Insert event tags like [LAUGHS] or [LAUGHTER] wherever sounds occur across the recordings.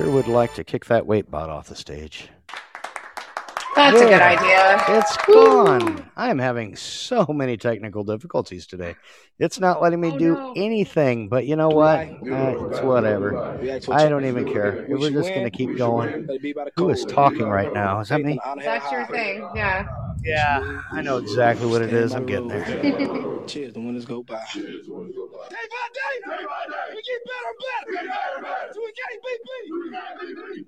sure would like to kick that Waitbot off the stage. That's a good idea. It's gone. I am having so many technical difficulties today. It's not letting me Oh, do no. anything. But you know what? Uh, it's whatever. I don't even care. We're just going to keep going. Who is talking right now? Is that me? That's your thing. Yeah. Yeah, I know exactly what it is. I'm getting there. [LAUGHS] Cheers, the winners go by. Day by day, day by day, we get better and better. So we can't beat beat.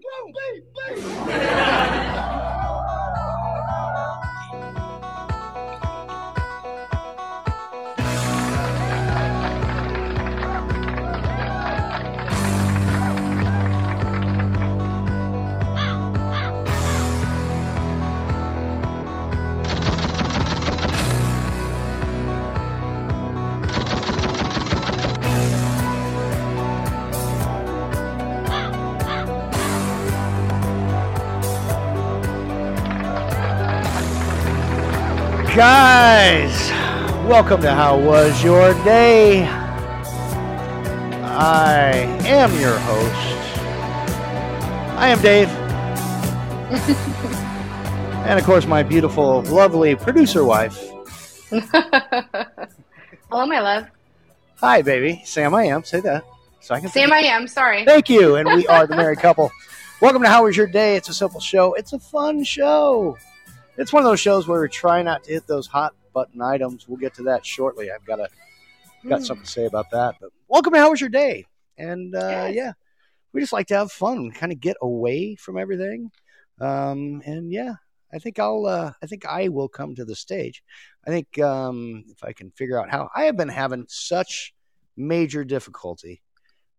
Boom, beat, beat. [LAUGHS] Guys, welcome to How Was Your Day? I am your host. I am Dave. [LAUGHS] and of course, my beautiful, lovely producer wife. [LAUGHS] Hello, my love. Hi, baby. Sam, I am. Say that. So I can Sam, I am. Sorry. Thank you. And we are the [LAUGHS] married couple. Welcome to How Was Your Day? It's a simple show. It's a fun show. It's one of those shows where we try not to hit those hot button items. We'll get to that shortly. I've got a got Mm. something to say about that. But welcome How Was Your Day? And uh, yeah, we just like to have fun, kind of get away from everything. Um, and yeah, I think I'll. Uh, I think I will come to the stage. I think um, if I can figure out how. I have been having such major difficulty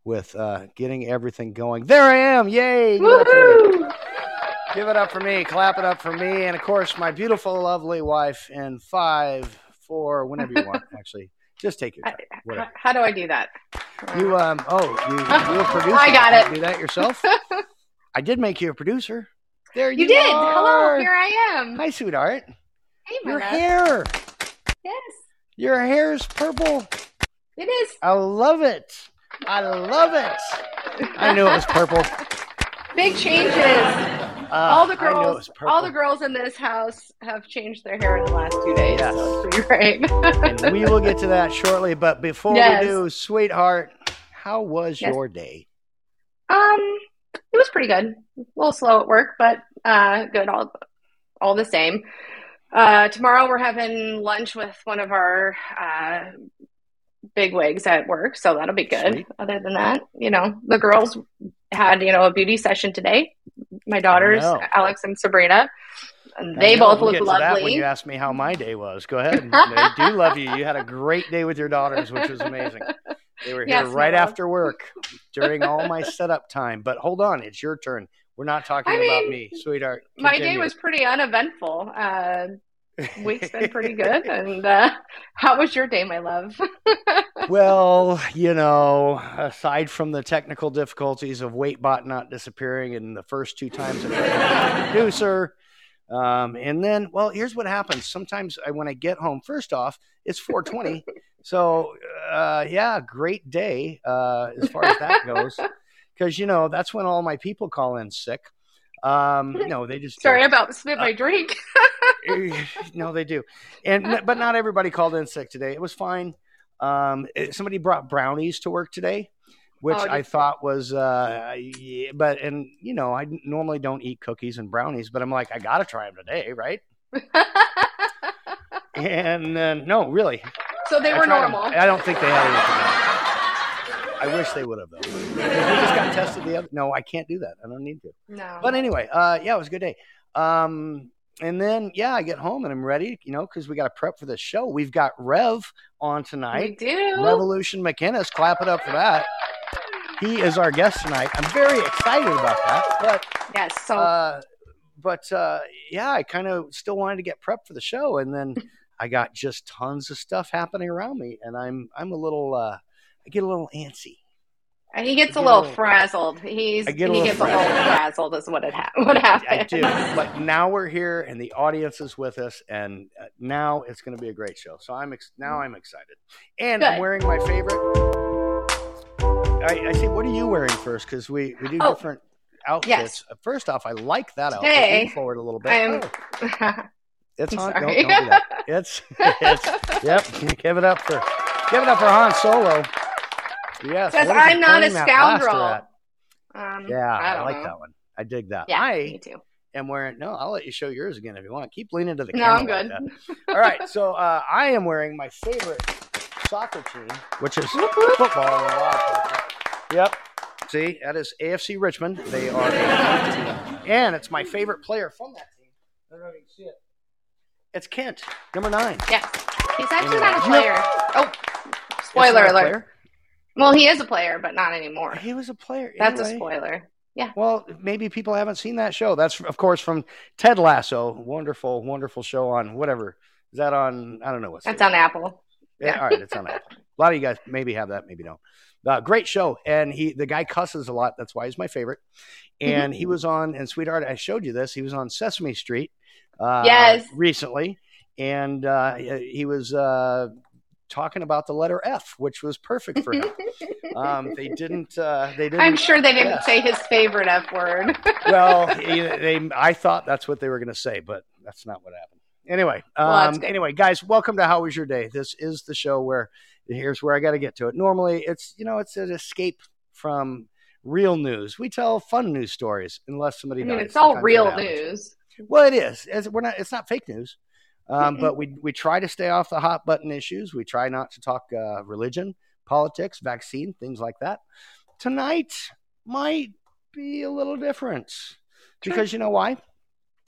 with uh, getting everything going. There I am! Yay! Give it up for me. Woohoo! Give it up for me. Clap it up for me, and of course my beautiful, lovely wife. In five, four, whenever you want. [LAUGHS] Actually, just take your time. How, Whatever. how do I do that? You um. Oh, you you [LAUGHS] a producer? I got it. Do that yourself. [LAUGHS] I did make you a producer. There you, You did. are. Hello, here I am. Hi, sweetheart. Hey, Your hair. Yes, Your hair's purple. it is. I love it. I love it. I knew it was purple. Big changes. Uh, all the I knew it girls, all the girls in this house have changed their hair in the last two days. Yes. So it's pretty great. [LAUGHS] and we will get to that shortly. But before Yes. we do, sweetheart, how was Yes. your day? Um, it was pretty good. A little slow at work, but uh, good all all the same. Uh, tomorrow we're having lunch with one of our uh, big wigs at work, so that'll be good. Sweet. Other than that, you know, the girls had you know a beauty session today. My daughters. Alex and Sabrina, and they both we'll look that when you asked me how my day was. Go ahead. [LAUGHS] they do love you. You had a great day with your daughters, which was amazing. They were here Yes, my right after work during all my setup time. But hold on, it's your turn. We're not talking I about me, sweetheart. My day was pretty uneventful. Uh, week's been pretty good. And uh, how was your day, my love? [LAUGHS] well, you know, aside from the technical difficulties of Waitbot not disappearing in the first two times I producer, um, and then, well, here's what happens. Sometimes I, when I get home, first off, it's 420. [LAUGHS] so, uh, yeah, great day uh, as far as that goes. [LAUGHS] Because, you know, that's when all my people call in sick. Um, [LAUGHS] no, they just Sorry about spit my drink. [LAUGHS] [LAUGHS] no, they do, and but not everybody called in sick today. It was fine. Um, it- somebody brought brownies to work today, which Oh, I thought was, uh, yeah, but and you know I normally don't eat cookies and brownies, but I'm like I gotta try them today, right? And uh, no, really, so they I were normal. I don't think they had anything. I wish they would have though. we just got tested the other. No, I can't do that. I don't need to. No. But anyway, uh, yeah, it was a good day. Um, and then yeah, I get home and I'm ready, you know, because we got to prep for the show. We've got Rev on tonight. we do. Revolution McInnes, clap it up for that. He is our guest tonight. I'm very excited about that. But yes. So uh, but uh, yeah, I kind of still wanted to get prepped for the show, and then [LAUGHS] I got just tons of stuff happening around me, and I'm I'm a little uh, I get a little antsy. he gets I a little frazzled. He's he gets a little frazzled. Is what it ha- what happened. I do. But now we're here, and the audience is with us, and uh, now it's going to be a great show. So I'm ex- now I'm excited, and I'm wearing my favorite. I, I say, what are you wearing first? Because we we do Oh. different. outfits. Yes. First off, I like that Today, outfit. Move forward a little bit. Oh, [LAUGHS] it's on. Don't, don't do that. It's, [LAUGHS] it's yep. Give it up for give it up for Han Solo. Yes. Says, what is he "I'm not a pointing that blaster scoundrel." um, Yeah, I, I, like know. that one. I dig that. Yeah, I me too. Am wearing. No, I'll let you show yours again if you want. Keep leaning to the camera. No. I'm like good. that. All right, so uh, I am wearing my favorite soccer team, which is football. in a lot of places. Yep. See, that is AFC Richmond. They are, and it's my favorite player from that team. I don't know if you can see it. It's Kent, number nine. Yeah, he's actually Anyway. not a player. Oh, spoiler alert. player. Well, he is a player, but not anymore. He was a player. That's a spoiler. Yeah. Well, maybe people haven't seen that show. That's of course from Ted Lasso. Wonderful, wonderful show on whatever. Is that on? I don't know what's That's on Apple. Yeah, yeah. all right, it's on Apple. A lot of you guys maybe have that, maybe don't. Uh, great show, and he the guy cusses a lot. That's why he's my favorite. And he was on and Sweetheart. I showed you this. He was on Sesame Street. Uh, Yes. recently, and uh, he was uh, talking about the letter F, which was perfect for him. [LAUGHS] um, they didn't. Uh, they didn't. I'm sure they didn't yeah. say his favorite F word. [LAUGHS] well, he- they, I thought that's what they were going to say, but that's not what happened. Anyway, um, good. anyway, guys, welcome to How Was Your Day? This is the show where here's where I got to get to it. Normally, it's you know it's an escape from real news. We tell fun news stories unless somebody I mean, dies. it's all Sometimes real news. Well, it is. It's, we're not. It's not fake news. Um, but we we try to stay off the hot button issues. We try not to talk uh, religion, politics, vaccine, things like that. Tonight might be a little different because you know why?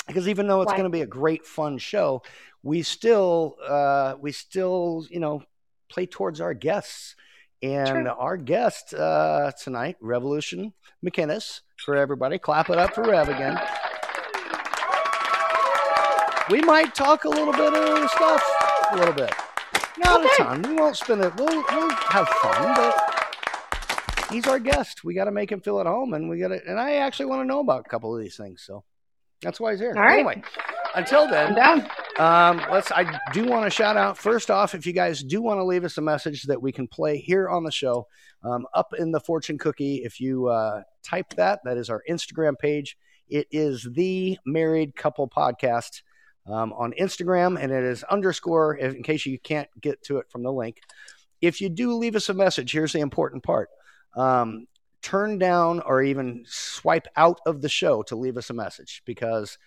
Because even though it's going to be a great fun show, we still uh, we still you know play towards our guests. And Sure. our guest uh, tonight, Revolution McInnes, for everybody, clap it up for Rev again we might talk a little bit of stuff, a little bit. Not Okay. a ton. We won't spend it. We'll, we'll have fun, but he's our guest. We got to make him feel at home, and we got to. And I actually want to know about a couple of these things, so that's why he's here. All right. Anyway, until I'm then, down. um, let's. I do want to shout out first off. If you guys do want to leave us a message that we can play here on the show, um, up in the fortune cookie, if you uh, type that, that is our Instagram page. It is the Married Couple Podcast um, on Instagram, and it is underscore. In case you can't get to it from the link, if you do leave us a message, here's the important part. Um, turn down or even swipe out of the show to leave us a message because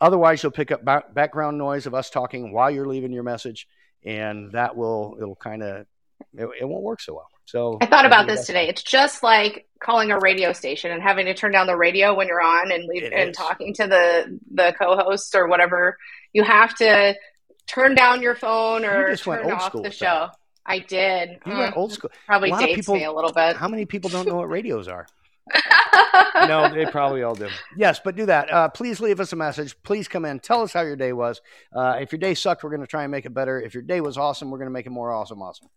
otherwise you'll pick up ba- background noise of us talking while you're leaving your message and that will it'll kind of it, it won't work so well so I thought about this today. It's just like calling a radio station and having to turn down the radio when you're on and leave, and is. talking to the the co-host or whatever. You have to turn down your phone You or went turn off the show. that. I did. you Mm, went old school Probably A lot of dates people- me a little bit. how many people don't know what radios are [LAUGHS] no they probably all do yes but do that uh, please leave us a message please come in tell us how your day was uh, if your day sucked we're going to try and make it better if your day was awesome we're going to make it more awesome awesome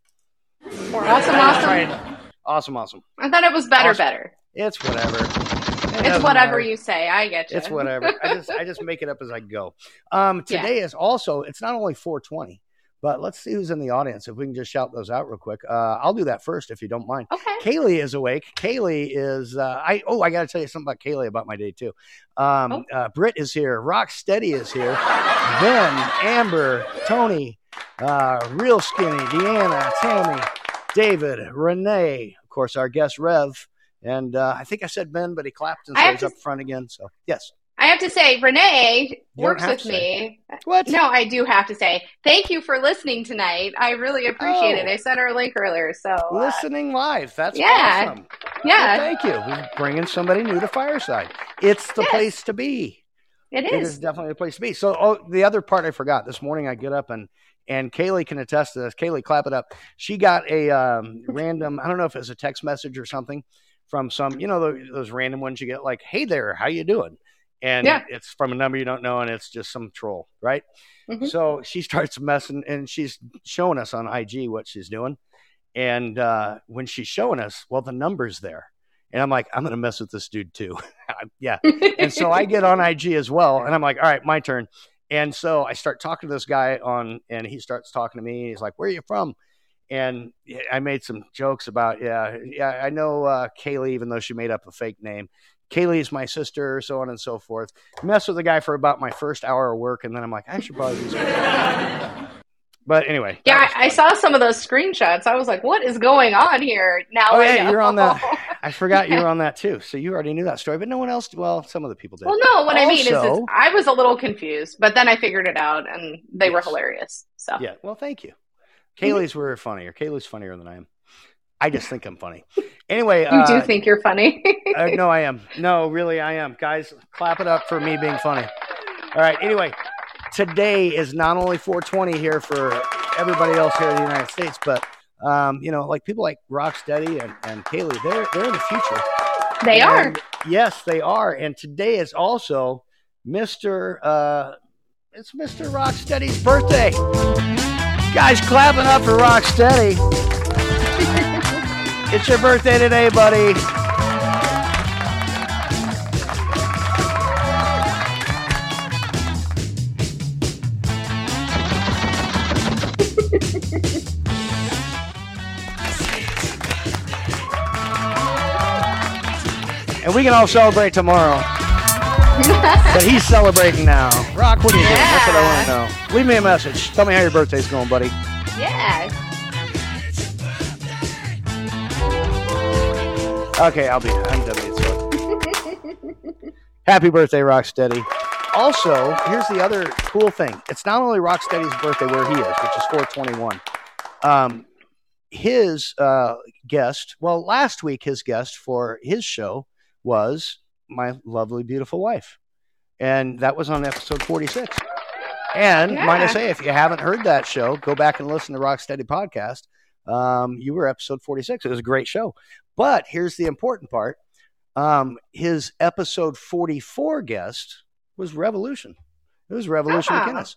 Or awesome, awesome. awesome awesome I thought it was better, Awesome. better. it's whatever It It's whatever matter. you say. I get you. It's whatever. I just I just make it up as I go. Um, Yeah. today is also it's not only 420, but let's see who's in the audience. If we can just shout those out real quick. Uh, I'll do that first if you don't mind. Okay. Kaylee is awake. Kaylee is uh, I oh I got to tell you something about Kaylee about my day too. Um, Oh. uh, Britt is here. Rock Steady is here. Ben, Amber, Tony, uh, Real Skinny, Deanna, Tammy, David, Renee, of course our guest Rev. And uh, I think I said Ben, but he clapped and so he's up front again. So yes. I have to say, Renee works with me. What? No, I do have to say, thank you for listening tonight. I really appreciate it. Oh. I sent her a link earlier, so uh, Listening live. That's Yeah. awesome. yeah, Well, thank you. We're bringing somebody new to Fireside. It's the Yes. place to be. it It is is. definitely the place to be. So, oh, the other part I forgot this morning, I get up and and Kaylee can attest to this. Kaylee, clap it up. She got a um, [LAUGHS] random. I don't know if it was a text message or something from some. You know those, those random ones you get, like, "Hey there, how you doing?" And Yeah. it's from a number you don't know, and it's just some troll, right? Mhm. So she starts messing, and she's showing us on IG what she's doing. And uh, when she's showing us, well, the number's there. And I'm like, I'm going to mess with this dude too. [LAUGHS] yeah. And so I get on IG as well. And I'm like, all right, my turn. And so I start talking to this guy on, and he starts talking to me. He's like, where are you from? And I made some jokes about, yeah, yeah, I know uh, Kaylee, even though she made up a fake name. Kaylee's my sister, so on and so forth. Mess with the guy for about my first hour of work, and then I'm like, I should probably do. [LAUGHS] But anyway, Yeah, I, I saw some of those screenshots. I was like, "What is going on here?" Now, Oh I yeah, know. you're on that. [LAUGHS] I forgot you were [LAUGHS] on that too. So you already knew that story, but no one else. Well, some of the people did. well, no, what I mean is, is, I was a little confused, but then I figured it out, and they were hilarious. So, Yeah. Well, thank you. [LAUGHS] Kaylee's were funnier. Kaylee's funnier than I am. I just think I'm funny. Anyway, you uh, do think you're funny. [LAUGHS] uh, no, I am. No, really, I am. Guys, clap it up for me being funny. All right. Anyway, today is not only 420 here for everybody else here in the United States, but um, you know, like people like Rocksteady and, and Kaylee, they're they're in the future. they are. Yes, they are. And today is also Mr. Uh, it's Mr. Rocksteady's birthday. Guys, clapping up for Rocksteady. [LAUGHS] it's your birthday today, buddy. And we can all celebrate tomorrow. [LAUGHS] But he's celebrating now. Rock, what are you doing? That's what I want to know. Leave me a message. Tell me how your birthday's going, buddy. yeah. Okay, I'll be. I'm done being silly. Happy birthday, Rocksteady. Also, here's the other cool thing. It's not only Rocksteady's birthday where he is, which is 421. Um, his uh, guest, well, last week his guest for his show was my lovely, beautiful wife, and that was on episode 46. And might I say, if you haven't heard that show, go back and listen to Rocksteady podcast. Um, you were episode 46. It was a great show. But here's the important part. Um, his episode 44 guest was Revolution. It was Revolution Ah. McInnes.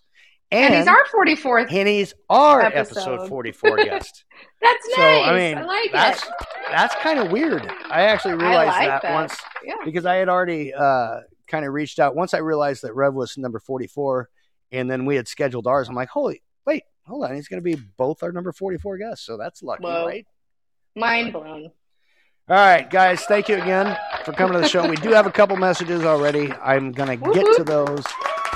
And, he's our 44th. and he's our episode. episode 44 [LAUGHS] guest. That's so, nice. I mean, I like that's it. that's kind of weird. I actually realized like that, that. once Yeah. because I had already uh, kind of reached out. Once I realized that Rev was number 44 and then we had scheduled ours, I'm like, holy, wait, hold on. He's going to be both our number 44 guests. So that's lucky, Whoa. right? Mind blown. All right, guys, thank you again for coming to the show. We do have a couple messages already. I'm going to get to those.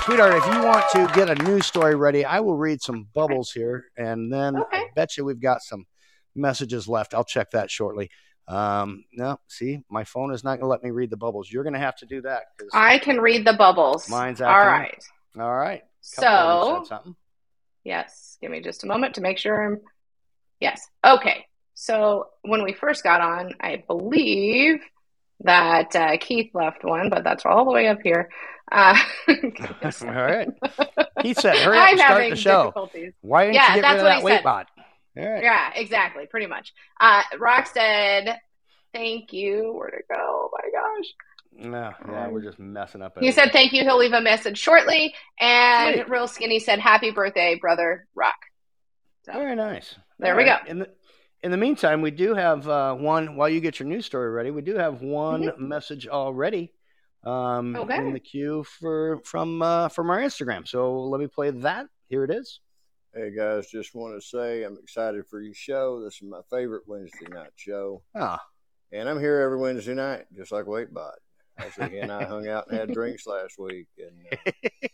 Sweetheart, if you want to get a news story ready, I will read some bubbles here, and then I bet you we've got some messages left. I'll check that shortly. Um, no, see, my phone is not going to let me read the bubbles. You're going to have to do that. I can read the bubbles. Mine's All after me. right. all right. Couple of them So, something. yes, give me just a moment to make sure I'm. Yes. Okay. So, when we first got on, I believe that uh, Keith left one, but that's all the way up here. Uh, [LAUGHS] all right. He said, "Hurry [LAUGHS] up I'm and start the show." Why didn't Yeah, you get that's rid of that weight said. bot? Right. Yeah, exactly. Pretty much. Uh, said, thank you. Where'd it go? Oh my gosh. No, yeah, we're just messing up. He said thank you. He'll leave a message shortly. And Sweet. Real Skinny said happy birthday, brother Rock. So, Very nice. There All we right. go. In the in the meantime, we do have uh, one. While you get your news story ready, we do have one Mhm. message already um, Okay. in the queue for from uh, from our Instagram. So let me play that. Here it is. Hey guys, just want to say I'm excited for your show. This is my favorite Wednesday night show, Ah, and I'm here every Wednesday night, just like Waitbot. Actually, he and I hung out and had drinks last week, and uh, [LAUGHS]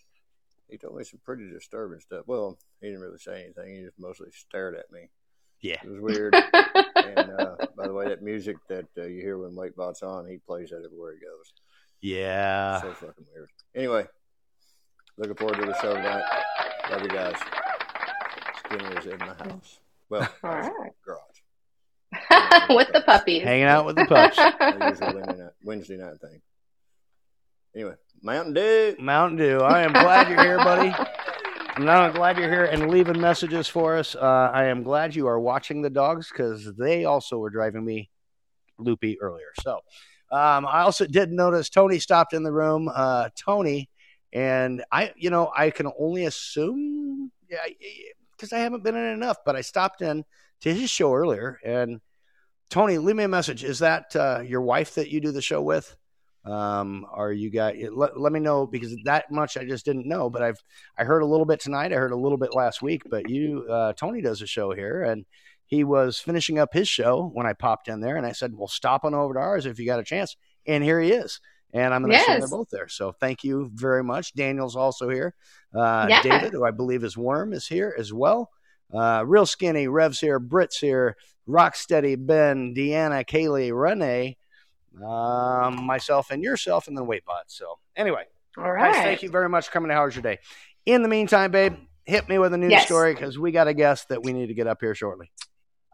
he told me some pretty disturbing stuff. Well, he didn't really say anything; he just mostly stared at me. yeah. It was weird. [LAUGHS] and uh, by the way, that music that uh, you hear when Waitbot's on, he plays that everywhere he goes. Yeah. so fucking weird. Anyway, looking forward to the show tonight. Love you guys. Skinny is in the house. Well, [LAUGHS] All right. [LAUGHS] garage. [LAUGHS] With the puppies. Hanging out with the pups. Wednesday night, Wednesday night thing. Anyway, Mountain Dew. Mountain Dew. I am glad you're here, buddy. I'm not glad you're here and leaving messages for us. Uh, I am glad you are watching the dogs because they also were driving me loopy earlier. So um, I also did notice Tony stopped in the room. Uh, Tony and I, you know, I can only assume, yeah, because I haven't been in enough, but I stopped in to his show earlier. And Tony, leave me a message. Is that uh, your wife that you do the show with? Um, are you guys? Let, let me know because that much I just didn't know. But I've I heard a little bit tonight. I heard a little bit last week. But you, uh, Tony, does a show here, and he was finishing up his show when I popped in there, and I said, "Well, stop on over to ours if you got a chance." And here he is. and I'm going to Yes. they're both there. So thank you very much. Daniel's also here. Uh, Yeah. David, who I believe is Worm, is here as well. Uh, Real Skinny, Rev's here, Britt's here, Rocksteady, Ben, Deanna, Kaylee, Renee, um, myself, and yourself, and then Waitbot. So anyway, All guys, thank you very much for coming to How's Your Day. In the meantime, babe, hit me with a news Yes. story because we got a guest that we need to get up here shortly.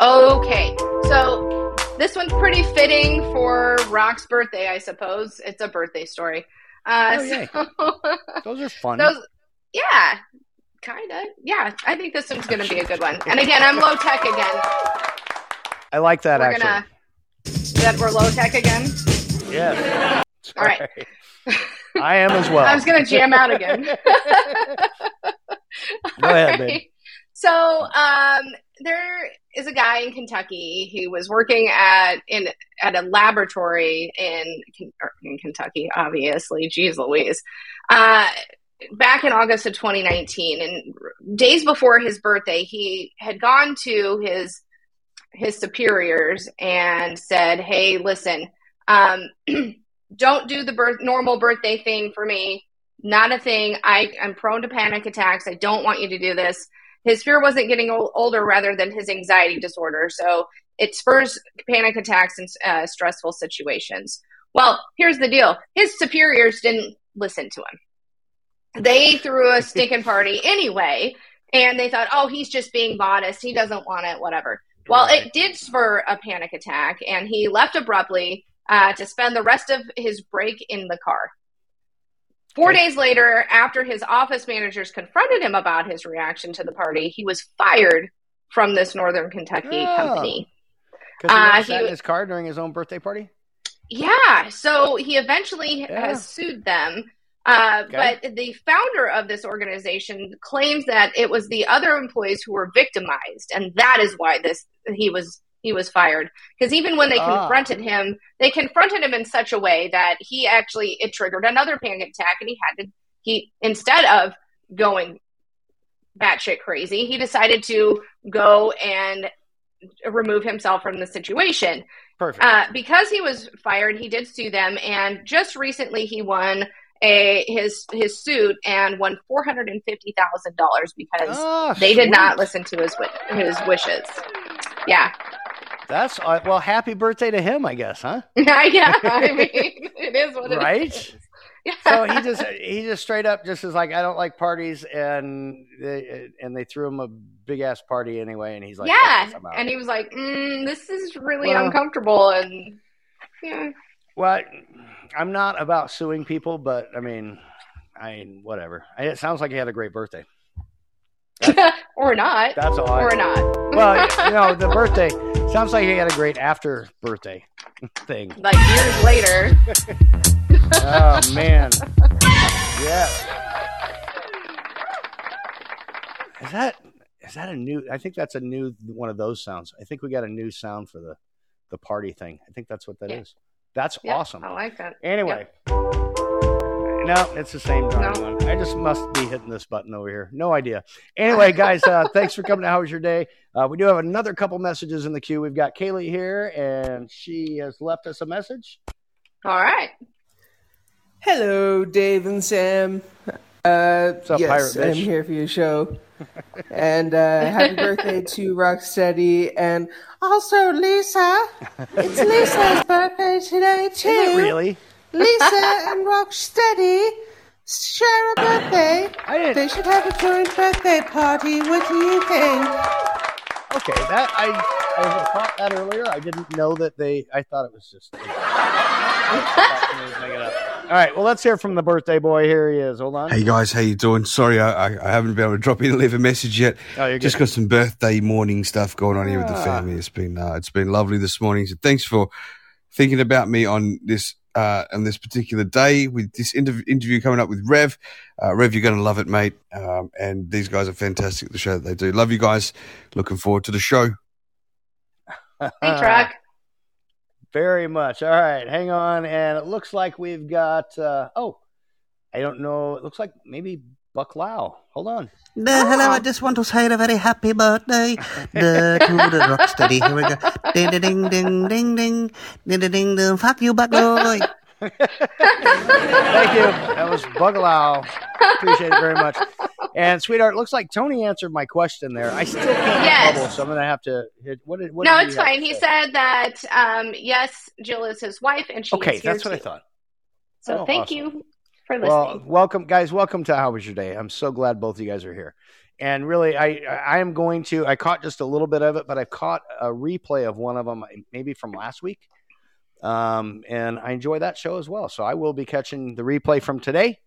Okay, so this one's pretty fitting for Rock's birthday, I suppose. It's a birthday story. Uh, Oh, so, [LAUGHS] Those are fun. those, yeah, kind of. Yeah, I think this one's going to be a good one. And again, I'm low tech again. I like that We're actually. gonna that we're low tech again. Yeah. [LAUGHS] All right. I am as well. I was going to jam out again. [LAUGHS] Go ahead, right. So, um, there is a guy in Kentucky. He was working at in at a laboratory in in Kentucky, obviously. Jeez Louise. Uh, back in August of 2019, and days before his birthday, he had gone to his his superiors and said, "Hey, listen, um, [CLEARS THROAT] don't do the birth normal birthday thing for me. Not a thing. I I'm prone to panic attacks. I don't want you to do this." His fear wasn't getting ol- older, rather than his anxiety disorder. So it spurs panic attacks and uh, stressful situations. Well, here's the deal: his superiors didn't listen to him. They threw a stinking party anyway, and they thought, "Oh, he's just being modest. He doesn't want it. Whatever." Well, it did spur a panic attack, and he left abruptly uh, to spend the rest of his break in the car. Four days later, after his office managers confronted him about his reaction to the party, he was fired from this Northern Kentucky Oh. company. Because he Uh, he in his car during his own birthday party. Yeah, so he eventually Yeah. has sued them. Uh, Okay. But the founder of this organization claims that it was the other employees who were victimized, and that is why this he was he was fired. Because even when they Ah. confronted him, they confronted him in such a way that he actually it triggered another panic attack, and he had to he instead of going batshit crazy, he decided to go and remove himself from the situation. Perfect. Uh, because he was fired, he did sue them, and just recently he won a his his suit and won four hundred and fifty thousand dollars because Ah, they did not listen to his his wishes. Yeah, That's uh, well. Happy birthday to him, I guess, huh? [LAUGHS] yeah. I mean, [LAUGHS] it is what it is. Right. Yeah. So he just he just straight up just is like I don't like parties and they and they threw him a big ass party anyway and he's like yeah, "Fuck this, I'm out." and he was like, mm, "This is really Well- uncomfortable," and yeah, well I'm not about suing people but I mean I mean whatever it sounds like he had a great birthday [LAUGHS] or not, that's all or not. well you [LAUGHS] know the birthday sounds like he had a great after birthday [LAUGHS] thing. Like years later. oh man. Yeah. Is that is that a new i think that's a new one of those sounds. I think we got a new sound for the the party thing. I think that's what that is. Yeah. that's Yeah, awesome. I like that. anyway no it's the same darn No. one i just must be hitting this button over here no idea anyway guys uh, [LAUGHS] thanks for coming to how was your day uh, we do have another couple messages in the queue we've got kaylee here and she has left us a message All right. Hello, Dave and Sam. Uh, up, yes, I'm here for your show. [LAUGHS] and uh, happy birthday to Rocksteady and also Lisa. It's [LAUGHS] Lisa's birthday today too. is it really Lisa and Rocksteady share a birthday. I didn't- They should have a joint birthday party. What do you think? Okay, that I I had thought that earlier. I didn't know that they. I thought it was just. I thought somebody was making it up. All right, well, let's hear from the birthday boy. Here he is. Hold on. Hey guys, how you doing? Sorry, I, I, I haven't been able to drop in and leave a message yet. Oh, you're Just good. got some birthday morning stuff going on here with the Ah. family. It's been uh, it's been lovely this morning. So thanks for thinking about me on this uh, on this particular day with this interv- interview coming up with Rev. Uh, Rev, you're going to love it, mate. Um, and these guys are fantastic. at The show that they do. Love you guys. Looking forward to the show. Hey, truck. [LAUGHS] Very much. All right, hang on. And it looks like we've got. Uh, oh, I don't know. It looks like maybe Buck Lau. Hold on. Uh, hello, I just want to say a very happy birthday the, to the rocksteady. Here we go. Ding, ding, ding, ding, ding, ding, ding, ding, ding, ding. Fuck you, Buck Boy. Thank you. That was Bugalow. Appreciate it very much. And sweetheart, looks like Tony answered my question there. I still can't Yes. bubble, so I'm gonna have to hit. What did? What no, did it's fine. He said that um, yes, Jill is his wife, and she Okay, is here that's what I thought. So Oh, thank awesome. you for listening. Well, welcome, guys. Welcome to How Was Your Day? I'm so glad both of you guys are here. And really, I I am going to. I caught just a little bit of it, but I caught a replay of one of them, maybe from last week. Um, and I enjoy that show as well. So I will be catching the replay from today.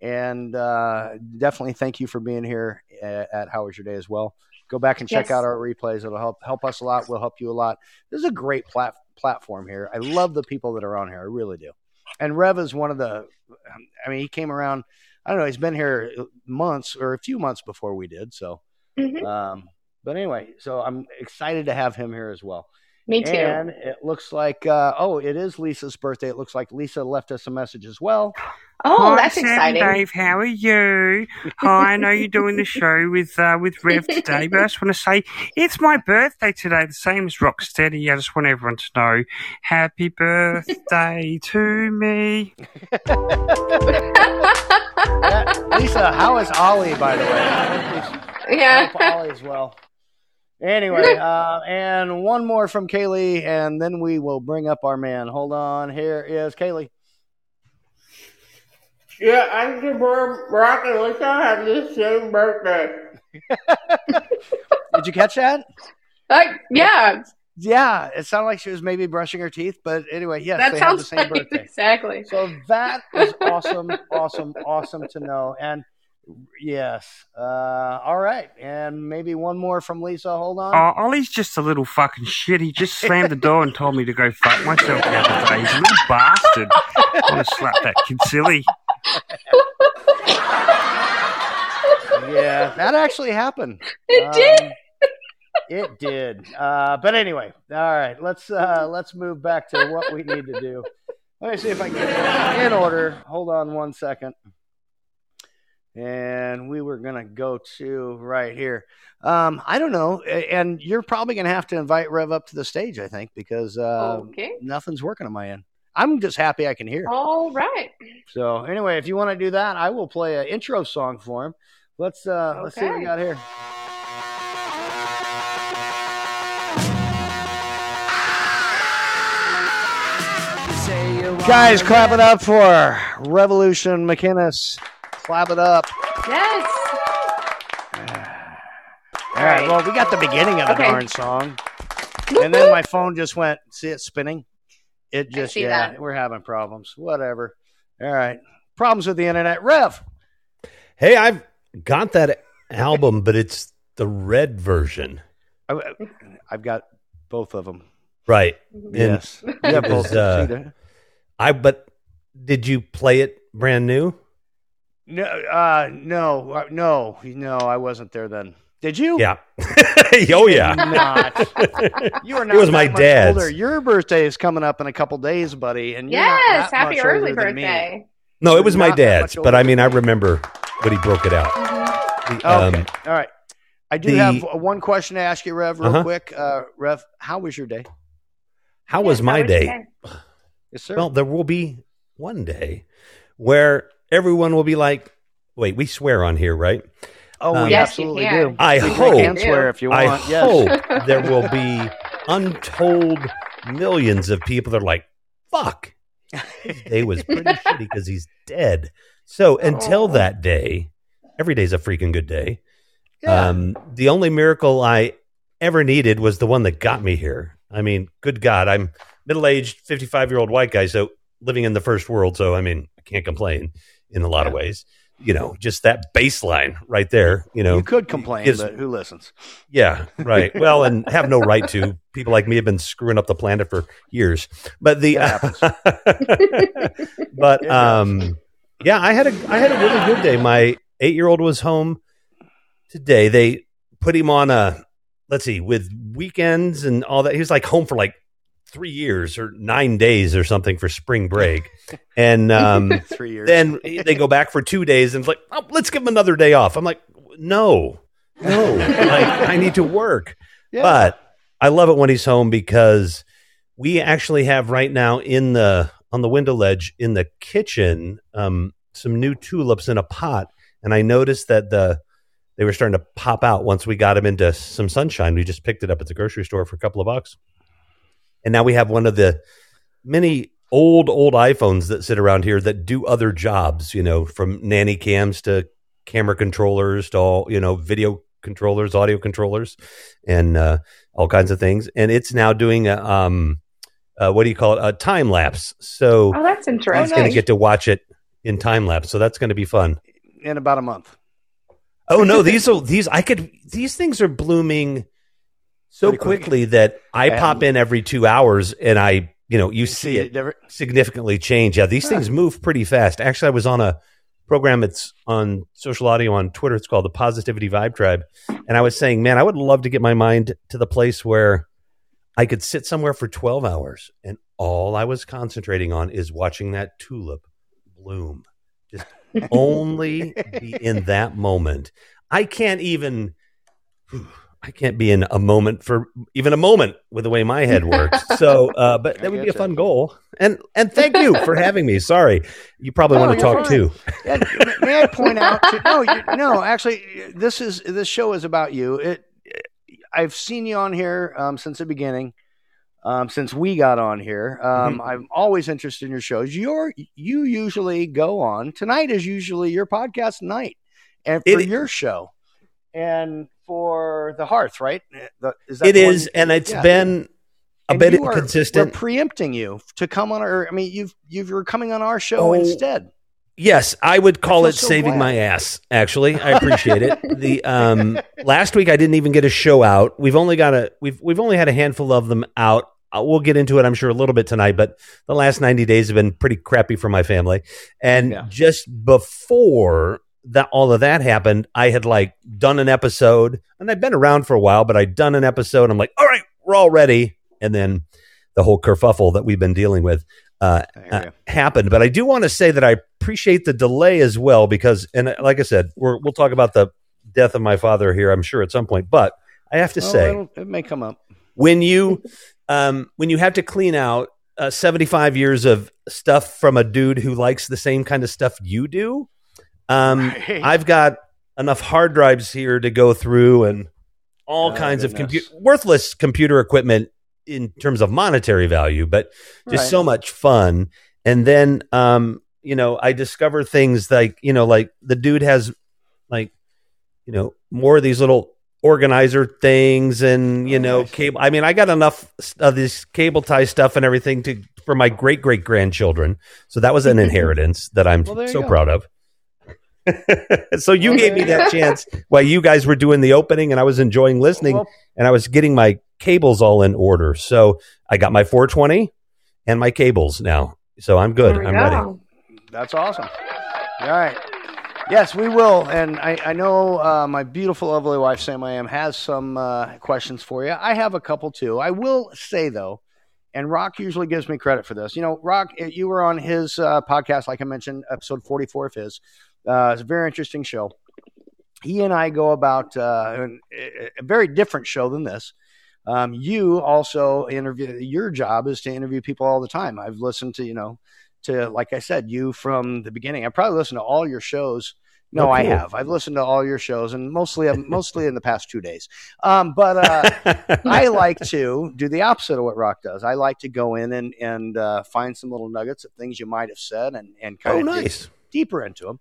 And uh, definitely thank you for being here at, at How Was Your Day as well. Go back and check Yes. out our replays. It'll help help us a lot. We'll help you a lot. This is a great plat- platform here. I love the people that are on here. I really do. And Rev is one of the. I mean, he came around. I don't know. He's been here months or a few months before we did. So, Mhm. um, but anyway, so I'm excited to have him here as well. Me too. And it looks like, uh, oh, it is Lisa's birthday. It looks like Lisa left us a message as well. Oh, Hi, that's Sam exciting. Dave, how are you? Hi, I know you're doing the show with uh, with Rev today, but I just want to say it's my birthday today, the same as Rocksteady. I just want everyone to know, happy birthday [LAUGHS] to me. Uh, Lisa, how is Ollie, by the way? I I yeah. hope Ollie as well. Anyway, [LAUGHS] uh, and one more from Kaylee, and then we will bring up our man. Hold on. Here is Kaylee. Yeah, I think Brock and Lisa have the same birthday. Did you catch that? Like, yeah, Yeah, it sounded like she was maybe brushing her teeth, but anyway, yes, that they have the same right. birthday. Exactly. So that is awesome, awesome, awesome to know. And yes, uh, all right, and maybe one more from Lisa. Hold on. Oh, Ollie's just a little fucking shit. He just slammed the door and told me to go fuck myself the other day. He's a little bastard. I want to slap that kid silly. Yeah, that actually happened. It Um, did. It did. Uh, but anyway, all right. Let's uh, let's move back to what we need to do. Let me see if I can get in order. Hold on one second. And we were gonna go to right here. Um, I don't know, and you're probably gonna have to invite Rev up to the stage. I think because uh, okay. nothing's working on my end. I'm just happy I can hear. All right. So anyway, if you want to do that, I will play an intro song for him. Let's uh, let's see what we got here. Guys, clap it up for Revolution McInnes. Clap it up. Yes. All right. Well, we got the beginning of the Okay. darn song, and then my phone just went. See it spinning. It just yeah. that. We're having problems. Whatever. All right. Problems with the internet. Rev. Hey, I've got that album, but it's the red version. I, I've got both of them. Right. And Yes. Yeah, it was, both. uh, See that? I but did you play it brand new? No, uh, no, uh, no, no. I wasn't there then. Did you? Yeah. [LAUGHS] oh yeah. Not. [LAUGHS] You are not. It was my that much dad's. Older. Your birthday is coming up in a couple days, buddy, and you're Yes. that Happy much early older me. birthday. No, it was my dad's, but I mean I remember when he broke it out. Mhm. The, um, all right. I do the- have one question to ask you, Rev, real Uh-huh. quick. Uh, Rev, how was your day? how was my how your day? Yes, sir. Well, there will be one day where everyone will be like, "Wait, we swear on here, right?" Oh, um, we Yes, you absolutely can. do. I We hope- can swear if you want. I yes. hope [LAUGHS] there will be untold millions of people that are like, "Fuck, his day was pretty [LAUGHS] shitty because he's dead." So until Aw. that day, every day's a freaking good day. Yeah. Um, the only miracle I ever needed was the one that got me here. I mean, good God, I'm middle aged, 55 year old white guy, so living in the first world. So, I mean, I can't complain in a lot of ways. You know, just that baseline right there, you know. you could complain, is- but who listens? Yeah, right. [LAUGHS] Well, and have no right to. People like me have been screwing up the planet for years. But the [LAUGHS] but um yeah, I had a I had a really good day. My 8-year-old was home today. They put him on a let's see, with weekends and all that. He was like home for like 3 years or 9 days or something for spring break. [LAUGHS] And um [LAUGHS] Three years. then they go back for 2 days and it's like, oh, let's give him another day off. I'm like, no. No. like I need to work. Yeah. But I love it when he's home because we actually have right now in the on the window ledge in the kitchen um, some new tulips in a pot, and I noticed that the they were starting to pop out once we got them into some sunshine. We just picked it up at the grocery store for a couple of bucks, and now we have one of the many old old iPhones that sit around here that do other jobs. You know, from nanny cams to camera controllers to all you know video controllers, audio controllers, and uh, all kinds of things. And it's now doing a um, uh, what do you call it? A time lapse. So Oh, that's interesting. He's interesting. going to get to watch it in time lapse. So that's going to be fun. in about a month. Oh no, these are these I could these things are blooming so quickly that I And- pop in every two hours and I you know you see it different. significantly change. Yeah, these things move pretty fast. Actually, I was on a program. It's on social audio on Twitter. It's called the Positivity Vibe Tribe, and I was saying, man, I would love to get my mind to the place where I could sit somewhere for twelve hours and all I was concentrating on is watching that tulip bloom. Just [LAUGHS] only be in that moment. I can't even. I can't be in a moment for even a moment with the way my head works. [LAUGHS] So, uh, but that would be a fun goal. And and thank you for having me. Sorry, you probably No, want to talk fine. too. Yeah, may I point out? To, no, you, no. Actually, this is this show is about you. It. I've seen you on here um, since the beginning, um, since we got on here. Um, I'm always interested in your shows. You're you usually go on. Tonight is usually your podcast night, and for It- your show, and for the Hearth, right? The- is that It the one- and it's Yeah. been a And bit you are- inconsistent. We're preempting you to come on our. I mean, you've you've you're coming on our show Oh, instead. Yes, I would call feel it so saving glad. my ass. Actually, I appreciate it. [LAUGHS] The um, last week I didn't even get a show out. We've only got a we've we've only had a handful of them out. Uh, We'll get into it, I'm sure, a little bit tonight. But the last 90 days have been pretty crappy for my family. And Yeah. just before that, all of that happened, I had like done an episode, and I'd been around for a while, but I'd done an episode. I'm like, all right, we're all ready. And then the whole kerfuffle that we've been dealing with uh, uh, happened. But I do want to say that I appreciate the delay as well because, and uh, like I said, we're, we'll talk about the death of my father here, I'm sure, at some point. But I have to Well, say, it may come up. when you um, when you have to clean out uh, 75 years of stuff from a dude who likes the same kind of stuff you do, um, Right. I've got enough hard drives here to go through and all Oh, kinds of goodness. compu- worthless computer equipment in terms of monetary value, but just Right. so much fun. And then, um, you know, I discover things like, you know, like the dude has like, you know, more of these little organizer things and, you Oh, know, nice. cable. I mean, I got enough of this cable tie stuff and everything to, for my great great grandchildren. So that was an [LAUGHS] inheritance that I'm Well, so proud of. [LAUGHS] so you Well, gave me that chance while you guys were doing the opening and I was enjoying listening Well, and I was getting my cables all in order. So I got my 420 and my cables now. So I'm good. I'm go. ready. That's awesome. All right. Yes, we will. And I, I know uh, my beautiful, lovely wife, Sam I am, has some uh, questions for you. I have a couple too. I will say, though, and Rock usually gives me credit for this. You know, Rock, eh, you were on his uh, podcast, like I mentioned, episode 44 of his. Uh, it's a very interesting show. He and I go about uh, an- a very different show than this. Um, you also interview, your job is to interview people all the time. I've listened to, you know, to like I said, you from the beginning. I probably listened to all your shows. No, Oh, I have. I've listened to all your shows, and mostly, mostly in the past two days. Um, but uh, [LAUGHS] I like to do the opposite of what Rock does. I like to go in and and uh, find some little nuggets of things you might have said, and and kind oh, of nice. deeper into them.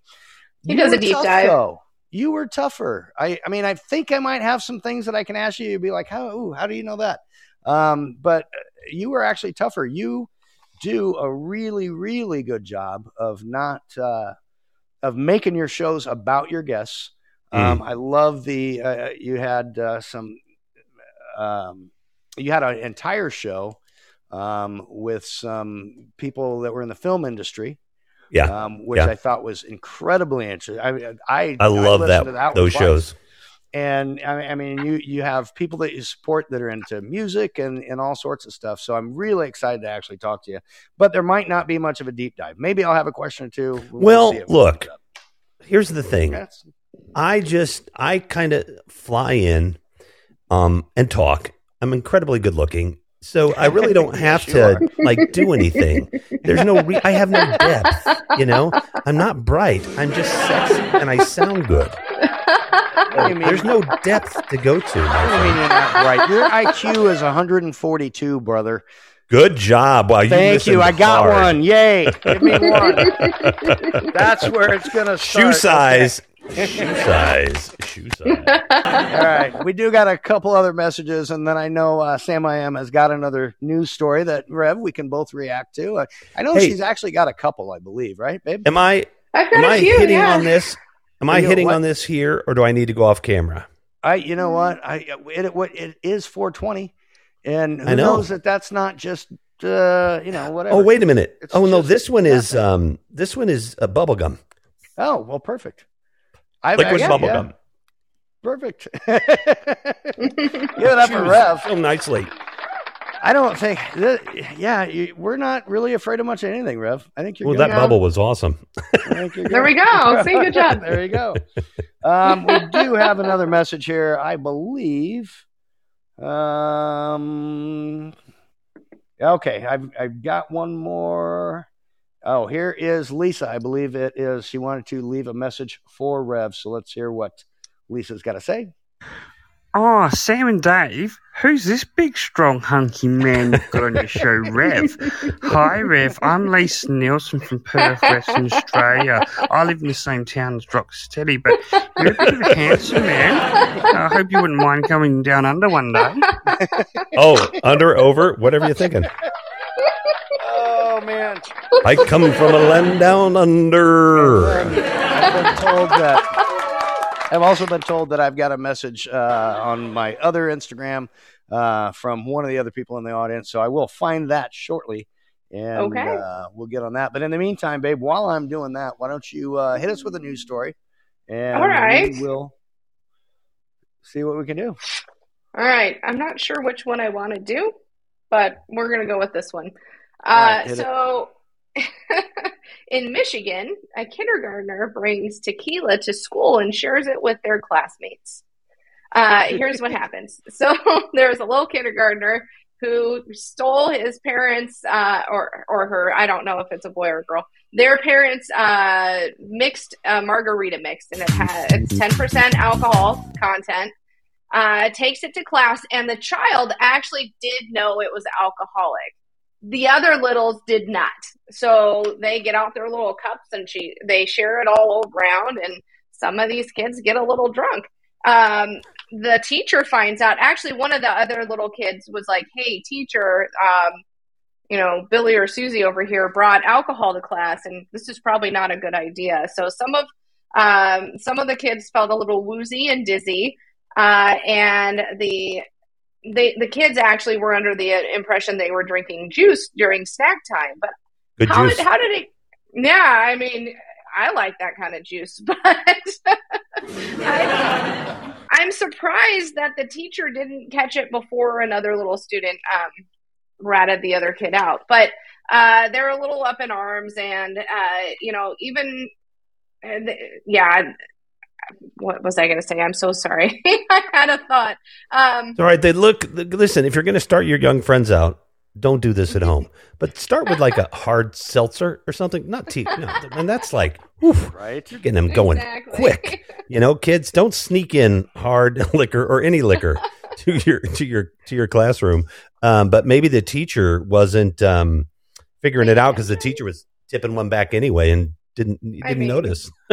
He does a deep dive. Though. You were tougher. I, I mean, I think I might have some things that I can ask you. You'd be like, how, ooh, how do you know that? Um, but you were actually tougher. You do a really, really good job of not uh, of making your shows about your guests. Um, I love the uh, you had uh, some um, you had an entire show um, with some people that were in the film industry. Yeah. um, which Yeah. I thought was incredibly interesting. I I, I love that, to one those shows. And I mean, I mean, you you have people that you support that are into music and and all sorts of stuff. So I'm really excited to actually talk to you. But there might not be much of a deep dive. Maybe I'll have a question or two. We'll Well, look, Here's the thing. That's- I just I kind of fly in um and talk. I'm incredibly good looking. So I really don't [LAUGHS] have Yes, you to like do anything. There's no, re- I have no depth. You know, I'm not bright. I'm just sexy and I sound good. What do you mean? There's no depth to go to. my What do you mean you're not right? Your IQ is 142, brother. Good job. Wow, you Thank you. I got hard. one. Yay. Give me one. [LAUGHS] That's where it's going to start. Shoe size. Shoe size. Shoe size. [LAUGHS] All right. We do got a couple other messages, and then I know uh, Sam I Am has got another news story that, Rev, we can both react to. Uh, I know Hey. she's actually got a couple, I believe, right, babe? Am I I've got am a I few. hitting yeah. on this? Am I hitting what? on this here, or do I need to go off camera? I, you know what? I it, it, what- it is 420, and who I know. knows that that's not just uh, you know whatever. Oh, wait a minute. It's oh no, this one is um this one is a bubble gum. Oh well, perfect. I've Liquid actually- bubble yeah, gum. Perfect. [LAUGHS] Give it up for Chews Rev. So nicely. I don't think. That, yeah, you, we're not really afraid of much of anything, Rev. I think you're. Well, good. that bubble was awesome. I think you're There we go. See, good [LAUGHS] job. there you go. Um, we do have another message here, I believe. Um, okay, I've I've got one more. Oh, here is Lisa. I believe it is. She wanted to leave a message for Rev. So let's hear what Lisa's got to say. Oh, Sam and Dave, who's this big, strong, hunky man you've [LAUGHS] got on your show, Rev? Hi, Rev. I'm Lisa Nielsen from Perth, Western Australia. I live in the same town as Rocksteady, but you're a bit of a handsome man. I hope you wouldn't mind coming down under one day. Oh, under, over, whatever you're thinking. Man, I come from a land down under. I've been told that. I've also been told that I've got a message uh, on my other Instagram uh, from one of the other people in the audience. So I will find that shortly, and Okay. uh, we'll get on that. But in the meantime, babe, while I'm doing that, why don't you uh, hit us with a news story, and All right. we will see what we can do. All right. I'm not sure which one I want to do, but we're going to go with this one. Right, Uh, so, [LAUGHS] in Michigan, a kindergartner brings tequila to school and shares it with their classmates. Uh, here's what [LAUGHS] happens. So, [LAUGHS] there's a little kindergartner who stole his parents, uh, or or her. I don't know if it's a boy or a girl. Their parents uh, mixed a margarita mix, and it had it's ten percent alcohol content uh, takes it to class, and the child actually did know it was alcoholic. The other littles did not. So they get out their little cups and she they share it all around, and some of these kids get a little drunk. Um, the teacher finds out. Actually, one of the other little kids was like, "Hey, teacher, um, you know, Billy or Susie over here brought alcohol to class, and this is probably not a good idea." So some of um, some of the kids felt a little woozy and dizzy uh, and the they the kids actually were under the impression they were drinking juice during snack time. But Good how juice. did how did it? Yeah, I mean, I like that kind of juice, [LAUGHS] but I, [LAUGHS] I'm surprised that the teacher didn't catch it before another little student um, ratted the other kid out. But uh, they're a little up in arms, and uh, you know, even uh, yeah. What was I going to say? I'm so sorry. [LAUGHS] I had a thought. Um, All right, they look. Listen, if you're going to start your young friends out, don't do this at home. But start with like a [LAUGHS] hard seltzer or something. Not tea. No, [LAUGHS] and that's like, oof, Right? you're getting them going Exactly. quick. You know, kids, don't sneak in hard liquor or any liquor to your to your to your classroom. Um, but maybe the teacher wasn't um, figuring it out because the teacher was tipping one back anyway and didn't I didn't mean- notice. [LAUGHS]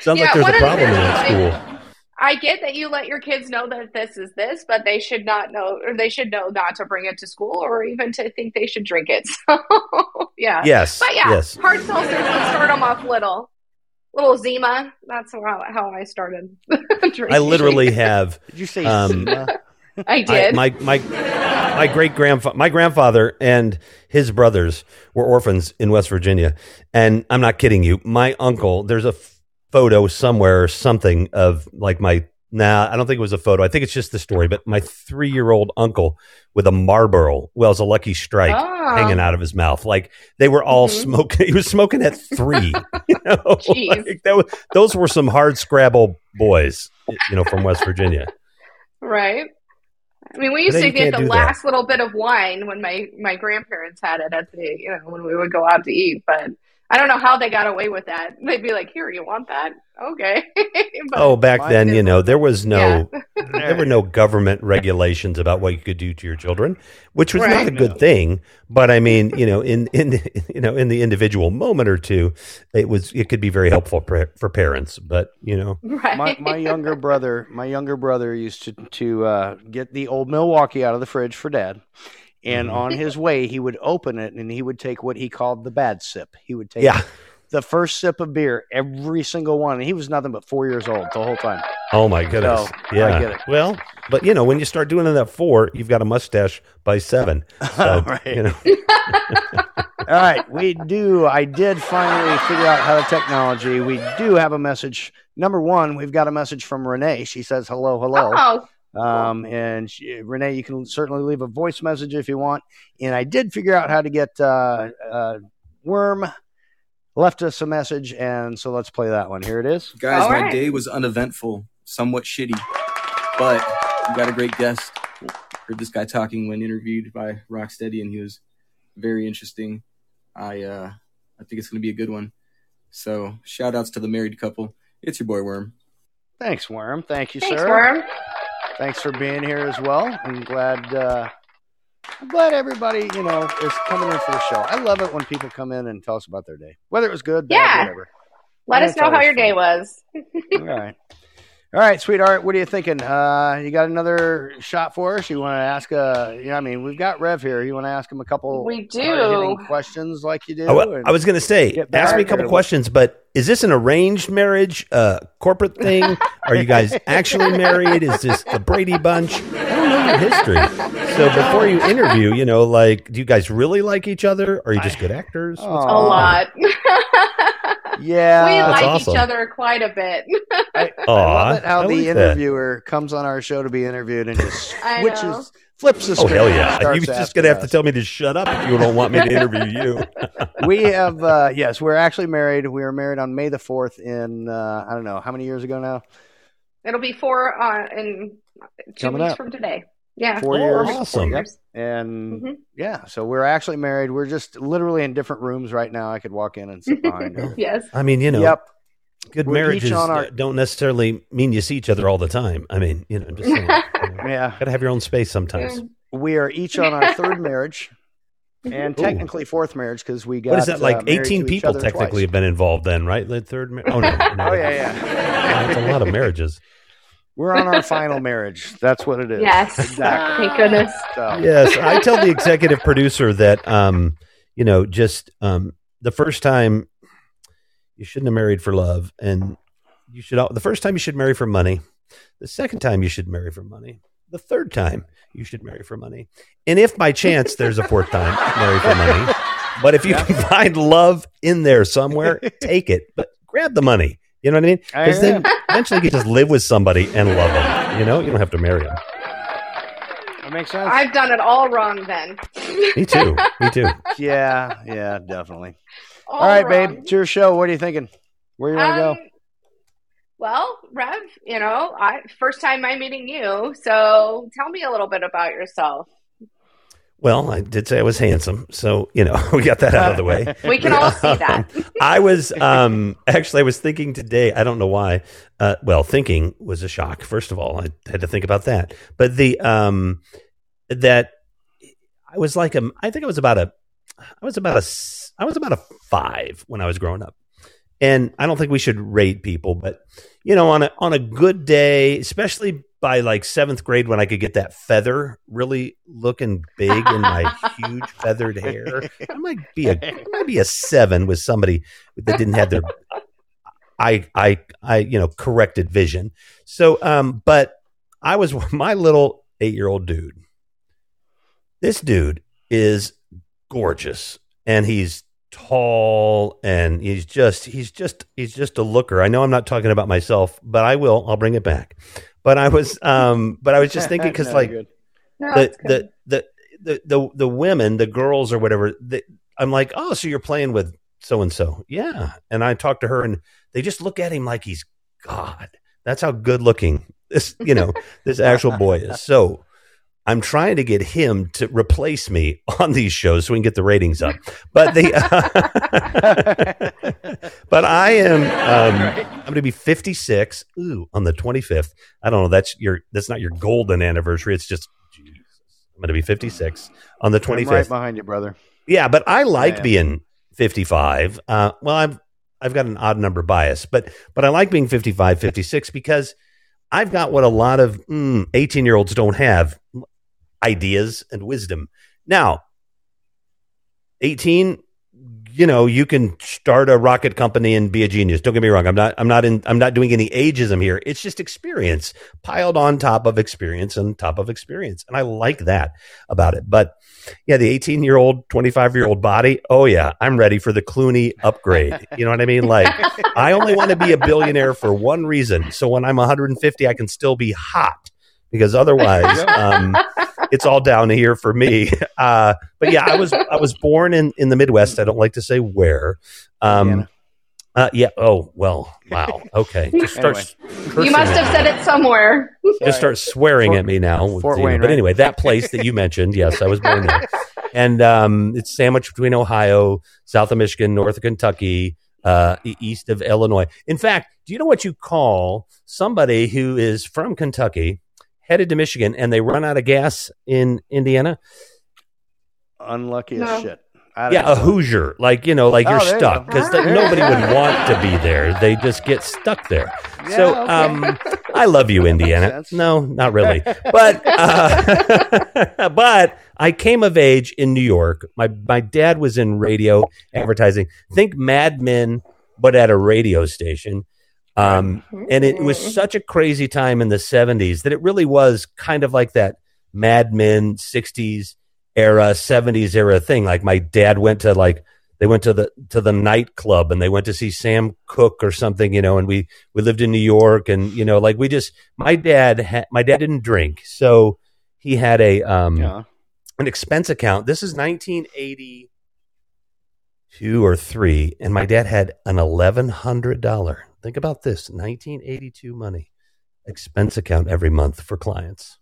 Sounds Yeah, like there's a of the problem in that I- school. I get that you let your kids know that this is this, but they should not know, or they should know not to bring it to school, or even to think they should drink it. [LAUGHS] So, yeah. Yes, But yeah, yes. hard seltzers would start them off little. Little Zima. That's how, how I started. [LAUGHS] drinking. I literally have Did you say Um, Zima? I I, did. my my my great grandfather, my grandfather and his brothers were orphans in West Virginia, and I'm not kidding you. My uncle, there's a photo somewhere or something of like my. Nah, I don't think it was a photo. I think it's just the story. But my three year old uncle with a Marlboro, well, it's a Lucky Strike Oh. hanging out of his mouth. Like they were all Mhm. smoking. [LAUGHS] He was smoking at three. You know, [LAUGHS] Jeez. Like, was, those were some hard scrabble boys. You know, from West Virginia. right. I mean, we used to get the do that. last little bit of wine when my my grandparents had it at the you know when we would go out to eat. But I don't know how they got away with that. They'd be like, "Here, you want that? Okay." [LAUGHS] Oh, back then, did- you know, there was no Yeah. [LAUGHS] there were no government regulations about what you could do to your children, which was not a good thing. But I mean, you know, in in [LAUGHS] you know, in the individual moment or two, it was it could be very helpful for, for parents. But you know, right. my, my younger brother my younger brother used to to uh, get the old milwaukee out of the fridge for dad and Mhm. on his way he would open it and he would take what he called the bad sip he would take yeah. the first sip of beer every single one and he was nothing but four years old the whole time Oh my goodness. So, I yeah. get it. Well, but you know, when you start doing it at four, you've got a mustache by seven. [LAUGHS] So, Right. you know, all right we do i did finally figure out how the technology we do have a message number one we've got a message from renee she says hello hello oh, Um, and she, Renee, you can certainly leave a voice message if you want. And I did figure out how to get uh, uh, Worm left us a message, and so let's play that one. Here it is. Guys, All my right. day was uneventful, somewhat shitty, but we got a great guest. Heard this guy talking when interviewed by Rocksteady, and he was very interesting. I uh, I think it's going to be a good one. So, shout outs to the married couple. It's your boy Worm. Thanks, Worm. Thank you, thanks, sir. Worm. Thanks for being here as well. I'm glad. Uh, I'm glad everybody, you know, is coming in for the show. I love it when people come in and tell us about their day, whether it was good, bad, Yeah. whatever. Let us know how your day was. All right. [LAUGHS] All right, sweetheart. What are you thinking? Uh, you got another shot for us? You want to ask a? Yeah, I mean, we've got Rev here. You want to ask him a couple? We do. questions like you do. I I was going to say, ask me a or couple what? questions, but is this an arranged marriage, uh, corporate thing? Are you guys [LAUGHS] actually married? Is this the Brady Bunch? I don't know your history. So before you interview, you know, like, do you guys really like each other? Are you just good actors? A lot. [LAUGHS] Yeah, we like awesome. each other quite a bit. I, I Aw, love it how I the like that. interviewer comes on our show to be interviewed and just [LAUGHS] I know. switches, flips the Oh script. hell yeah! starts You're just gonna have to tell me to shut up if you don't want me to interview you. [LAUGHS] we have uh, yes, we're actually married. We were married on May the fourth in uh, I don't know how many years ago now. It'll be four uh, in two Coming weeks up. from today. Yeah, Four Oh, years. Four awesome. years. And Mhm. yeah, so we're actually married. We're just literally in different rooms right now. I could walk in and sit behind her. [LAUGHS] Yes. I mean, you know, Yep. good We're marriages our- uh, don't necessarily mean you see each other all the time. I mean, you know, just saying, you [LAUGHS] know, Yeah. gotta have your own space sometimes. We are each on our third marriage [LAUGHS] and Ooh. technically fourth marriage because we got What is that uh, like? married Eighteen people technically twice. have been involved then, right? The third. Mar- oh no, no. Oh yeah, yeah. That's a lot of marriages. We're on our final [LAUGHS] marriage. That's what it is. Yes. Exactly. Thank goodness. So, yes, I tell the executive producer that, um, you know, just um, the first time you shouldn't have married for love, and you should. The first time you should marry for money. The second time you should marry for money. The third time you should marry for money. And if by chance there's a fourth time, marry for money. But if you can find love in there somewhere, take it. But grab the money. You know what I mean? Because then [LAUGHS] eventually you can just live with somebody and love them. You know, you don't have to marry them. that makes sense. I've done it all wrong then. Me too. Me too. [LAUGHS] yeah, yeah, definitely. All, All right, wrong. babe. It's your show. What are you thinking? Where you want to Um, Well, Rev, you know, I first time I'm meeting you, so tell me a little bit about yourself. Well, I did say I was handsome, so you know [LAUGHS] we got that out of the way. [LAUGHS] We can all see that. [LAUGHS] I was um, actually I was thinking today. I don't know why. Uh, well, thinking was a shock. First of all, I had to think about that. But the um, that I was like a. I think I was about a. I was about a, I was about a five when I was growing up, and I don't think we should rate people, but you know, on a on a good day, especially by like seventh grade when I could get that feather really looking big in my [LAUGHS] huge feathered hair. I might be a I might be a seven with somebody that didn't have their I I I you know corrected vision. So um but I was [LAUGHS] my little eight year old dude. This dude is gorgeous and he's tall and he's just he's just he's just a looker. I know I'm not talking about myself, but I will. I'll bring it back. But I was um but I was just thinking [LAUGHS] cuz No, like good. No, the, good. the, the the the the women, the girls or whatever, they, I'm like, oh, so you're playing with so and so, yeah. And I talked to her, and they just look at him like he's God. That's how good looking this, you know, this [LAUGHS] actual boy is. So I'm trying to get him to replace me on these shows so we can get the ratings up. But the [LAUGHS] but I am um, I'm going to be 56 ooh, on the 25th. I don't know. That's your that's not your golden anniversary. It's just Jesus. I'm going to be 56 on the I'm 25th. right behind you, brother. Yeah, but I like Yeah. being 55. Uh, well, I've I've got an odd number bias, but but I like being 55, 56 because I've got what a lot of 18 year olds don't have ideas and wisdom. Now, 18 you know you can start a rocket company and be a genius. Don't get me wrong. I'm not i'm not in i'm not doing any ageism here. It's just experience piled on top of experience and top of experience. And i like that about it. But yeah the 18 year old 25 year old body oh yeah i'm ready for the clooney upgrade. You know what i mean? Like i only want to be a billionaire for one reason. So when i'm 150 i can still be hot because otherwise [LAUGHS] um, it's all down here for me. [LAUGHS] Uh, but yeah, I was I was born in in the Midwest. I don't like to say where. Um, uh, yeah. Oh well. Wow. Okay. [LAUGHS] Just start. Anyway. You must have said it somewhere. Just start swearing at me now. Fort Zena. Wayne, But right? anyway, that place that you mentioned, yes, I was born there, [LAUGHS] and um, it's sandwiched between Ohio, south of Michigan, north of Kentucky, uh, east of Illinois. In fact, do you know what you call somebody who is from Kentucky? Headed to Michigan, and they run out of gas in Indiana. Unlucky No. as shit. I don't Yeah, a. Hoosier, like you know, like Oh, you're stuck go. because Ah. nobody would want to be there. They just get stuck there. so, okay. um, [LAUGHS] I love you, Indiana. No, not really, but uh, [LAUGHS] but I came of age in New York. My my dad was in radio advertising. Think Mad Men, but at a radio station. Um, and it was such a crazy time in the 70s that it really was kind of like that Mad Men 60s era, 70s era thing. Like my dad went to like they went to the to the nightclub and they went to see Sam Cooke or something, you know, and we we lived in New York and you know, like we just my dad ha- my dad didn't drink. So he had a um Yeah. an expense account. This is 1982 or 3 and my dad had an $1100. Think about this, 1982 money expense account every month for clients.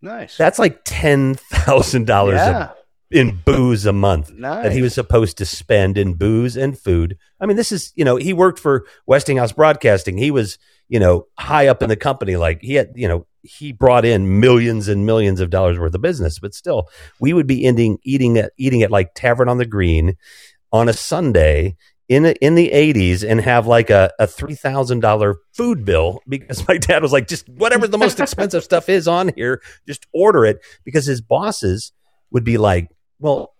Nice. That's like $10,000 yeah. in booze a month Nice. that he was supposed to spend in booze and food. I mean, this is, you know, he worked for Westinghouse Broadcasting. He was, you know, high up in the company. Like he had, you know, he brought in millions and millions of dollars worth of business, but still, we would be ending eating at eating at like Tavern on the Green on a Sunday in the, in the 80s and have like a, a $3,000 food bill because [LAUGHS] my dad was like, just whatever the most expensive stuff is on here, just order it because his bosses would be like, well,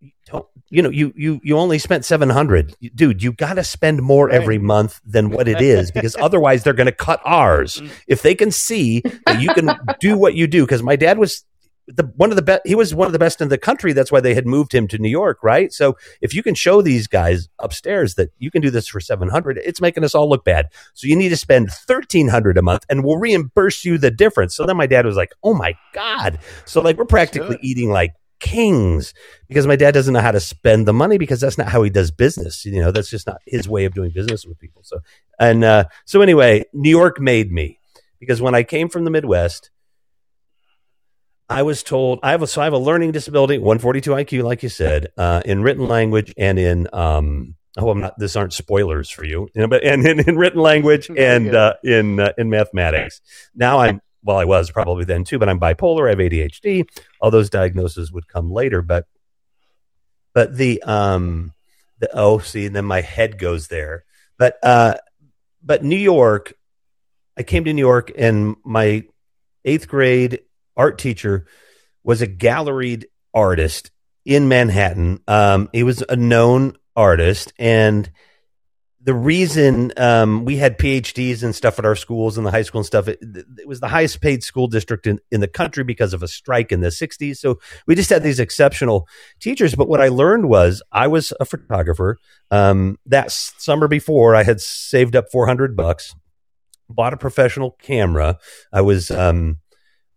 you don't- you know, you you you only spent seven hundred, dude. You got to spend more every month than what it is because [LAUGHS] otherwise they're going to cut ours. Mm. If they can see that you can do what you do, because my dad was the one of the best. He was one of the best in the country. That's why they had moved him to New York, right? So if you can show these guys upstairs that you can do this for seven hundred, it's making us all look bad. So you need to spend thirteen hundred a month, and we'll reimburse you the difference. So then my dad was like, "Oh my god!" So like we're practically eating like kings because my dad doesn't know how to spend the money because that's not how he does business. You know, that's just not his way of doing business with people. So, and uh, so anyway, New York made me because when I came from the Midwest, I was told I have a, so I have a learning disability, 142 IQ, like you said, uh, in written language and in um. Oh, I'm not. This aren't spoilers for you, you know, but and in, in written language [LAUGHS] and uh, in uh, in mathematics. Now I'm well, I was probably then too, but I'm bipolar. I have ADHD. All those diagnoses would come later, but but the um the oh see, and then my head goes there. But uh but New York, I came to New York and my eighth grade art teacher was a galleried artist in Manhattan. Um, he was a known artist, and the reason um, we had PhDs and stuff at our schools and the high school and stuff, it, it was the highest paid school district in, in the country because of a strike in the 60s. So we just had these exceptional teachers. But what I learned was I was a photographer. Um, that summer before, I had saved up 400 bucks, bought a professional camera. I was. Um,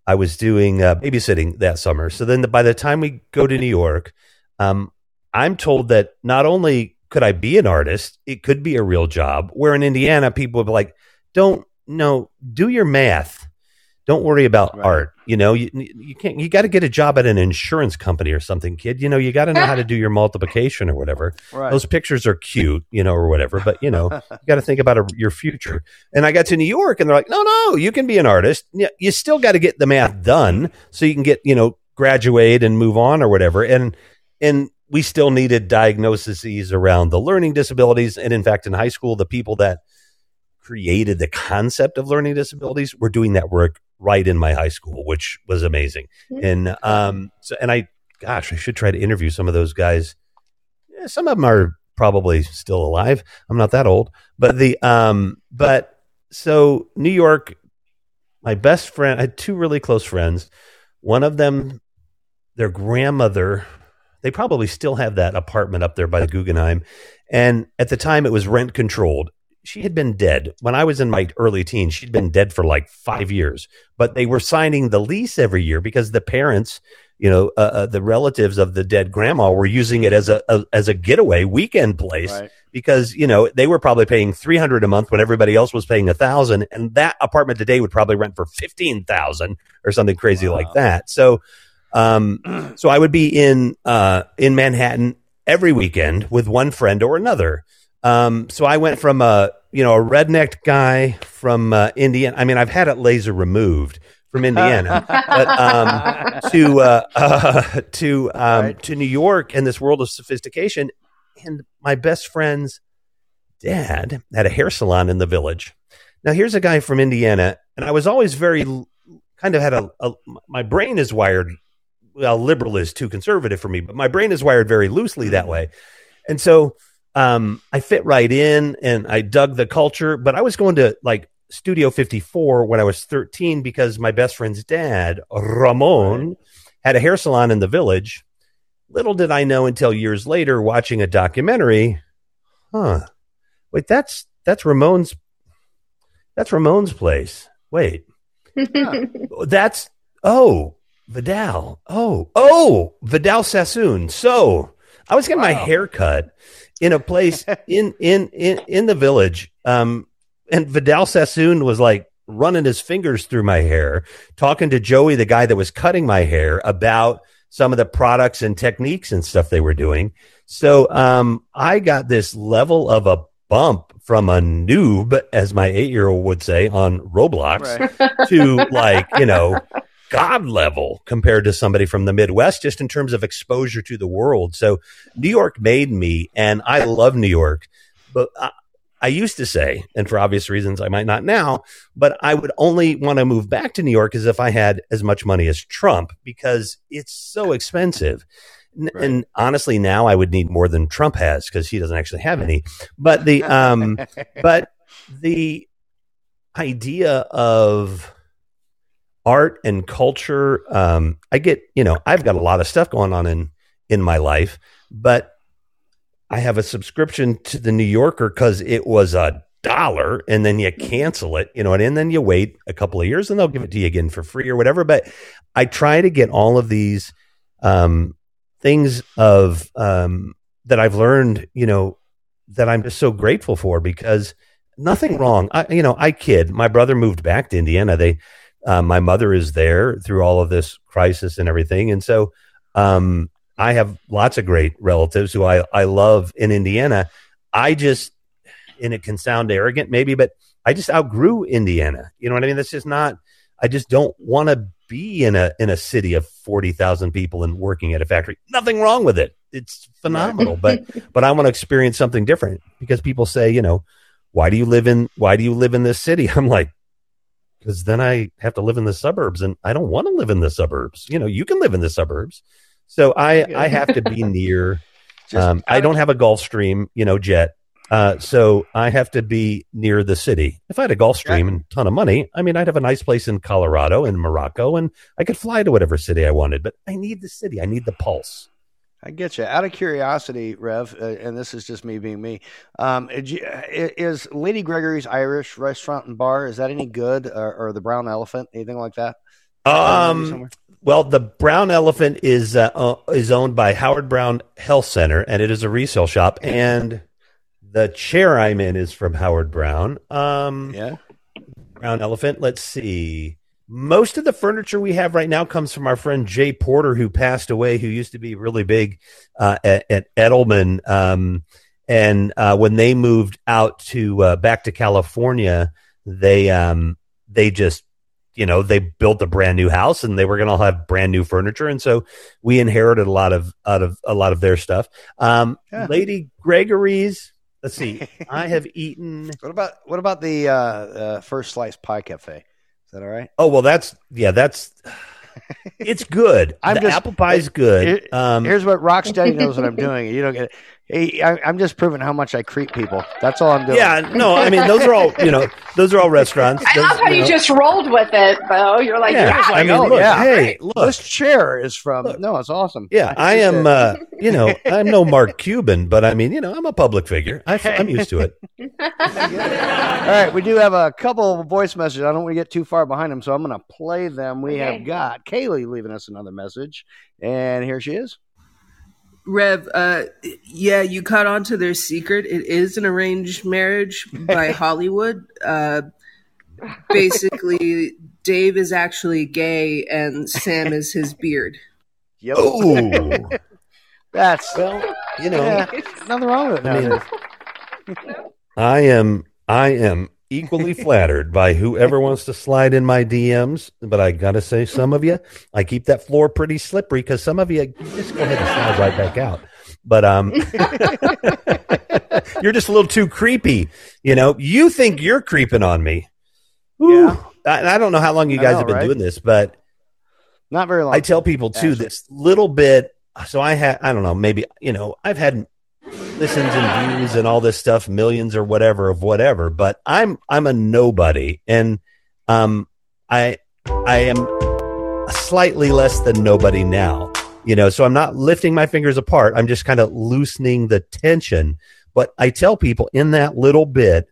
I was doing uh, babysitting that summer. So then, the, by the time we go to New York, um, I'm told that not only could I be an artist, it could be a real job. Where in Indiana, people would be like, "Don't no, do your math. Don't worry about Right. art. You know, you you can't. You got to get a job at an insurance company or something, kid. You know, you got to know how to do your multiplication or whatever. [LAUGHS] Right. Those pictures are cute, you know, or whatever. But you know, [LAUGHS] you got to think about a, your future. And I got to New York, and they're like, "No, no, you can be an artist. Yeah, you still got to get the math done so you can get, you know, graduate and move on or whatever." And and we still needed diagnoses around the learning disabilities. And in fact, in high school, the people that created the concept of learning disabilities were doing that work right in my high school, which was amazing. And um, so, and I, gosh, I should try to interview some of those guys. Yeah, some of them are probably still alive. I'm not that old, but the um, but so New York, my best friend, I had two really close friends. One of them, their grandmother, they probably still have that apartment up there by the Guggenheim. And at the time, it was rent controlled. She had been dead when I was in my early teens. She'd been dead for like five years, but they were signing the lease every year because the parents, you know, uh, uh, the relatives of the dead grandma were using it as a, a as a getaway weekend place Right. because you know they were probably paying three hundred a month when everybody else was paying a thousand, and that apartment today would probably rent for fifteen thousand or something crazy like that. So, um, [CLEARS THROAT] so I would be in uh, in Manhattan every weekend with one friend or another. Um, so I went from a you know a redneck guy from uh, Indiana. I mean, I've had it laser removed from Indiana, but um, [LAUGHS] to uh, uh, to um, Right. to New York and this world of sophistication. And my best friend's dad had a hair salon in the village. Now here's a guy from Indiana, and I was always very kind of had a, a my brain is wired. Well, liberal is too conservative for me, but my brain is wired very loosely that way, and so um, I fit right in, and I dug the culture. But I was going to like Studio 54 when I was 13 because my best friend's dad, Ramon, had a hair salon in the village. Little did I know until years later, watching a documentary. Huh? Wait, that's that's Ramon's. That's Ramon's place. Wait, [LAUGHS] that's oh Vidal. Oh oh Vidal Sassoon. So I was getting my hair cut in a place [LAUGHS] in in in in the village. Um, and Vidal Sassoon was like running his fingers through my hair, talking to Joey, the guy that was cutting my hair, about some of the products and techniques and stuff they were doing. So um, I got this level of a bump from a noob, as my eight year old would say, on Roblox to like, you know, God level compared to somebody from the Midwest, just in terms of exposure to the world. So New York made me, and I love New York. But I, I used to say, and for obvious reasons, I might not now, but I would only want to move back to New York as if I had as much money as Trump because it's so expensive. N- And honestly, now I would need more than Trump has because he doesn't actually have any. But the um, [LAUGHS] but the idea of art and culture, um, I get you know I've got a lot of stuff going on in in my life, but I have a subscription to the New Yorker because it was a dollar and then you cancel it, you know, and, then you wait a couple of years and they'll give it to you again for free or whatever. But I try to get all of these um, things of um, that I've learned, you know, that I'm just so grateful for because nothing wrong. I, you know, I kid. My brother moved back to Indiana. They, uh, my mother is there through all of this crisis and everything, and so um, I have lots of great relatives who I I love in Indiana. I just, and it can sound arrogant maybe, but I just outgrew Indiana. You know what I mean? That's just not. I just don't want to be in a in a city of forty thousand people and working at a factory. Nothing wrong with it. It's phenomenal, but [LAUGHS] but I want to experience something different because people say, you know, why do you live in why do you live in this city? [LAUGHS] I'm like, because then I have to live in the suburbs, and I don't want to live in the suburbs. You know, you can live in the suburbs, so I I have to be [LAUGHS] near. Um, I don't have a Gulfstream, you know, jet. Uh, so I have to be near the city. If I had a Gulfstream and a ton of money, I mean, I'd have a nice place in Colorado and Morocco, and I could fly to whatever city I wanted. But I need the city. I need the pulse. I get you. Out of curiosity, Rev, uh, and this is just me being me. Um, i- is Lady Gregory's Irish restaurant and bar is that any good, or, or the Brown Elephant, anything like that? Um, well, the Brown Elephant is uh, uh, is owned by Howard Brown Health Center, and it is a resale shop. And the chair I'm in is from Howard Brown. Um, yeah, Brown Elephant. Let's see. Most of the furniture we have right now comes from our friend Jay Porter, who passed away, who used to be really big uh, at, at Edelman. Um, and uh, when they moved out to uh, back to California, they um, they just you know they built a brand new house and they were going to have brand new furniture, and so we inherited a lot of out of a lot of their stuff. Um, Yeah. Lady Gregory's. Let's see. [LAUGHS] I have eaten. What about what about the uh, uh, first slice pie cafe? Is that all right? Oh well, that's yeah, that's it's good. [LAUGHS] I'm the just- apple pie's good. Here- Um, Here's what Rocksteady knows what I'm doing. You don't get it. Hey, I, I'm just proving how much I creep people. That's all I'm doing. yeah, no, I mean those are all you know. Those are all restaurants. I Those, love how you know- just rolled with it, though. You're like, Yeah, yeah, I mean, oh, look, yeah. hey, look, This chair is from. no, it's awesome. yeah, I am. Uh, [LAUGHS] you know, I'm no Mark Cuban, but I mean, you know, I'm a public figure. I, I'm used to it. [LAUGHS] All right, we do have a couple of voice messages. I don't want to get too far behind them, so I'm going to play them. We Okay. have got Kaylee leaving us another message, and here she is. Rev, uh, yeah, you caught on to their secret. It is an arranged marriage by [LAUGHS] Hollywood. Uh, basically, Dave is actually gay and Sam is his beard. Yep. Oh, That's well, you know, yeah, nothing wrong with it. I mean. I am. I am equally flattered by whoever wants to slide in my DMs. But I gotta say, some of you, I keep that floor pretty slippery because some of you just go ahead and slide right back out. But um, [LAUGHS] you're just a little too creepy. You know, you think you're creeping on me. Ooh. Yeah. I, I don't know how long you guys know, have been right? doing this, but Not very long. I tell people too Actually. this little bit. So I had, I don't know, maybe you know, I've had listens and views and all this stuff, millions or whatever of whatever. But I'm I'm a nobody, and um, I I am slightly less than nobody now. You know, so I'm not lifting my fingers apart. I'm just kind of loosening the tension. But I tell people in that little bit,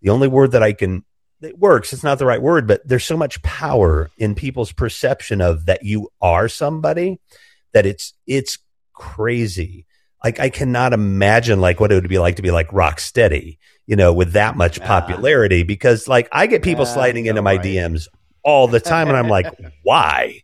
the only word that I can it works. It's not the right word, but there's so much power in people's perception of that you are somebody that it's it's crazy. Like I cannot imagine like what it would be like to be like Rocksteady, you know, with that much popularity. Because like I get people Yeah, sliding into my right. DMs all the time, and I'm like, [LAUGHS] why?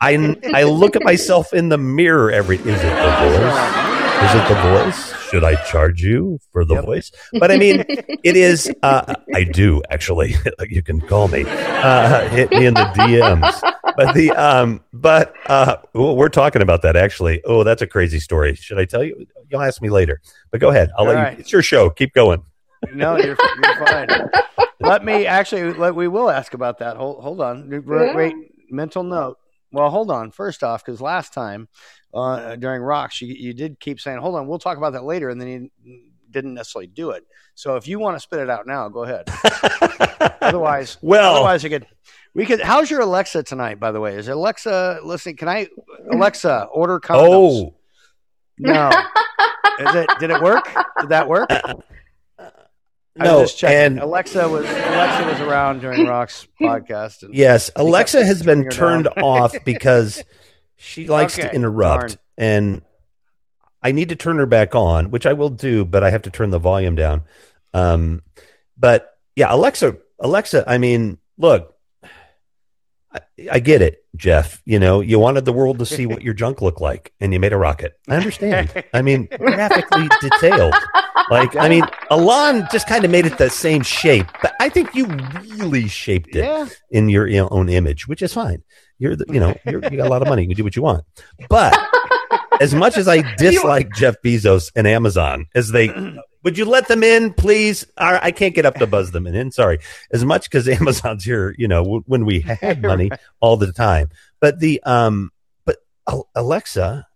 I I look at myself in the mirror every. Is it the voice? Is it the voice? Should I charge you for the Yep. voice? But I mean, it [LAUGHS] is. Uh, I do actually. [LAUGHS] you can call me. Uh, hit me in the DMs. But the um, but uh, we're talking about that actually. Oh, that's a crazy story. Should I tell you? You'll ask me later. But go ahead. I'll All let right. you. It's your show. Keep going. No, you're, you're fine. Let me actually. Let, we will ask about that. Hold, hold on. Wait, wait, mental note. Well, hold on. First off, because last time uh, during rocks, you, you did keep saying, "Hold on, we'll talk about that later," and then you didn't necessarily do it. So if you want to spit it out now, go ahead. [LAUGHS] otherwise, Well- otherwise you could. We could. How's your Alexa tonight? By the way, is Alexa listening? Can I, Alexa, order condoms? Oh, no. [LAUGHS] Is it? Did it work? Did that work? I no. was just checking. And Alexa was Alexa was around during Rock's [LAUGHS] podcast. And Yes, Alexa has been turned off because she likes Okay, to interrupt, darn. and I need to turn her back on, which I will do, but I have to turn the volume down. Um, but yeah, Alexa, Alexa. I mean, look, I, I get it, Jeff. You know, you wanted the world to see what your junk looked like, and you made a rocket. I understand. I mean, [LAUGHS] graphically detailed. Like, I mean, Elon just kind of made it the same shape, but I think you really shaped it Yeah. in your own image, which is fine. You're, the, you know, [LAUGHS] you're, you got a lot of money. You can do what you want. But [LAUGHS] as much as I dislike Jeff Bezos and Amazon, as they [CLEARS THROAT] would you let them in, please? I I can't get up to buzz them in. Sorry, as much because [LAUGHS] Amazon's here, you know, w- when we had money all the time. But the um, but Alexa,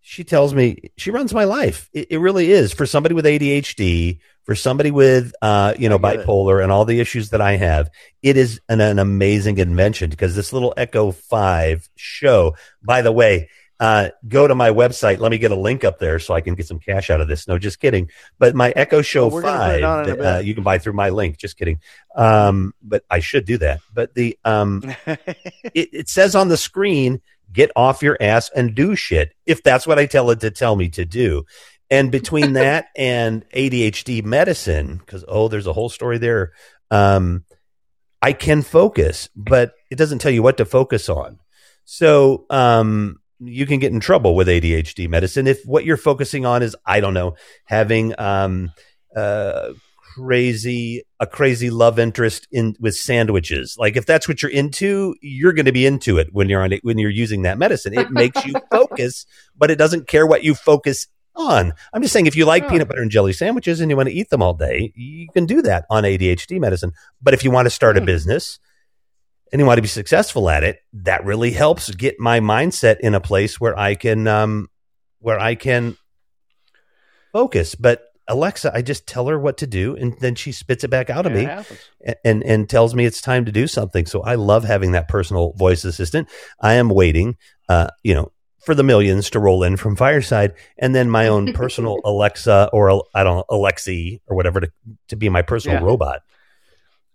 she tells me she runs my life. It, it really is for somebody with ADHD, for somebody with uh, you know, get it. bipolar and all the issues that I have. It is an, an amazing invention because this little Echo Five show. By the way, uh, go to my website. Let me get a link up there so I can get some cash out of this. No, just kidding. But my Echo Show put Five, it on in a uh, you can buy through my link. Just kidding. Um, but I should do that. But the um, [LAUGHS] it, it says on the screen, get off your ass and do shit. If that's what I tell it to tell me to do. And between that [LAUGHS] and ADHD medicine, because oh, there's a whole story there. Um, I can focus, but it doesn't tell you what to focus on. So um, you can get in trouble with ADHD medicine if what you're focusing on is I don't know having um, uh, crazy a crazy love interest in with sandwiches. Like if that's what you're into, you're going to be into it when you're on it when you're using that medicine. It makes you [LAUGHS] focus, but it doesn't care what you focus on. I'm just saying if you like peanut butter and jelly sandwiches and you want to eat them all day, you can do that on ADHD medicine. But if you want to start a Hmm. business and you want to be successful at it, that really helps get my mindset in a place where I can um where I can focus. But Alexa, I just tell her what to do and then she spits it back out of It me and, and and tells me it's time to do something. So I love having that personal voice assistant. I am waiting, uh, you know, for the millions to roll in from Fireside, and then my own personal [LAUGHS] Alexa or I don't know Alexi or whatever to to be my personal Yeah. robot.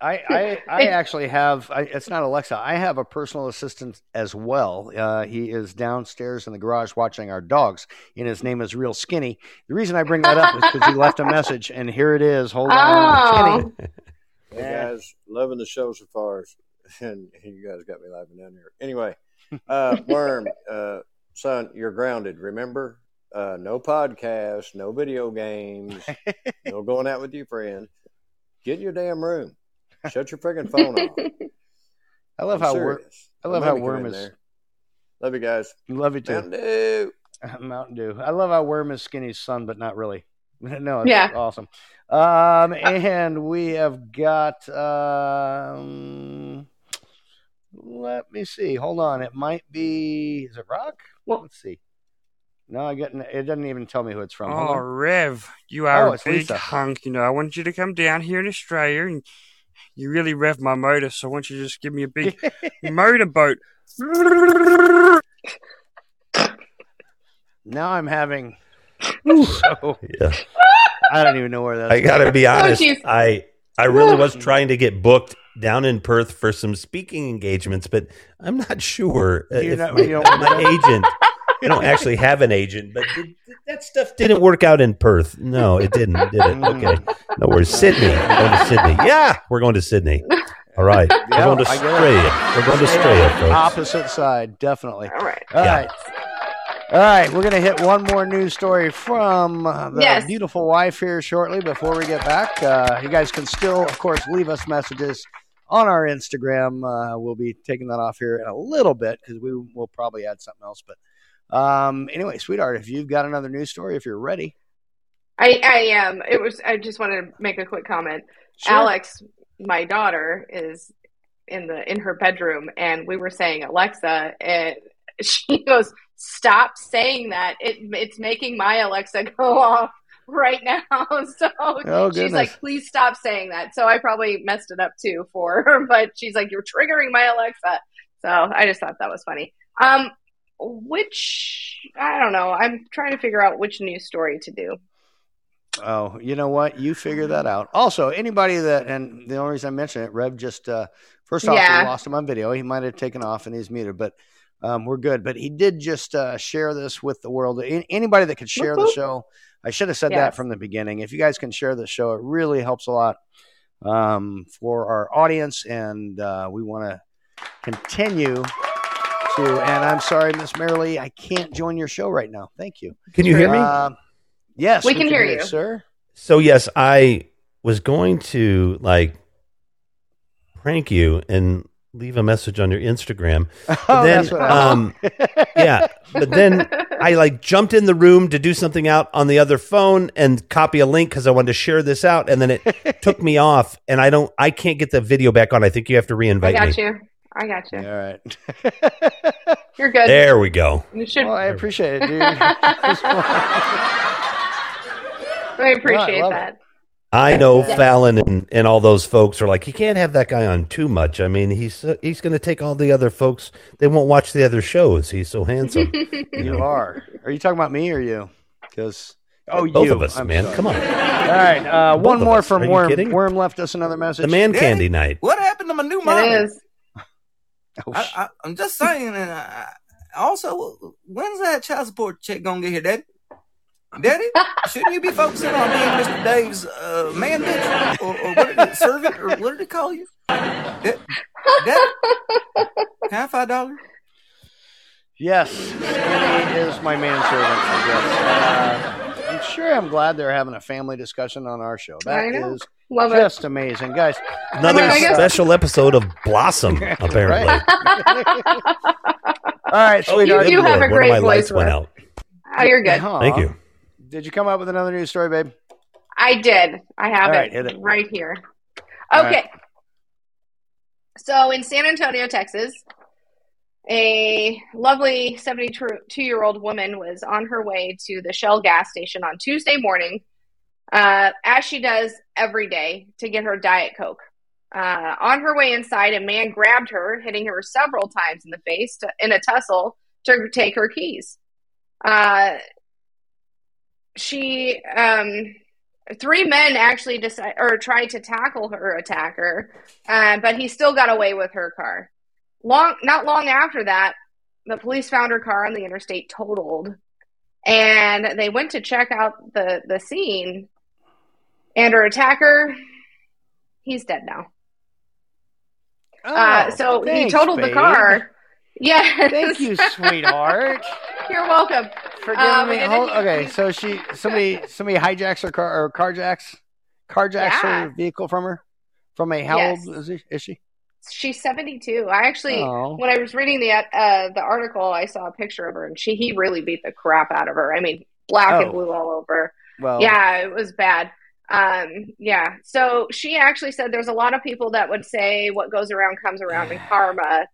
I, I, [LAUGHS] I actually have. I, it's not Alexa. I have a personal assistant as well. Uh, he is downstairs in the garage watching our dogs, and his name is Real Skinny. The reason I bring that up is because he left a message, and here it is. Hold on, Oh. Skinny. Hey guys, loving the show so far, [LAUGHS] and you guys got me laughing down here. Anyway, uh, Worm, uh, son, you're grounded. Remember, uh, no podcast, no video games, [LAUGHS] no going out with your friends. Get in your damn room. Shut your freaking phone off. [LAUGHS] I love I'm how Worm. serious. I love make how Worm is. there. Love you guys. Love you too. Mountain Dew. [LAUGHS] Mountain Dew. I love how Worm is Skinny's son, but not really. no, it's Yeah. awesome. Um, and we have got. Um, let me see. Hold on. It might be. Is it Rock? Well- Let's see. No, I get. It doesn't even tell me who it's from. Hold Oh, on. Rev, you are Oh, a big Lisa. hunk. You know, I want you to come down here in Australia and you really rev my motor. So I want you to just give me a big [LAUGHS] motorboat. Now I'm having. [LAUGHS] So, Yeah. I don't even know where that's. I got to be oh, honest. jeez. I I really was trying to get booked down in Perth for some speaking engagements, but I'm not sure uh, You're if not- my, you don't- my agent. I don't actually have an agent, but did, did- that stuff didn't work out in Perth. No, it didn't. Did it? Mm. Okay. No, we're Sydney. We're going to Sydney. Yeah, we're going to Sydney. All right. Yeah, we're going to I. Australia. We're going to Australia, folks. Opposite side, definitely. All right. All Yeah. right. All right, we're going to hit one more news story from uh, the Yes. beautiful wife here shortly before we get back. Uh, you guys can still, of course, leave us messages on our Instagram. Uh, we'll be taking that off here in a little bit because we will probably add something else. But um, anyway, sweetheart, if you've got another news story, if you're ready, I I am. it was. I just wanted to make a quick comment. Sure. Alex, my daughter, is in the in her bedroom, and we were saying Alexa, and [LAUGHS] she goes, "Stop saying that! It it's making my Alexa [LAUGHS] go off." Right now, [LAUGHS] so Oh, she's like, "Please stop saying that." So I probably messed it up too for her, [LAUGHS] but she's like, "You're triggering my Alexa." So I just thought that was funny. Um, which I don't know. I'm trying to figure out which news story to do. Oh, you know what? You figure that out. Also, anybody that, and the only reason I mention it, Rev just, uh, first off, Yeah. we lost him on video. He might have taken off and he's muted, but um, we're good. But he did just uh, share this with the world. Anybody that could share the Whoop, whoop. show, I should have said that from the beginning. If you guys can share the show, it really helps a lot um, for our audience. And uh, we want to continue to, and I'm sorry, Miss Marilee, I can't join your show right now. Thank you. Can you hear me? Um, yes, We can hear you. sir. So yes, I was going to like prank you and leave a message on your Instagram. [LAUGHS] Oh, then, that's what I um, [LAUGHS] yeah, but then I like jumped in the room to do something out on the other phone and copy a link because I wanted to share this out, and then it [LAUGHS] took me off, and I don't, I can't get the video back on. I think you have to I re-invite got me. you. I got you. All right. You're good. There we go. You should. well, I appreciate it, dude. I appreciate love it. that. I know Yeah. Fallon and, and all those folks are like, you can't have that guy on too much. I mean, he's uh, he's going to take all the other folks. They won't watch the other shows. He's so handsome. [LAUGHS] you are. Are you talking about me or you? Because oh, Both you. of us, I'm man. sorry. Come on. All right. Uh, one more us. from Are Worm. kidding? Worm left us another message. The man Daddy? candy night. What happened to my new mom? It is. Oh, I, I, I'm just saying. And I, I- also, when's that child support check gonna get here, Daddy? Daddy, shouldn't you be focusing on being Mr. Dave's uh, man bitch or, or what it, servant or what did it call you? Dad, can I have five dollars? Yes, Skinny is my manservant. I guess. Uh, I'm sure I'm glad they're having a family discussion on our show. That is I know. is Love it. just amazing, guys. Another I guess- special episode of Blossom, [LAUGHS] apparently. All right, Oh, you sweetheart. do have a One of great my voice, lights went out. Oh, you're good. Aw. Thank you. Did you come up with another news story, babe? I did. I have All it, right, it. right here. Okay. So in San Antonio, Texas, a lovely 72 year old woman was on her way to the Shell gas station on Tuesday morning, uh, as she does every day, to get her Diet Coke. Uh, on her way inside, a man grabbed her, hitting her several times in the face to, in a tussle to take her keys. Uh, she um, three men actually decided or tried to tackle her attacker, uh, but he still got away with her car. Long, not long after that, the police found her car on the interstate totaled, and they went to check out the the scene. And her attacker, he's dead now. uh, Oh, so he thanks, totaled the car. Yeah. Thank you, sweetheart. [LAUGHS] You're welcome. For giving Um, me. Hold, okay, so she somebody somebody hijacks her car or carjacks carjacks Yeah. her vehicle from her. From a how Yes. old is, he, is she? She's 72. I actually, Oh. when I was reading the uh, the article, I saw a picture of her, and she he really beat the crap out of her. I mean, black and Oh. blue all over. Well, Yeah, it was bad. Um, yeah. So she actually said there's a lot of people that would say what goes around comes around in [SIGHS] karma.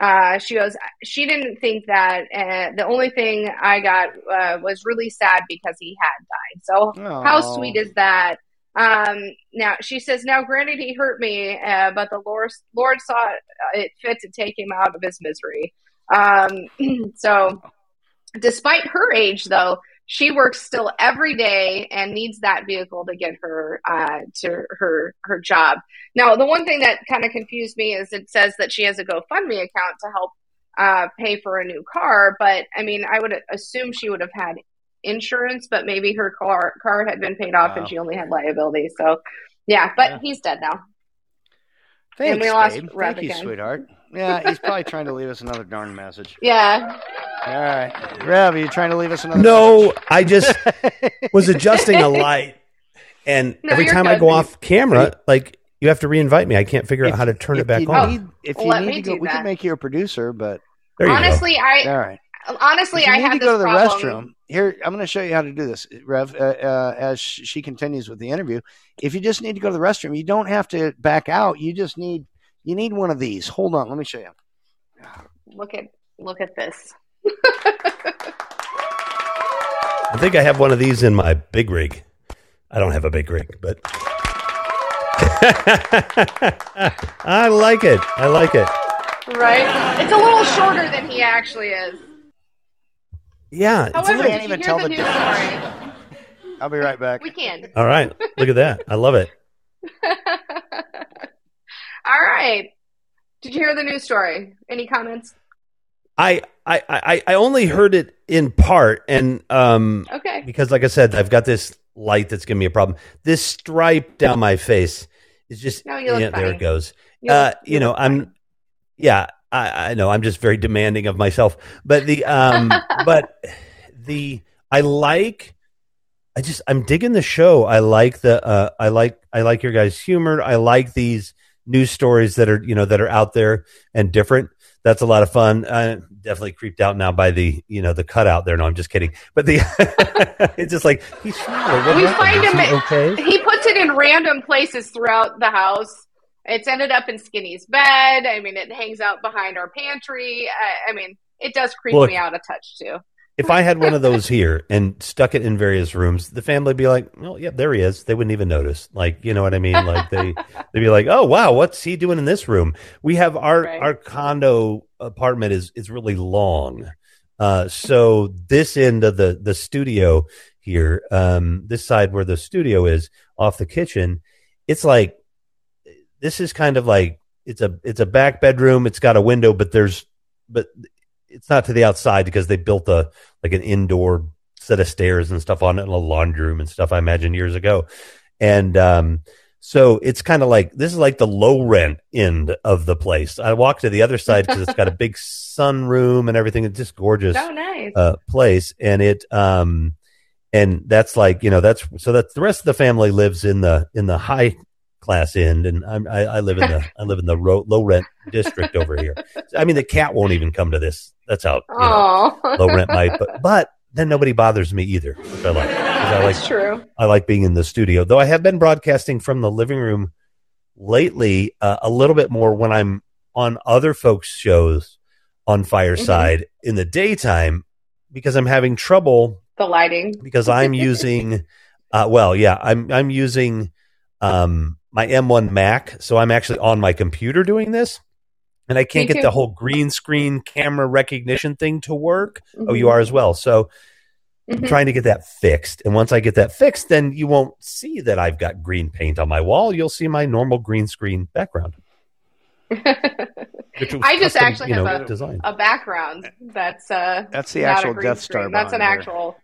Uh, she goes, she didn't think that. Uh, the only thing I got uh, was really sad because he had died. So how sweet is that? Um, now she says, now granted he hurt me, uh, but the Lord, Lord saw it fit to take him out of his misery. Um, [CLEARS THROAT] so despite her age though, she works still every day and needs that vehicle to get her uh, to her her job. Now, the one thing that kind of confused me is it says that she has a GoFundMe account to help uh, pay for a new car, but I mean, I would assume she would have had insurance, but maybe her car car had been paid off Wow. and she only had liability. So, yeah, but Yeah. he's dead now. Thanks, and we lost Thank you, sweetheart. Yeah, he's probably trying to leave us another darn message. Yeah. All right, Rev, are you trying to leave us another? No, I just [LAUGHS] was adjusting a light, and No, every you're time I go off camera, like you have to reinvite me. I can't figure out how to turn it back on. Need, if you Let need me to go, we that. can make you a producer, but There you go. Honestly, I all right. honestly If you I need had to this go to the problem. restroom. Here, I'm going to show you how to do this, Rev. Uh, uh, as she continues with the interview, if you just need to go to the restroom, you don't have to back out. You just need you need one of these. Hold on, let me show you. Look at look at this. I think I have one of these in my big rig. I don't have a big rig, but [LAUGHS] I like it. I like it. Right? It's a little shorter than he actually is. Yeah. it's a However, little- did you hear the news story? I'll be right back. We can. All right. Look at that. I love it. [LAUGHS] All right. Did you hear the news story? Any comments? I, I, I, I only heard it in part, and um, Okay. because like I said, I've got this light that's giving me a problem. This stripe down my face is just No, you look yeah, there it goes. You uh, you know, I'm yeah, I, I know I'm just very demanding of myself, but the um, [LAUGHS] but the I like. I just I'm digging the show. I like the uh, I like I like your guys' humor. I like these news stories that are you know that are out there and different. That's a lot of fun. I'm definitely creeped out now by the you know the cutout there. No, I'm just kidding. But the [LAUGHS] it's just like he's. What we find him. he okay. He puts it in random places throughout the house. It's ended up in Skinny's bed. I mean, it hangs out behind our pantry. I, I mean, it does creep Look. me out a touch too. If I had one of those here and stuck it in various rooms, the family would be like, "Oh, yeah, there he is." They wouldn't even notice. Like, you know what I mean? Like they [LAUGHS] they'd be like, "Oh, wow, what's he doing in this room?" We have our Right. our condo apartment is is really long, uh, so this end of the the studio here, um, this side where the studio is off the kitchen, it's like this is kind of like it's a it's a back bedroom. It's got a window, but there's but it's not to the outside because they built a like an indoor set of stairs and stuff on it and a laundry room and stuff. I imagine years ago, and um, So it's kind of like this is like the low rent end of the place. I walk to the other side because it's got a big [LAUGHS] sunroom and everything. It's just gorgeous Oh, nice. uh, place, and it um, and that's like you know that's so that the rest of the family lives in the in the high class end, and I'm, I, I live in the [LAUGHS] I live in the ro- low rent district over here. I mean, the cat won't even come to this. That's how you know, low rent might, but but then nobody bothers me either, which I like. [LAUGHS] I like That's true. I like being in the studio, though I have been broadcasting from the living room lately uh, a little bit more when I'm on other folks' shows on Fireside in the daytime because I'm having trouble The lighting. because [LAUGHS] I'm using, uh, well, yeah, I'm I'm using um, my M1 Mac, so I'm actually on my computer doing this, and I can't Me get too. the whole green screen camera recognition thing to work. Oh, you Mhm. are as well. So I'm Mhm. trying to get that fixed, and once I get that fixed, then you won't see that I've got green paint on my wall. You'll see my normal green screen background. which was [LAUGHS] I just custom, actually you know, have a, design. a background that's uh That's the not a actual green Death Star screen. That's an behind her. actual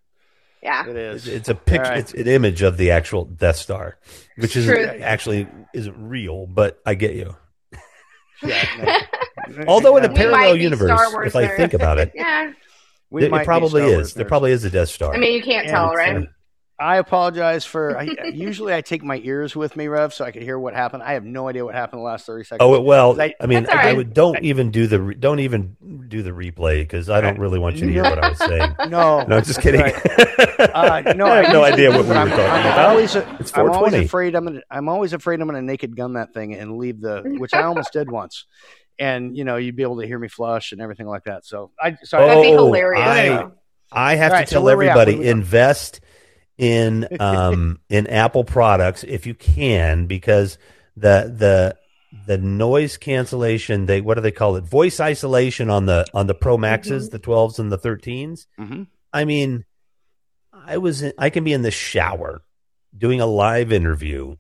yeah. It's, it's a picture. All right. It's an image of the actual Death Star, which is actually isn't real, but I get you. Yeah, Although in a parallel universe, Star Wars if I think about it, [LAUGHS] Yeah. We it, it probably Star Wars is. There probably is a Death Star. I mean you can't And tell, right? I apologize for. I, [LAUGHS] usually, I take my ears with me, Rev, so I could hear what happened. I have no idea what happened the last thirty seconds. Oh well, I- I mean, That's all I right. would don't even do the re- don't even do the replay because I don't really want you to hear what I was saying. [LAUGHS] No, No, just kidding. right. Uh, no, I have no idea what we but were I'm, talking I'm about. Always, It's I'm always 420. afraid I'm gonna. I'm always afraid I'm gonna naked gun that thing and leave the, which I almost did once. And you know, you'd be able to hear me flush and everything like that. So I, sorry, That'd be Oh, hilarious. I, I have All right, to tell where we at? everybody What do we got? invest in um [LAUGHS] in Apple products if you can because the the the noise cancellation they what do they call it voice isolation on the on the Pro Maxes Mhm. the 12s and the 13s Mhm. I mean I was in, I can be in the shower doing a live interview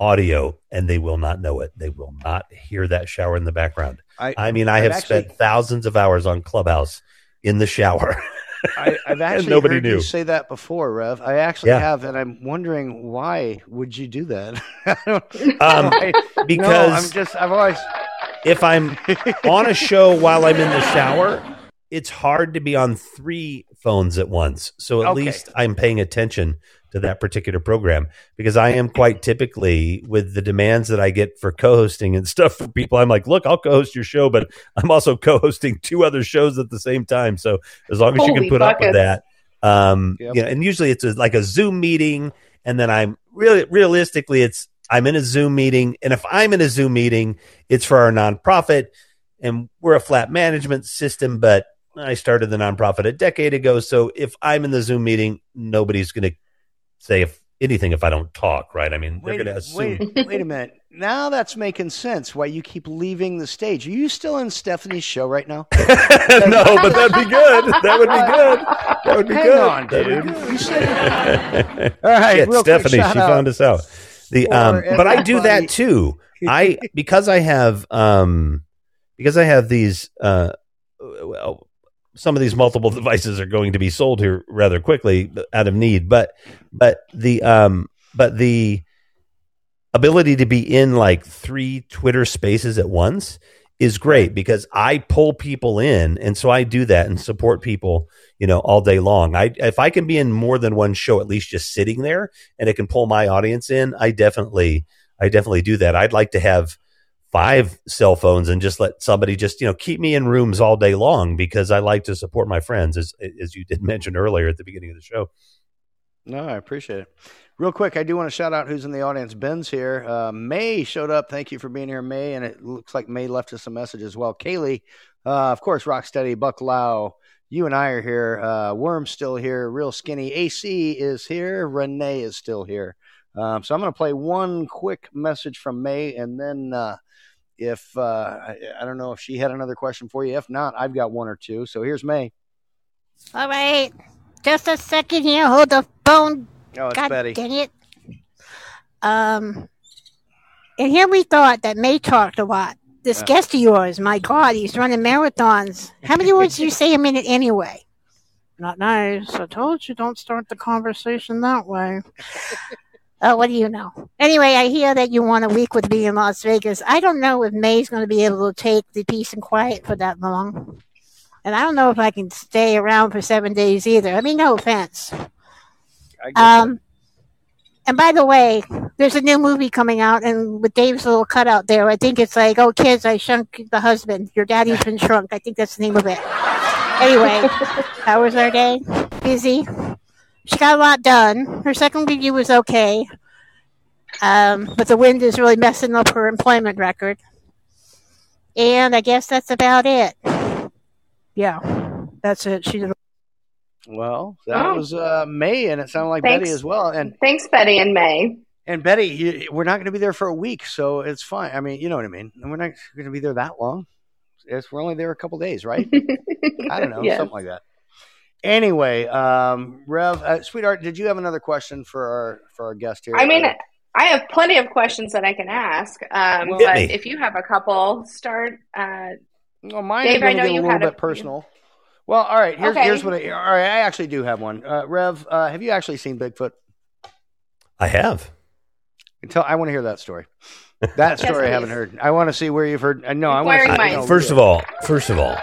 audio and they will not know it they will not hear that shower in the background I, I mean I I've have actually- spent thousands of hours on Clubhouse in the shower [LAUGHS] I, I've actually nobody heard knew. you say that before, Rev. I actually Yeah. have, and I'm wondering why would you do that? [LAUGHS] Um, I- no, because- I'm just I've always if I'm on a show while I'm in the shower, it's hard to be on three phones at once. So at Okay. least I'm paying attention to that particular program because I am quite typically with the demands that I get for co-hosting and [LAUGHS] stuff for people. I'm like, look, I'll co-host your show, but I'm also [LAUGHS] co-hosting two other shows at the same time. So as long as you can put up with that, um, Yep. you know, and usually it's a, like a Zoom meeting, and then I'm really realistically, it's I'm in a Zoom meeting, and if I'm in a Zoom meeting, it's for our nonprofit, and we're a flat management system, but I started the nonprofit a decade ago, so if I'm in the Zoom meeting, nobody's going to say if anything if I don't talk, right? I mean, they're going to assume. wait, wait a minute. Now that's making sense. Why you keep leaving the stage? Are you still in Stephanie's show right now? [LAUGHS] no, but that'd be good. That would be good. That would be Hang good. on, dude. good. You said [LAUGHS] All right, Shit, real quick Stephanie, shout she out found us out. The um, but I do that too. I [LAUGHS] because I have um because I have these uh well some of these multiple devices are going to be sold here rather quickly out of need but but the um but the ability to be in like three Twitter spaces at once is great because I pull people in and so I do that and support people you know all day long. I if I can be in more than one show at least just sitting there and it can pull my audience in I definitely I definitely do that. I'd like to have five cell phones and just let somebody just you know keep me in rooms all day long because I like to support my friends as as you did [LAUGHS] mention earlier at the beginning of the show No, I appreciate it. Real quick, I do want to shout out who's in the audience. Ben's here. Uh, May showed up. Thank you for being here, May. And it looks like May left us a message as well. Kaylee, uh, of course, Rocksteady, Buck Lau. You and I are here. Uh, Worm's still here. Real Skinny. AC is here. Renee is still here. Um, so I'm going to play one quick message from May. And then uh, if uh, I, I don't know if she had another question for you. If not, I've got one or two. So here's May. All right. Just a second here. Hold the phone. Oh, it's God Betty. dang it. Um, and here we thought that May talked a lot. This Uh. guest of yours, my God, he's running marathons. How many words do you say a minute anyway? Not nice. I told you don't start the conversation that way. [LAUGHS] Oh, what do you know? Anyway, I hear that you want a week with me in Las Vegas. I don't know if May's going to be able to take the peace and quiet for that long. And I don't know if I can stay around for seven days either. I mean, no offense. Um, and by the way, there's a new movie coming out, and with Dave's little cutout there, I think it's like, "Oh, kids, I shrunk the husband. Your daddy's been shrunk." I think that's the name of it. Anyway, [LAUGHS] how was our day? Busy. She got a lot done. Her second review was okay, um, but the wind is really messing up her employment record. And I guess that's about it. Yeah, that's it. She did. Well, that Oh. was uh, May, and it sounded like Thanks. Betty as well. And Thanks, Betty and May. and Betty, you, we're not going to be there for a week, so it's fine. I mean, you know what I mean. We're not going to be there that long. It's, we're only there a couple days, right? [LAUGHS] I don't know, Yes. something like that. Anyway, um, Rev, uh, sweetheart, did you have another question for our for our guest here? I mean, I have plenty of questions that I can ask, um, Well- but me. if you have a couple, start. Uh, well, mine Dave, I going know to get a little had bit a personal. Well, all right. Here's Okay. here's what. I, all right, I actually do have one. Uh, Rev, uh, have you actually seen Bigfoot? I have. Tell, I want to hear that story. That Yes, story I haven't heard. I want to see where you've heard. uh, No, I want to. Inquiring See, no, First of all, first of all,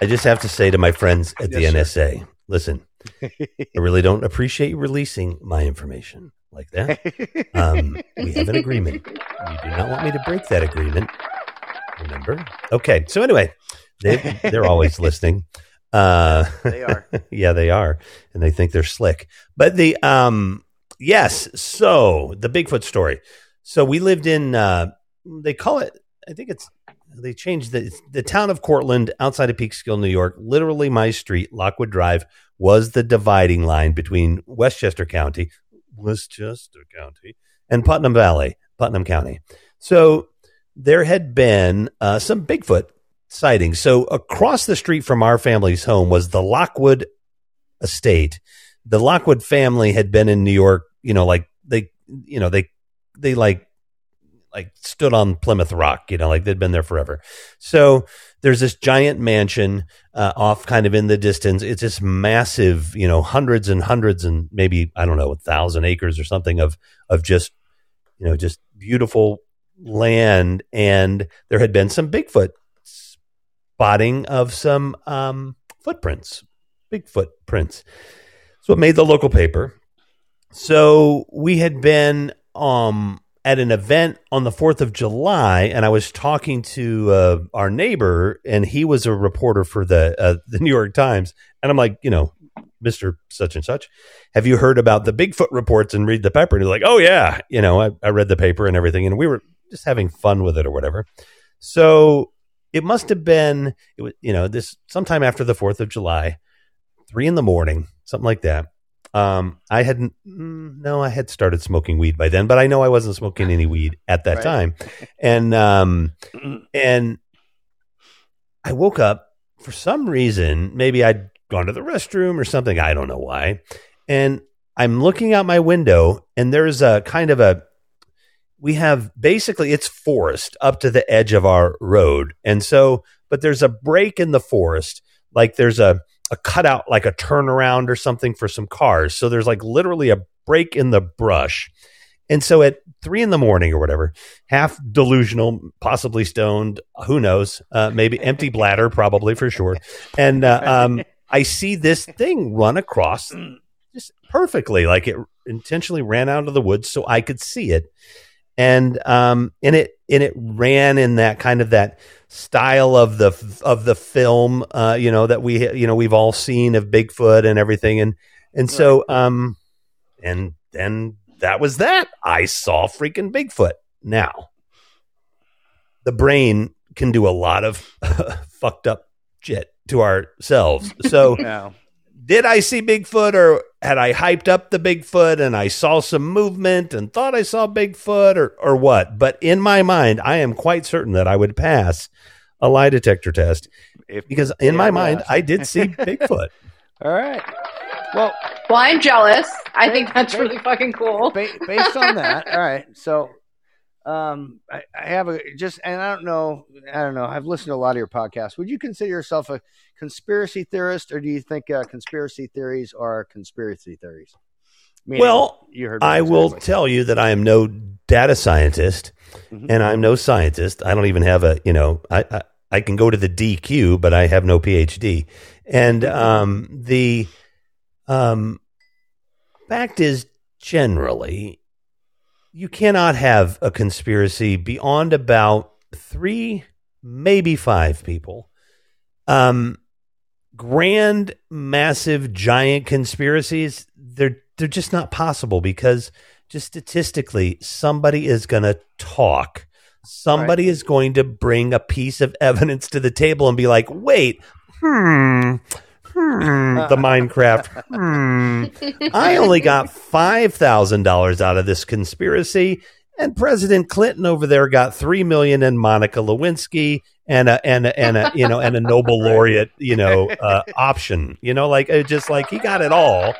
I just have to say to my friends at the Yes, sir. NSA, listen, I really don't appreciate you releasing my information like that. Um, we have an agreement. You do not want me to break that agreement. Remember? Okay. So anyway, they, they're always [LAUGHS] listening. Uh, They are. [LAUGHS] yeah, they are, and they think they're slick. But the um, yes. So the Bigfoot story. So we lived in. Uh, they call it. I think it's. They changed the the town of Cortlandt outside of Peekskill, New York. Literally, my street, Lockwood Drive, was the dividing line between Westchester County, Westchester County, and Putnam Valley, Putnam County. So there had been uh, some Bigfoot sightings. So across the street from our family's home was the Lockwood estate. The Lockwood family had been in New York, you know, like they, you know, they, they like, like stood on Plymouth Rock, you know, like they'd been there forever. So there's this giant mansion uh, off kind of in the distance. It's this massive, you know, hundreds and hundreds and maybe, I don't know, a thousand acres or something of, of just, you know, just beautiful land. And there had been some Bigfoot spotting of some um, footprints, Bigfoot prints. So it made the local paper. So we had been um, at an event on the 4th of July, and I was talking to uh, our neighbor, and he was a reporter for the, uh, the New York Times. And I'm like, you know, Mr. Such and Such, have you heard about the Bigfoot reports and read the paper? And he's like, oh, yeah. You know, I, I read the paper and everything, and we were just having fun with it or whatever. So it must have been, it was, you know, this sometime after the 4th of July, three in the morning, something like that. Um, I hadn't, mm, no, I had started smoking weed by then, but I know I wasn't smoking any weed at that Right. time. And, um, and I woke up for some reason, maybe I'd gone to the restroom or something. I don't know why. And I'm looking out my window and there's a kind of a, we have basically it's forest up to the edge of our road. And so, but there's a break in the forest, like there's a, a cutout, like a turnaround or something for some cars. So there's like literally a break in the brush. And so at three in the morning or whatever, half delusional, possibly stoned, who knows, uh, maybe empty [LAUGHS] bladder, probably for sure. And uh, um, I see this thing run across just perfectly, like it intentionally ran out of the woods so I could see it. And um, and it and it ran in that kind of that style of the of the film, uh, you know, that we you know we've all seen of Bigfoot and everything, and and so um, and then that was that. I saw freaking Bigfoot. Now, the brain can do a lot of [LAUGHS] fucked up shit to ourselves. So, [LAUGHS] No. Did I see Bigfoot or had I hyped up the Bigfoot and I saw some movement and thought I saw Bigfoot or, or what? But in my mind, I am quite certain that I would pass a lie detector test If- because in my mind. I did see [LAUGHS] Bigfoot. All right. Well, well, I'm jealous. I think that's really fucking cool. based on that, all right. So, um, I, I have a just, and I don't know, I don't know. I've listened to a lot of your podcasts. Would you consider yourself a conspiracy theorist, or do you think uh, conspiracy theories are conspiracy theories? Meaning, Well, you heard. I will tell you that I am no data scientist, Mhm. and I'm no scientist. I don't even have a, you know, I, I I can go to the DQ, but I have no PhD. And um, the um, fact is, generally, you cannot have a conspiracy beyond about three, maybe five people. Um, grand, massive, giant conspiracies, they're they're just not possible because just statistically, somebody is going to talk. Somebody is going to bring a piece of evidence to the table and be like, "Wait, hmm, the Minecraft, hmm, I only got five thousand dollars out of this conspiracy." And President Clinton over there got three million, and Monica Lewinsky and a and a, and a you know and a Nobel [LAUGHS] laureate you know uh, option. You know, like it just like he got it all,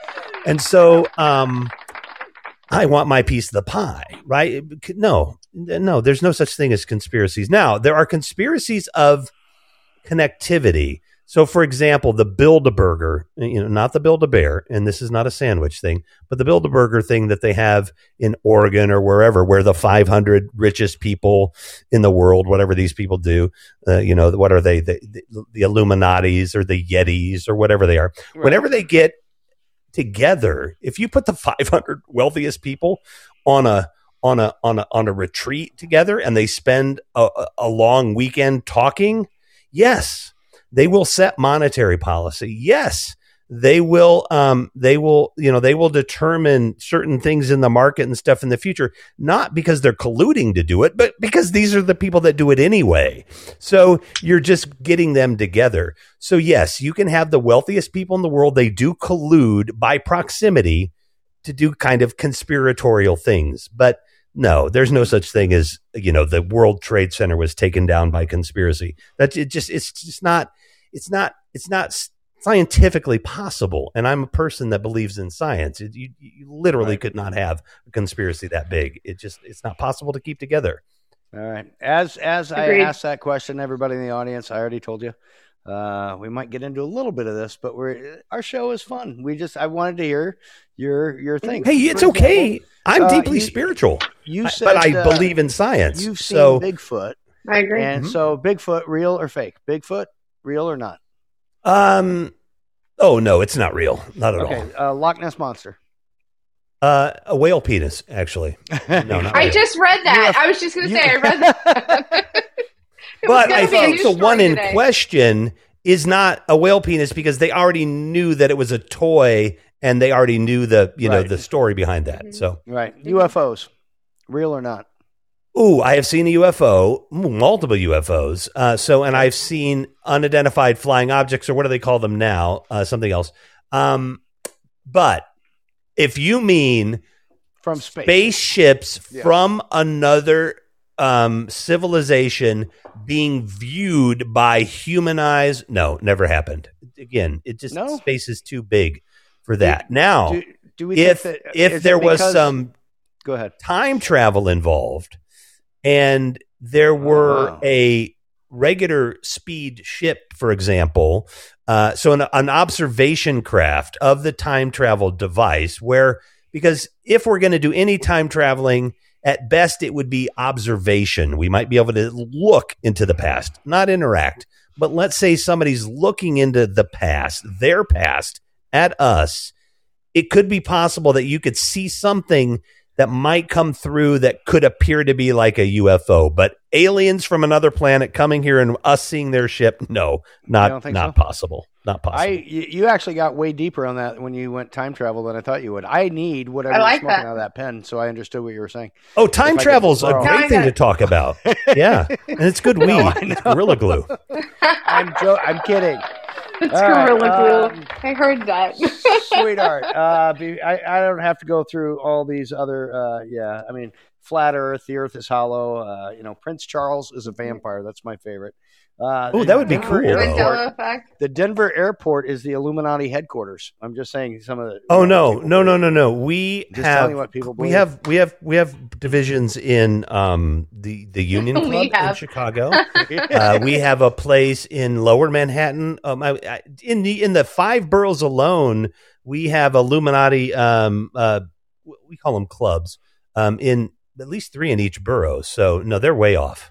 and so um, I want my piece of the pie, right? No, no, there's no such thing as conspiracies. Now there are conspiracies of connectivity. So, for example, the Bilderberg, you know, not the Build a Bear, and this is not a sandwich thing, but the Bilderberg thing that they have in Oregon or wherever, where the 500 richest people in the world, whatever these people do, uh, you know, what are they, the, the, the Illuminatis or the Yetis or whatever they are, whenever they get together, if you put the 500 wealthiest people on a on a on a on a retreat together and they spend a- a long weekend talking, yes, they will set monetary policy. Yes, they will um they will you know they will determine certain things in the market and stuff in the future not because they're colluding to do it but because these are the people that do it anyway so you're just getting them together so yes you can have the wealthiest people in the world they do collude by proximity to do kind of conspiratorial things but no there's no such thing as you know the world trade center was taken down by conspiracy that it just it's just not it's not it's not scientifically possible and i'm a person that believes in science It- you, you literally could not have a conspiracy that big it just it's not possible to keep together All right. As as Agreed. I asked that question, everybody in the audience, I already told you. Uh, we might get into a little bit of this, but we're our show is fun. We just I wanted to hear your your thing. hey it's For okay i'm uh, deeply you- spiritual You I- said, but i uh, believe in science You've seen so Bigfoot, I agree. and Mhm. so Bigfoot, real or fake? Bigfoot, real or not? um oh no it's not real not at Okay, uh, Loch Ness monster. uh a whale penis actually [LAUGHS] no not I just read that. You- I was just going to say I [LAUGHS] read that. [LAUGHS] [LAUGHS] It was but I think the story one in today. question is not a whale penis because they already knew that it was a toy and they already knew the you know the story behind that. Mm-hmm. So, Right, UFOs, real or not? ooh, I have seen a UFO, multiple UFOs. Uh, so, and I've seen unidentified flying objects, or what do they call them now? Uh, something else. Um, but if you mean From space. spaceships Yeah. from another um, civilization being viewed by human eyes. No, never happened. Again, it just No? space is too big for that. now, Do, do we if think that, if there was some go ahead. time travel involved and there were wow. a regular speed ship for example uh, so an, an observation craft of the time travel device where because if we're going to do any time traveling at best it would be observation. We might be able to look into the past not interact. But let's say somebody's looking into the past their past at us. It could be possible that you could see something that might come through that could appear to be like a UFO, but aliens from another planet coming here and us seeing their ship, no, not not so? possible, not possible. I you, you actually got way deeper on that when you went time travel than I thought you would. I need whatever I you're like smoking that. out of that pen, so I understood what you were saying. oh, time if travel's a borrow- Now I great thing to talk about. [LAUGHS] yeah, and it's good weed. No, I it's know. gorilla glue. [LAUGHS] I'm jo- I'm kidding. [LAUGHS] It's All right, gorilla glue. um, I heard that. sweetheart. Uh, be, I, I don't have to go through all these other. Uh, yeah, I mean, flat Earth. The Earth is hollow. Uh, you know, Prince Charles is a vampire. That's my favorite. Uh, Ooh, the that would be Denver cool. Airport- The Denver airport is the Illuminati headquarters. I'm just saying some of the. Oh no, no, no, no, no. We Just have telling what people we have we have we have divisions in um the the [LAUGHS] Union Club in. Chicago. [LAUGHS] uh, we have a place in Lower Manhattan. Um, I, I, in the in the five boroughs alone, we have Illuminati. Um, uh, we call them clubs. Um, in at least three in each borough. So no, they're way off.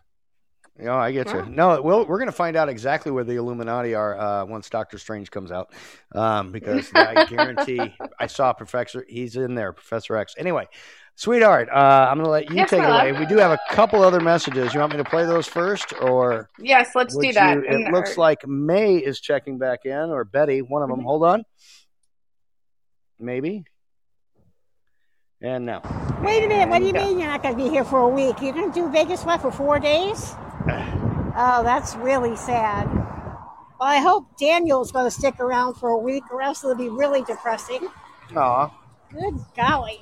Yeah, I get you. No, well, we're going to find out exactly where the Illuminati are uh, once Doctor Strange comes out, um, [LAUGHS] because I guarantee I saw Professor. He's in there, Professor X. Anyway, sweetheart, uh, I'm going to let you Yes, take it away. We do have a couple other messages. You want me to play those first, or Yes, let's do that. you- it looks like May is checking back in, or Betty, one of them. Hold on, maybe. And now, Wait a minute. What do you mean you're not going to be here for a week? You're going to do Vegas what for four days? Oh, that's really sad. Well, I hope Daniel's going to stick around for a week, or else it'll be really depressing. Aw. Good golly.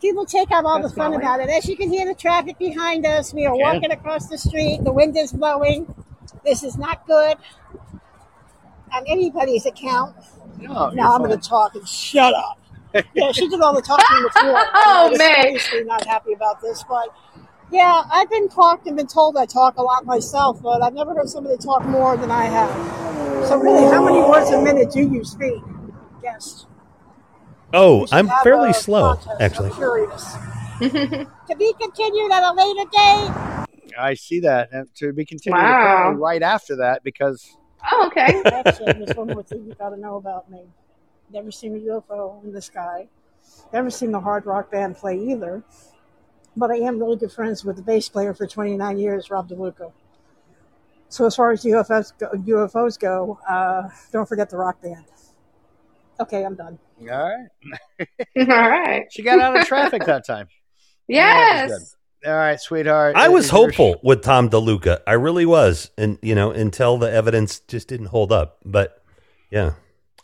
People take out all That's the fun golly. about it. As you can hear the traffic behind us, we are Yeah. walking across the street. The wind is blowing. This is not good on anybody's account. no, now I'm going to talk and shut up. [LAUGHS] yeah, she did all the talking before. [LAUGHS] Oh, I'm man. seriously not happy about this, but yeah, I've been talked and been told I talk a lot myself, but I've never heard somebody talk more than I have. So really, how many words a minute do you speak? Yes. Oh, I'm fairly slow, contest. actually. I'm curious. [LAUGHS] to be continued at a later date. I see that, and to be continued Wow. right after that because Oh, okay. [LAUGHS] Actually, there's one more thing you got to know about me. Never seen a UFO in the sky. Never seen the hard rock band play either. But I am really good friends with the bass player for 29 years, Rob DeLuca. So as far as UFOs go, UFOs go uh, don't forget the rock band. Okay, I'm done. all right, [LAUGHS] All right. she got out of traffic that time. [LAUGHS] Yes. was All right, sweetheart. I was your- hopeful with Tom DeLuca. I really was, and you know, until the evidence just didn't hold up. But yeah,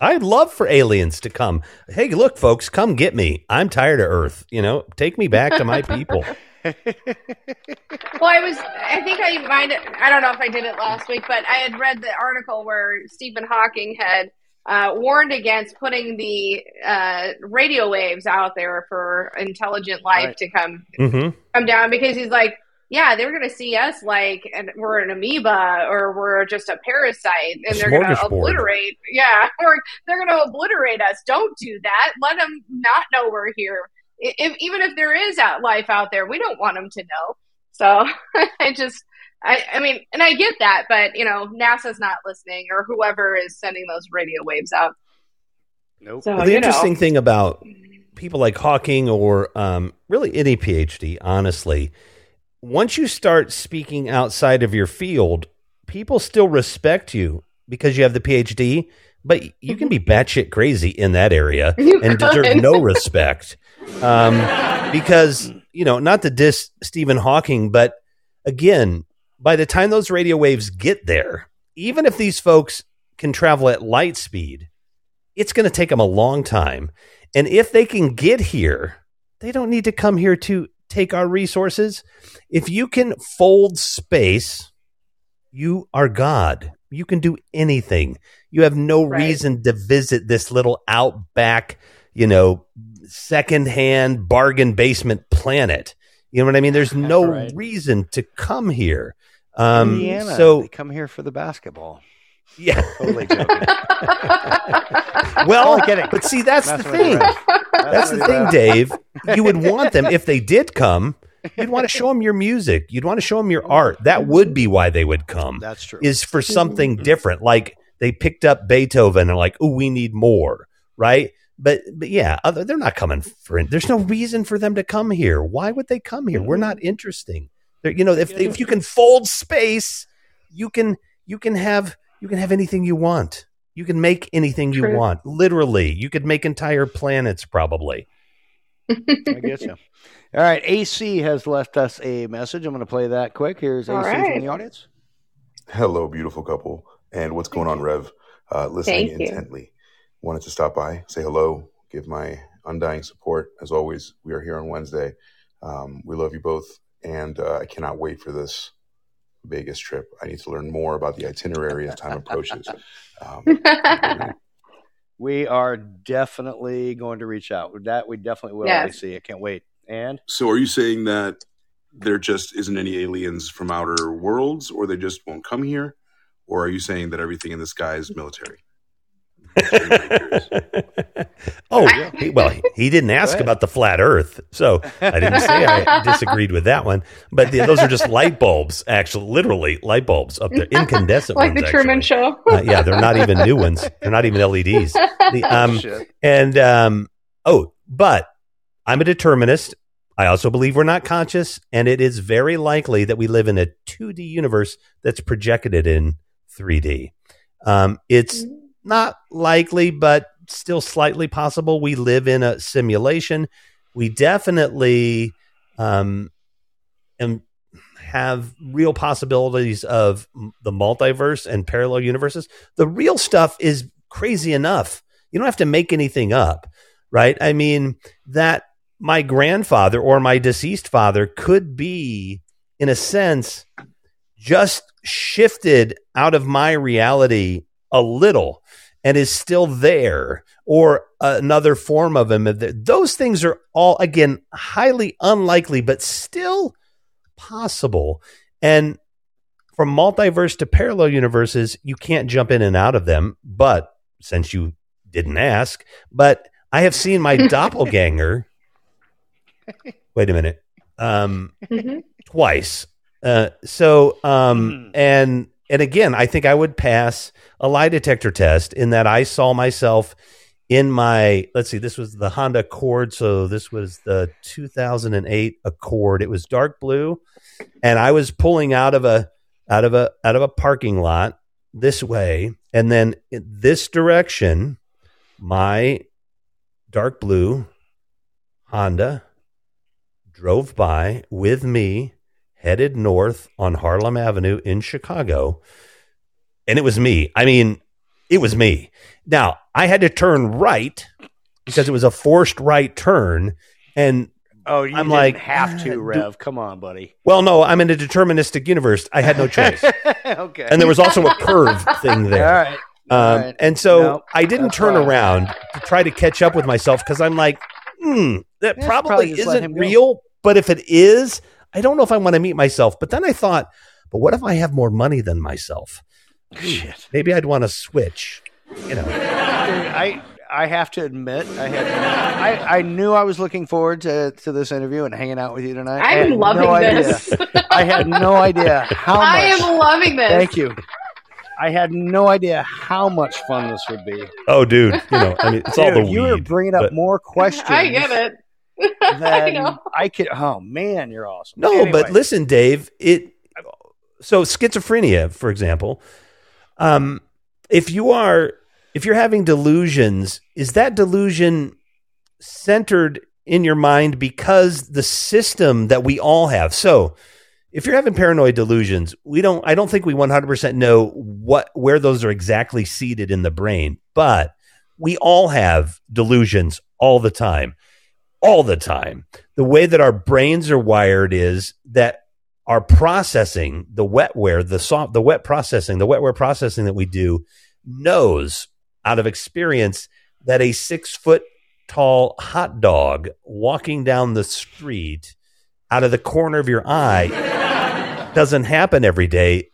I'd love for aliens to come. Hey, look, folks, come get me. I'm tired of Earth. You know, take me back to my people. [LAUGHS] Well, I was. I think I might. I don't know if I did it last week, but I had read the article where Stephen Hawking had uh, warned against putting the uh, radio waves out there for intelligent life Right. to come hmm come down because he's like, yeah, they're going to see us like and we're an amoeba or we're just a parasite, and they're going to obliterate. Yeah, [LAUGHS] or they're going to obliterate us. Don't do that. Let them not know we're here. If, even if there is out life out there, we don't want them to know. So [LAUGHS] I just, I, I mean, and I get that, but you know, NASA's not listening or whoever is sending those radio waves out. Nope. So Well, the interesting know. thing about people like Hawking or um, really any PhD, honestly, once you start speaking outside of your field, people still respect you because you have the PhD, but you can be batshit crazy in that area [LAUGHS] You and deserve no respect. Um, because, you know, not to diss Stephen Hawking, but again, by the time those radio waves get there, even if these folks can travel at light speed, it's going to take them a long time. And if they can get here, they don't need to come here to take our resources. If you can fold space, you are God. You can do anything. You have no Right. reason to visit this little outback, you know, secondhand bargain basement planet. You know what I mean? There's [LAUGHS] no Right. reason to come here. Um, Indiana, so come here for the basketball. Yeah. [LAUGHS] Totally joking. [LAUGHS] Well, kidding. but see, that's the with you, thing. Rev. That's the thing. Dave. You would [LAUGHS] want them if they did come. You'd want to show them your music. You'd want to show them your oh, art. That would be why they would come. That's true. Is for mm-hmm. something different. Like they picked up Beethoven and like, oh, we need more, right? But but yeah, other, they're not coming for. There's no reason for them to come here. Why would they come here? We're mm-hmm. not interesting. They're, you know, if if you can fold space, you can you can have you can have anything you want. You can make anything you want. Literally, you could make entire planets probably. I get you. All right, AC has left us a message. I'm going to play that quick. Here's AC All from the audience. Hello, beautiful couple. And what's going on, Rev? Uh, listening Thank you. intently. Wanted to stop by, say hello, give my undying support. As always, we are here on Wednesday. Um, we love you both, and uh, I cannot wait for this Vegas trip. I need to learn more about the itinerary as time approaches. Um, [LAUGHS] We are definitely going to reach out. With that, we definitely will. Yes. I see. I can't wait. And so, are you saying that there just isn't any aliens from outer worlds, or they just won't come here, or are you saying that everything in the sky is military? Oh, he, well, he- he didn't ask about the flat Earth, so I didn't say I [LAUGHS] disagreed with that one. But the, those are just light bulbs, actually, literally light bulbs up there, incandescent like ones. the Truman Show. Uh, yeah, they're not even new ones. They're not even LEDs. The, [LAUGHS] um, Shit. and um, oh, but I'm a determinist. I also believe we're not conscious, and it is very likely that we live in a 2D universe that's projected in 3D. Um, it's not likely, but still slightly possible. We live in a simulation. We definitely um, am, have real possibilities of the multiverse and parallel universes. The real stuff is crazy enough. You don't have to make anything up, right? I mean, that my grandfather or my deceased father could be, in a sense, just shifted out of my reality a little and is still there or another form of him. Those things are all again highly unlikely but still possible. And from multiverse to parallel universes you can't jump in and out of them. But since you didn't ask but i have seen my [LAUGHS] doppelganger. Wait a minute. Um Mhm. twice. Uh, so, um, and and again, I think I would pass a lie detector test in that I saw myself in my. Let's see, this was the Honda Accord, so this was the 2008 Accord. It was dark blue, and I was pulling out of a out of a out of a parking lot this way, and then in this direction, my dark blue Honda drove by with me, headed north on Harlem Avenue in Chicago. And it was me. I mean, it was me. Now, I had to turn right because it was a forced right turn. And oh, you I'm like, have "Ah, to, do- Rev. Come on, buddy. well, no, I'm in a deterministic universe. I had no choice. [LAUGHS] okay. and there was also a curve thing [LAUGHS] there. All right. Um, right. And so Nope, I didn't that's turn fine. around to try to catch up with myself because I'm like, hmm, that Yeah, probably, probably isn't real. But if it is, I don't know if I want to meet myself. But then I thought, but what if I have more money than myself? Hmm, Shit. Maybe I'd want to switch. You know, I I have to admit, I had I, I knew I was looking forward to, to this interview and hanging out with you tonight. I I'm had loving no this. Idea. I had no idea how much. I am loving this. Thank you. I had no idea how much fun this would be. oh, dude, you know, I mean, it's all the Dude, you were bringing up but- more questions. I get it. [LAUGHS] I Than know. I could. Oh man, you're awesome. No, Anyway, but listen, Dave. It so schizophrenia, for example. Um, if you are if you're having delusions, is that delusion centered in your mind because the system that we all have? So, if you're having paranoid delusions, we don't. I don't think we 100% know what where those are exactly seated in the brain, but we all have delusions all the time all the time. The way that our brains are wired is that our processing, the wetware, the soft, the wet processing, the wetware processing that we do knows out of experience that a six foot tall hot dog walking down the street out of the corner of your eye [LAUGHS] doesn't happen every day.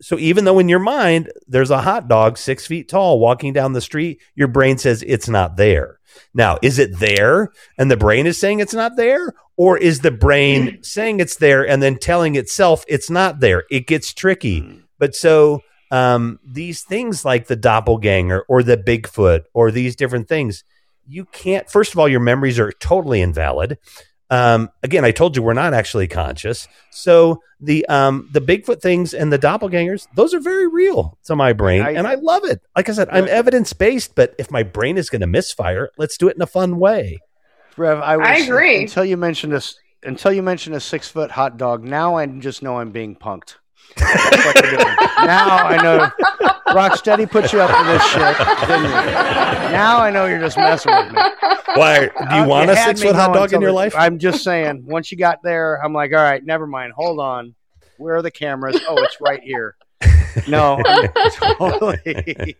So even though in your mind there's a hot dog six feet tall walking down the street, your brain says it's not there. Now, is it there and the brain is saying it's not there? Or is the brain saying it's there and then telling itself it's not there? It gets tricky. But so um, these things like the doppelganger or the Bigfoot or these different things, you can't, first of all, your memories are totally invalid. Um, again, I told you we're not actually conscious. So the um, the Bigfoot things and the doppelgangers, those are very real to my brain, I- and I love it. Like I said, I'm evidence based, but if my brain is going to misfire, let's do it in a fun way. Rev, I, was, I agree. Until you mentioned this, until you mentioned a six foot hot dog. Now I just know I'm being punked. That's what you're doing. now I know. Rocksteady put you up for this shit, didn't you? Now I know you're just messing with me. Why? Do you Uh, want a had six foot hot dog in your life? I'm just saying. Once you got there, I'm like, all right, never mind. Hold on. Where are the cameras? Oh, it's right here. No, [LAUGHS] totally.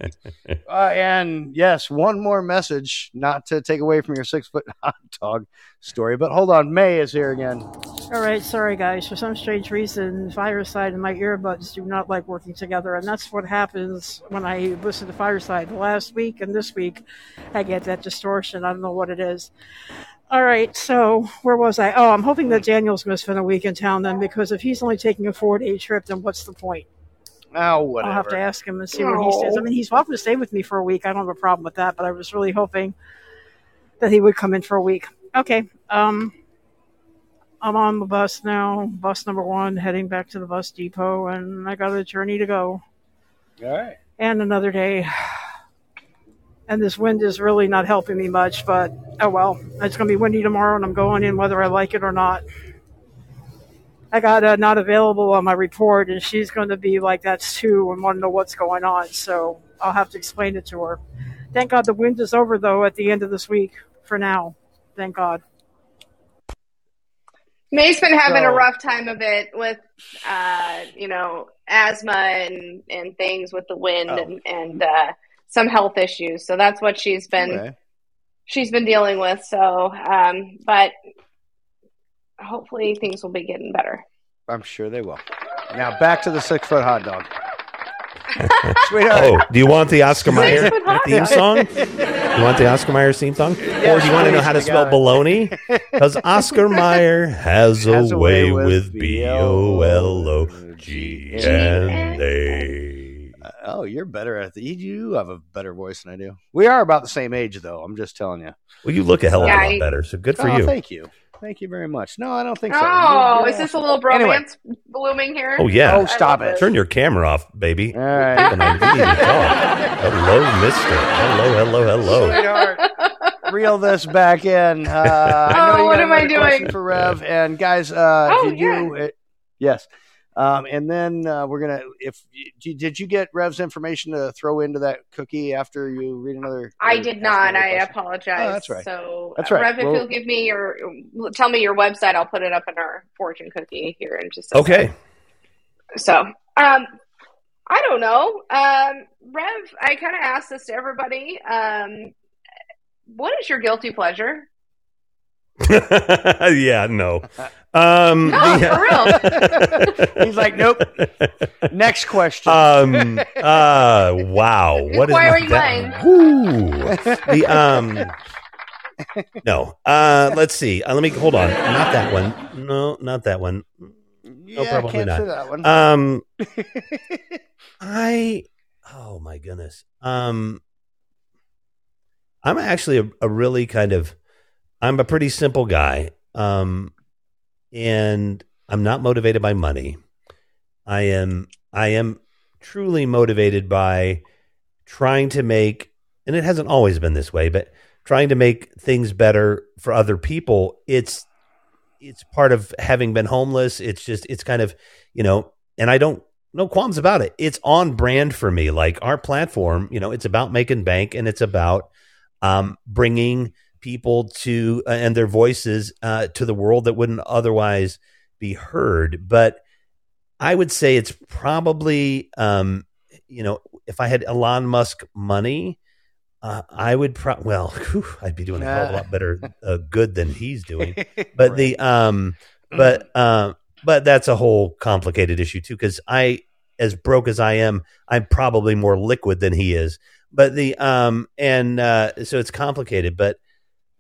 Uh, and yes, one more message, not to take away from your six foot [LAUGHS] hot dog story, but hold on, May is here again. All right, sorry guys. For some strange reason, Fireside and my earbuds do not like working together, and that's what happens when I listen to Fireside. The last week and this week, I get that distortion. I don't know what it is. All right, so where was I? Oh, I'm hoping that Daniel's going to spend a week in town then, because if he's only taking a four day trip, then what's the point? Oh, whatever. I'll have to ask him and see where he stands. I mean, he's welcome to stay with me for a week. I don't have a problem with that, but I was really hoping that he would come in for a week. Okay. Um, I'm on the bus now, bus number one, heading back to the bus depot, and I got a journey to go All right. and another day. And this wind is really not helping me much, but oh well. It's going to be windy tomorrow, and I'm going in whether I like it or not. I got a not available on my report, and she's going to be like, that's too, and want to know what's going on. So I'll have to explain it to her. Thank God the wind is over, though, at the end of this week for now. Thank God. May's been having a rough time of it with, uh, you know, asthma and, and things with the wind Oh. and, and uh, some health issues. So that's what she's been Okay. she's been dealing with. So, um, but hopefully things will be getting better. I'm sure they will. Now back to the six foot hot dog. [LAUGHS] Sweetheart. Oh, do you want the Oscar Mayer Six foot hot theme song? You want the Oscar Mayer theme song? or do you want to know how to spell got baloney? Because Oscar Mayer has a Has a way way with with B O L O G N A. Oh, you're better at the. You do have a better voice than I do. We are about the same age, though. I'm just telling you. Well, you look a hell of a lot better, so good for oh, you. Thank you. Thank you very much. No, I don't think so. Oh, You're- is this a little Anyway. bromance blooming here? Oh yeah. Oh, stop it. Turn your camera off, baby. All right. Even I need to talk. Hello, Mister. Hello, hello, hello. Sweetheart, reel this back in. Uh, [LAUGHS] I know Oh, what am I another question doing? for Rev? And guys, uh, Oh, did you? uh, yes. Um, and then uh, we're gonna. If did you get Rev's information to throw into that cookie after you read another? I did not. I question? apologize. Oh, that's right. So, That's uh, right. Rev, if Well- you'll give me your, tell me your website, I'll put it up in our fortune cookie here in just a Okay. So, um, I don't know. Um, Rev, I kind of asked this to everybody. Um, what is your guilty pleasure? [LAUGHS] yeah, no. [LAUGHS] Um, No, the- for real. [LAUGHS] He's like, nope. Next question. um. Uh. Wow. [LAUGHS] What is Inquiring that? mind. Whoo. The um. No. Uh. Let's see. Uh, let me hold on. Not that one. No, not that one. No, Yeah, probably can't not. say that one. Um. [LAUGHS] I. Oh my goodness. Um. I'm actually a, a really kind of. I'm a pretty simple guy. Um. And I'm not motivated by money. I am. I am truly motivated by trying to make, and it hasn't always been this way, but trying to make things better for other people. It's it's part of having been homeless. It's just it's kind of you know, and I don't no qualms about it. It's on brand for me. Like our platform, you know, it's about making bank and it's about um, bringing people to uh, and their voices uh, to the world that wouldn't otherwise be heard. But I would say it's probably, um, you know, if I had Elon Musk money, uh, I would pro- well, [LAUGHS] whew, I'd be doing a hell of a lot better uh, good than he's doing. [LAUGHS] But the um, but um, but that's a whole complicated issue too. Because I, as broke as I am, I'm probably more liquid than he is. But the um, and uh, so it's complicated. But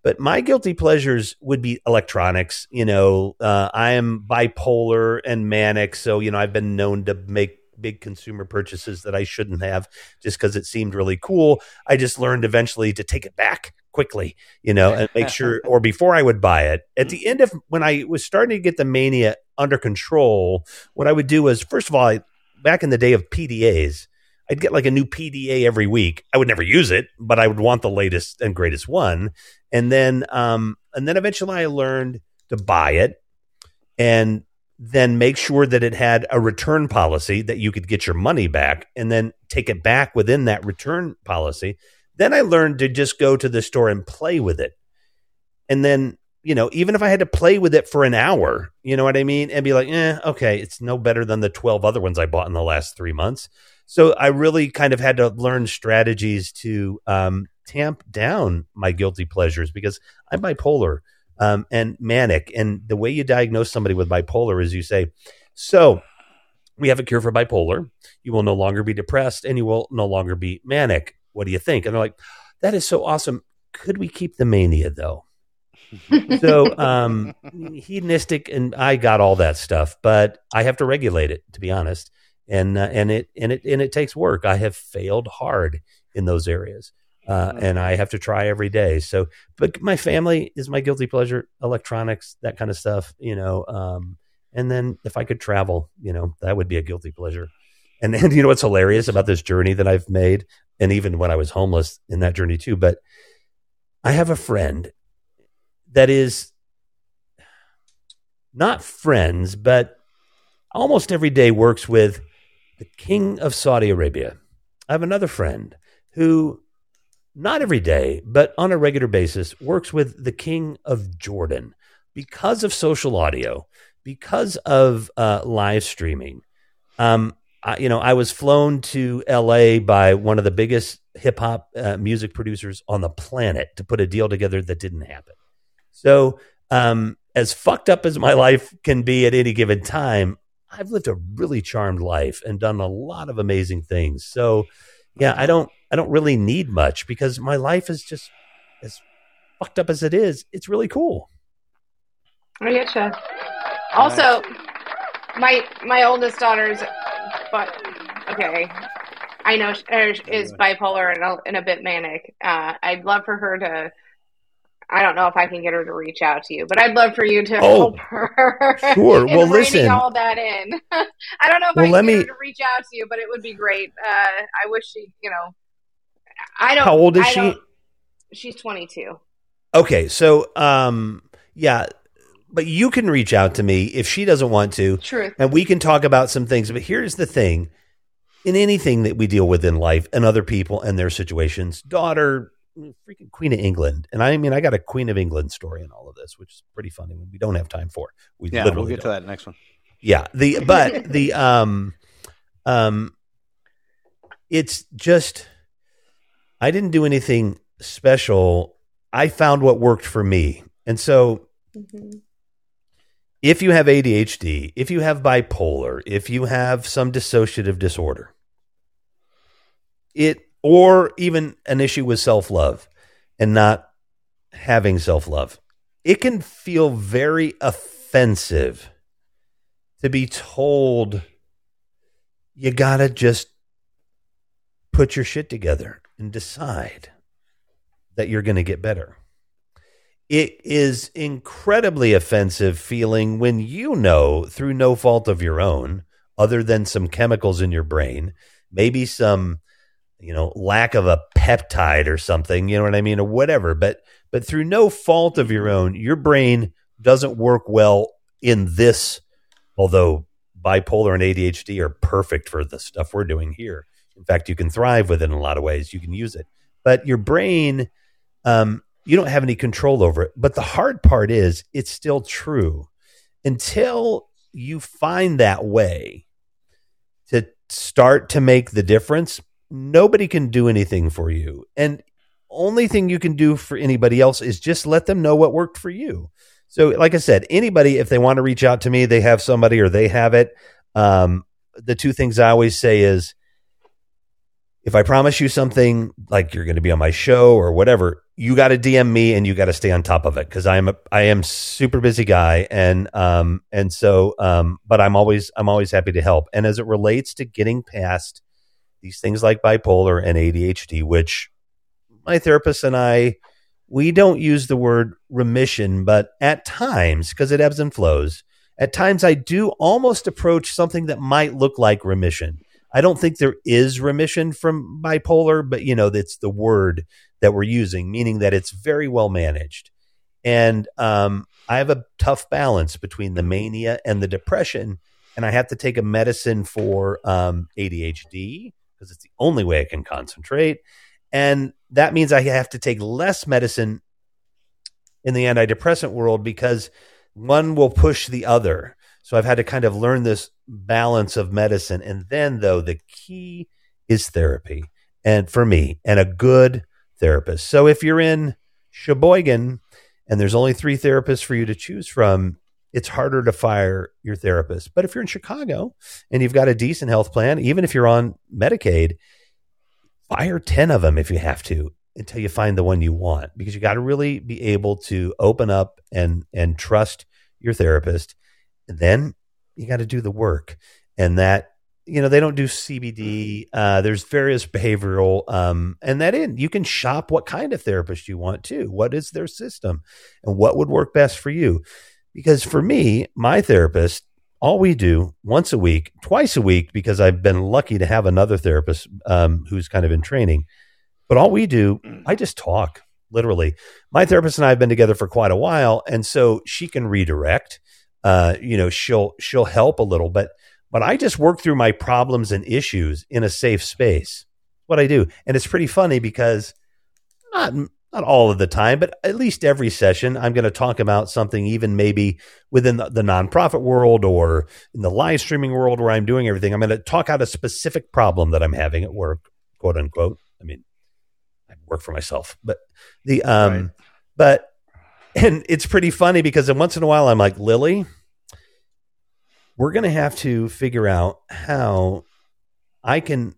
but my guilty pleasures would be electronics. You know, uh, I am bipolar and manic, so you know I've been known to make big consumer purchases that I shouldn't have just because it seemed really cool. I just learned eventually to take it back quickly, you know, and make sure, [LAUGHS] or before I would buy it. At the end of when I was starting to get the mania under control, what I would do was first of all, I, back in the day of PDAs. I'd get like a new PDA every week. I would never use it, but I would want the latest and greatest one. And then, um, and then eventually I learned to buy it and then make sure that it had a return policy that you could get your money back and then take it back within that return policy. Then I learned to just go to the store and play with it. And then you know, even if I had to play with it for an hour, you know what I mean? And be like, eh, okay, it's no better than the 12 other ones I bought in the last three months. So I really kind of had to learn strategies to um, tamp down my guilty pleasures because I'm bipolar um, and manic. And the way you diagnose somebody with bipolar is you say, so we have a cure for bipolar. You will no longer be depressed and you will no longer be manic. What do you think? And they're like, that is so awesome. Could we keep the mania though? [LAUGHS] so um hedonistic and I got all that stuff, but I have to regulate it to be honest. And uh, and it and it and it takes work. I have failed hard in those areas. Uh, and I have to try every day. So, but my family is my guilty pleasure, electronics, that kind of stuff, you know. Um, and then if I could travel, you know, that would be a guilty pleasure. And then, [LAUGHS] you know, what's hilarious about this journey that I've made, and even when I was homeless in that journey too, but I have a friend that is not friends, but almost every day works with the king of Saudi Arabia. I have another friend who, not every day, but on a regular basis, works with the king of Jordan because of social audio, because of uh, live streaming. Um, I, you know, I was flown to LA by one of the biggest hip hop uh, music producers on the planet to put a deal together that didn't happen. So, um, as fucked up as my [LAUGHS] life can be at any given time, I've lived a really charmed life and done a lot of amazing things. So, yeah, I don't, I don't really need much because my life is just as fucked up as it is. It's really cool. I getcha. Also, my my oldest daughter's, but okay, I know sh- er, is bipolar and a, and a bit manic. Uh, I'd love for her to. I don't know if I can get her to reach out to you, but I'd love for you to Oh, help her. sure. Well, [LAUGHS] listen. all that in. [LAUGHS] I don't know if Well, I let can get me- her to reach out to you, but it would be great. Uh, I wish she, you know, I don't. How old is she? She's twenty two. Okay, so um, yeah, but you can reach out to me if she doesn't want to, Truth. and we can talk about some things. But here's the thing: in anything that we deal with in life and other people and their situations, daughter, freaking Queen of England, and I mean, I got a Queen of England story in all of this, which is pretty funny. We don't have time for. We Yeah, literally we'll get to don't. that next one. Yeah, the [LAUGHS] but the um um it's just I didn't do anything special. I found what worked for me. And so if you have ADHD, if you have bipolar, if you have some dissociative disorder, it or even an issue with self-love and not having self-love, it can feel very offensive to be told you got to just put your shit together and decide that you're going to get better. It is incredibly offensive feeling when you know through no fault of your own other than some chemicals in your brain, maybe some you know lack of a peptide or something, you know what I mean or whatever, but but through no fault of your own, your brain doesn't work well in this although bipolar and ADHD are perfect for the stuff we're doing here. In fact, you can thrive with it in a lot of ways. You can use it, but your brain, um, you don't have any control over it. But the hard part is, it's still true until you find that way to start to make the difference. Nobody can do anything for you, and only thing you can do for anybody else is just let them know what worked for you. So, like I said, anybody, if they want to reach out to me, they have somebody or they have it. Um, the two things I always say is if I promise you something like you're going to be on my show or whatever, you got to DM me and you got to stay on top of it because I'm a I am super busy guy and um and so um but I'm always I'm always happy to help. And as it relates to getting past these things like bipolar and ADHD, which my therapist and I we don't use the word remission, but at times, because it ebbs and flows, at times I do almost approach something that might look like remission. I don't think there is remission from bipolar, but you know, it's the word that we're using, meaning that it's very well managed. And um, I have a tough balance between the mania and the depression, and I have to take a medicine for um, ADHD because it's the only way I can concentrate. And that means I have to take less medicine in the antidepressant world because one will push the other. So I've had to kind of learn this balance of medicine. And then, though, the key is therapy, and for me, and a good therapist. So if you're in Sheboygan and there's only three therapists for you to choose from, it's harder to fire your therapist. But if you're in Chicago and you've got a decent health plan, even if you're on Medicaid, fire 10 of them if you have to until you find the one you want because you got to really be able to open up and and trust your therapist. And then you got to do the work. And that you know they don't do CBT uh, there's various behavioral um, and that in you can shop what kind of therapist you want too. What is their system? And what would work best for you because for me my therapist all we do once a week twice a week because i've been lucky to have another therapist um, who's kind of in training but all we do, I just talk, literally. My therapist and I have been together for quite a while, and so she can redirect. Uh, you know, she'll she'll help a little, but but I just work through my problems and issues in a safe space. What I do, and it's pretty funny because not not all of the time, but at least every session, I'm going to talk about something, even maybe within the, the nonprofit world or in the live streaming world where I'm doing everything. I'm going to talk out a specific problem that I'm having at work, quote unquote. I mean, I work for myself. But the um right. but and it's pretty funny because then once in a while I'm like, Lily, we're gonna have to figure out how I can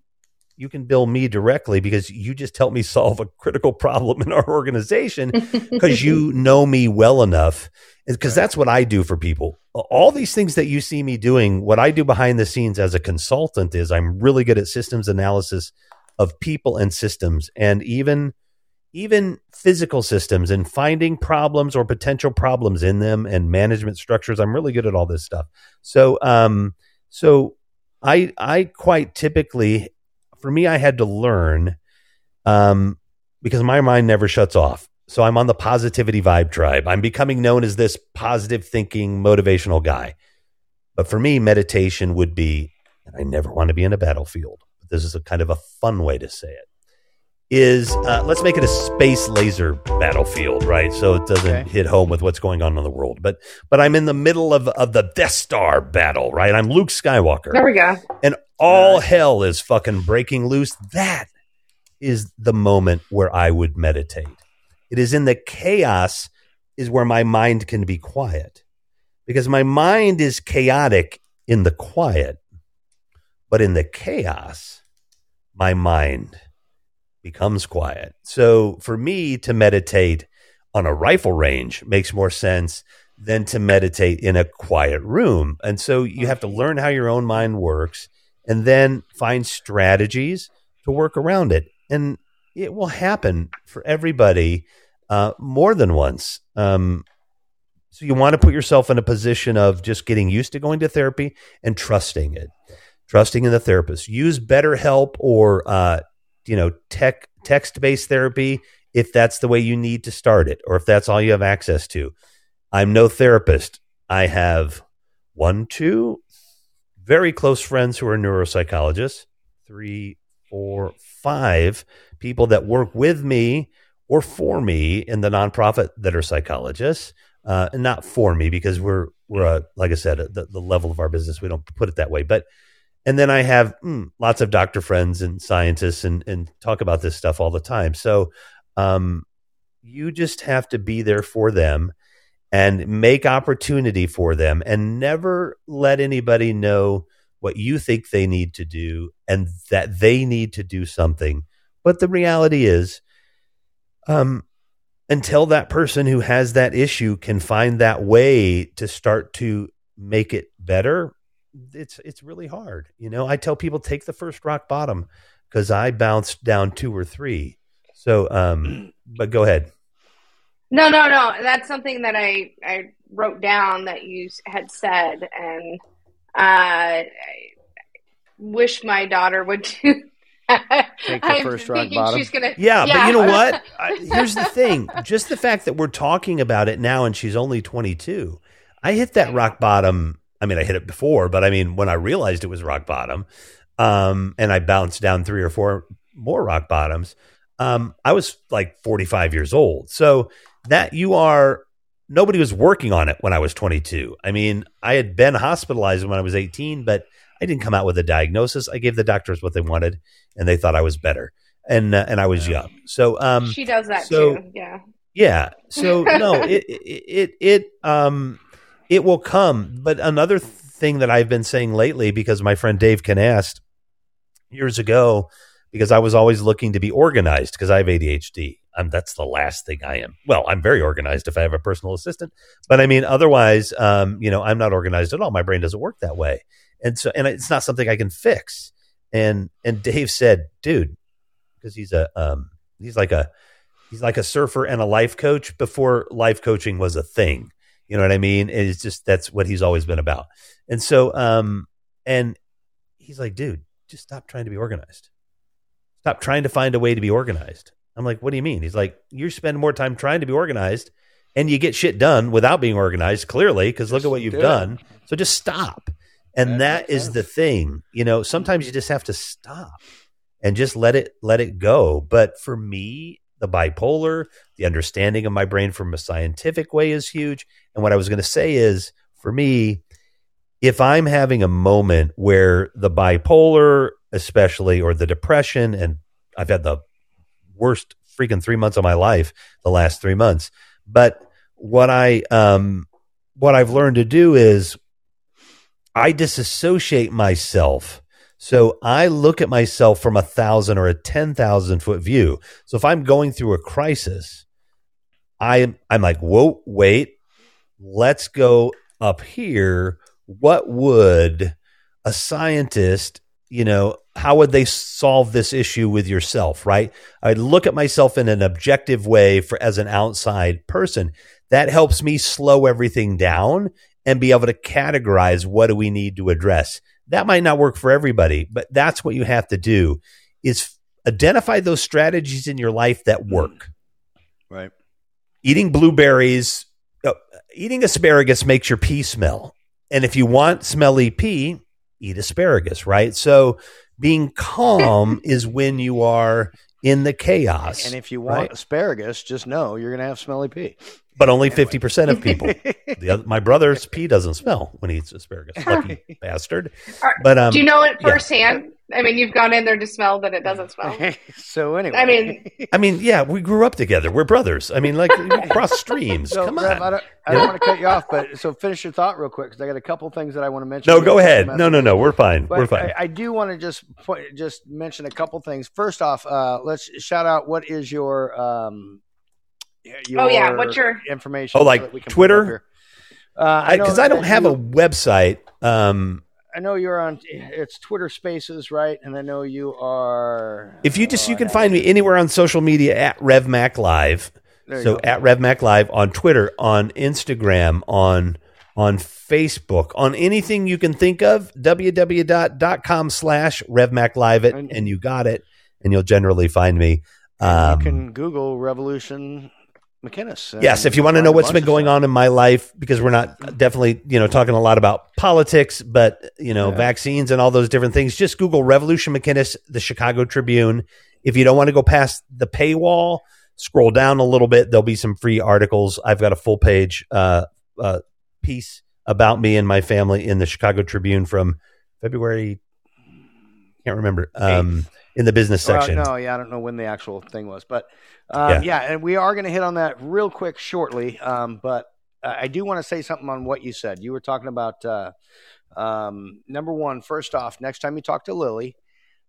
you can bill me directly because you just helped me solve a critical problem in our organization because you [LAUGHS] know me well enough because right. that's what I do for people. All these things that you see me doing, what I do behind the scenes as a consultant is I'm really good at systems analysis of people and systems and even even physical systems and finding problems or potential problems in them and management structures i'm really good at all this stuff so um so i i quite typically for me i had to learn um because my mind never shuts off. So i'm on the positivity vibe tribe. I'm becoming known as this positive thinking motivational guy. But for me meditation would be i never want to be in a battlefield this is a kind of a fun way to say it is uh, let's make it a space laser battlefield, right? So it doesn't okay. hit home with what's going on in the world. But but I'm in the middle of of the Death Star battle, right? I'm Luke Skywalker. There we go. And all hell is fucking breaking loose. That is the moment where I would meditate. It is in the chaos is where my mind can be quiet. Because my mind is chaotic in the quiet. But in the chaos, my mind becomes quiet. So for me to meditate on a rifle range makes more sense than to meditate in a quiet room. And so you have to learn how your own mind works and then find strategies to work around it. And it will happen for everybody uh, more than once. Um, so you want to put yourself in a position of just getting used to going to therapy and trusting it trusting in the therapist. Use BetterHelp or uh, you know tech text based therapy if that's the way you need to start it, or if that's all you have access to. I'm no therapist. I have one, two very close friends who are neuropsychologists, three, four, five people that work with me or for me in the nonprofit that are psychologists, uh, and not for me because we're we're a, like I said, the, the level of our business we don't put it that way, but and then I have mm, lots of doctor friends and scientists and, and talk about this stuff all the time. So um, you just have to be there for them and make opportunity for them and never let anybody know what you think they need to do and that they need to do something. But the reality is, um, until that person who has that issue can find that way to start to make it better, it's it's really hard. You know, I tell people take the first rock bottom because I bounced down two or three. So, um, [CLEARS THROAT] but go ahead. No, no, no. That's something that I I wrote down that you had said, and uh, I wish my daughter would do. [LAUGHS] Take the first rock bottom. She's Gonna, yeah, yeah, but you know what? [LAUGHS] I, here's the thing: just the fact that we're talking about it now, and she's only 22. I hit that rock bottom I mean, I hit it before, but I mean, when I realized it was rock bottom, um, and I bounced down three or four more rock bottoms, um, I was like 45 years old. So that you are nobody was working on it when I was 22. I mean, I had been hospitalized when I was 18, but I didn't come out with a diagnosis. I gave the doctors what they wanted, and they thought I was better, and uh, and I was young. So um, she does that so- too. Yeah. yeah. So no, it, it it it um it will come. But another thing that I've been saying lately, because my friend Dave Can asked years ago, because I was always looking to be organized because I have ADHD. Um, that's the last thing I am. Well, I'm very organized if I have a personal assistant, but I mean, otherwise, um, you know, I'm not organized at all. My brain doesn't work that way, and so, and it's not something I can fix. And and Dave said, dude, because he's a um, he's like a he's like a surfer and a life coach before life coaching was a thing. You know what I mean? It's just that's what he's always been about. And so um and he's like, dude, just stop trying to be organized. Stop trying to find a way to be organized. I'm like, what do you mean? He's like, you spend more time trying to be organized and you get shit done without being organized, clearly, because look at what you've do it. done. So just stop. And that is the thing. You know, sometimes you just have to stop and just let it let it go. But for me, the bipolar, the understanding of my brain from a scientific way is huge. And what I was going to say is for me, if I'm having a moment where the bipolar, especially, or the depression, and I've had the worst freaking three months of my life the last three months. But what I um what I've learned to do is I disassociate myself. So I look at myself from a thousand or a ten thousand foot view. So if I'm going through a crisis, I I'm like, whoa, wait, let's go up here. What would a scientist, you know, how would they solve this issue with yourself, right? I look at myself in an objective way for as an outside person. That helps me slow everything down and be able to categorize what do we need to address. That might not work for everybody, but that's what you have to do is identify those strategies in your life that work. Right. Eating blueberries, uh, eating asparagus makes your pee smell. And if you want smelly pee, eat asparagus, right? So being calm [LAUGHS] is when you are in the chaos. And if you want right? asparagus, just know you're going to have smelly pee. But only 50% of people. [LAUGHS] the other, my brother's pee doesn't smell when he eats asparagus. Lucky bastard. But um Do you know it yeah. firsthand? I mean, you've gone in there to smell that it doesn't smell. [LAUGHS] so anyway, I mean, I mean, yeah, we grew up together. We're brothers. I mean, like we [LAUGHS] cross streams. So, Come Rev, on. I don't, I Yeah. don't want to cut you off, but so finish your thought real quick because I got a couple things that I want to mention. No, go ahead. No, no, no. We're fine. But We're fine. I, I do want to just point, just mention a couple things. First off, uh, let's shout out what is your um, your Oh, yeah, what's your- information? Oh, like that we can Twitter? up here? Uh, know Because I, don't have you- a website. Um, I know you're on. It's Twitter Spaces, right? And I know you are. if you just you can find me anywhere on social media at RevMac Live. So go. at RevMac Live on Twitter, on Instagram, on on Facebook, on anything you can think of, www.com slash RevMac Live it, and you got it, and you'll generally find me. Um, you can Google Revolution McInnes. Yes, if you want to know what's been going on in my life, because we're not definitely, you know, talking a lot about politics, but you know, Yeah. vaccines and all those different things. Just Google Revolution McInnes, the Chicago Tribune. If you don't want to go past the paywall, scroll down a little bit. There'll be some free articles. I've got a full page uh, uh, piece about me and my family in the Chicago Tribune from February. Can't remember. Um, in the business Well, section. no, yeah, I don't know when the actual thing was, but um, yeah. and we are going to hit on that real quick shortly. Um, but I do want to say something on what you said. You were talking about uh, um, number one. First off, next time you talk to Lily,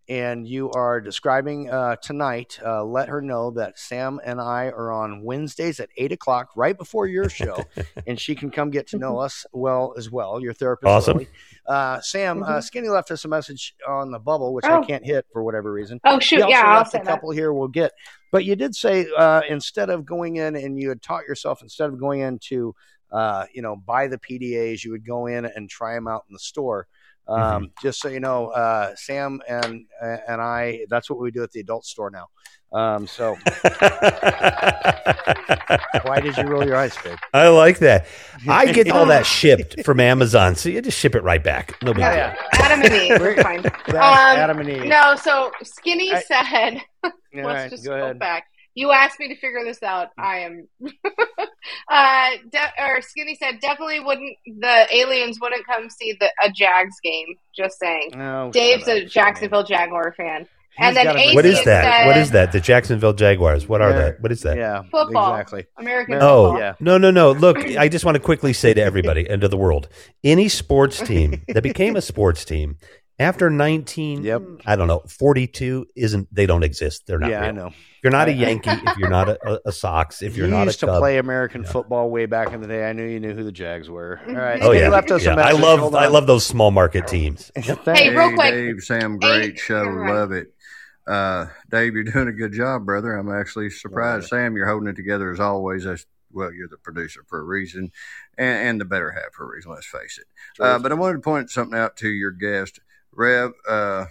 and you are describing uh, tonight, uh, let her know that Sam and I are on Wednesdays at eight o'clock, right before your [LAUGHS] show, and she can come get to know us well as well. Your therapist, Awesome. Lily. Uh, Sam, uh, Mhm. Skinny left us a message on the bubble, which Oh. I can't hit for whatever reason. Oh, shoot. He also Yeah, I'll left say a that. couple here we'll get. But you did say uh, instead of going in and you had taught yourself instead of going in to uh, you know buy the PDAs, you would go in and try them out in the store. Um, Mm-hmm. Just so you know, uh, Sam and and I, that's what we do at the adult store now. Um, so [LAUGHS] why did you roll your eyes, babe? I like that. I [LAUGHS] get all that shipped from Amazon, so you just ship it right back. No big Yeah, deal. yeah. Adam and Eve. We're fine. Um, Adam and Eve. No, so Skinny I- said, [LAUGHS] All let's just go go back. You asked me to figure this out. I am. [LAUGHS] uh, de- or Skinny said definitely wouldn't. The aliens wouldn't come see the a Jags game. Just saying. Oh, Dave's shut a Jacksonville Jaguar fan. He's and then gotta be- AC What is that? said what is that? The Jacksonville Jaguars. What are Yeah. that? What is that? Yeah, Football. exactly. American Oh football. no no no! Look, I just want to quickly say to everybody and to the world: any sports [LAUGHS] team that became a sports team after nineteen, Yep. I don't know, forty-two isn't. They don't exist. They're not. Yeah, I know. If you're not a Yankee, if you're not a, a, a Sox, if you're you not a used to Cub, play American football way back in the day. I knew you knew who the Jags were. All right. oh Skinny yeah, left us a yeah. I love I love those small market teams. Hey, real quick. Dave, Sam, great show. Love it. Uh, Dave, you're doing a good job, brother. I'm actually surprised. Sam, you're holding it together as always. That's, well, you're the producer for a reason and, and the better half for a reason, let's face it. Uh, but I wanted to point something out to your guest, Rev. Uh,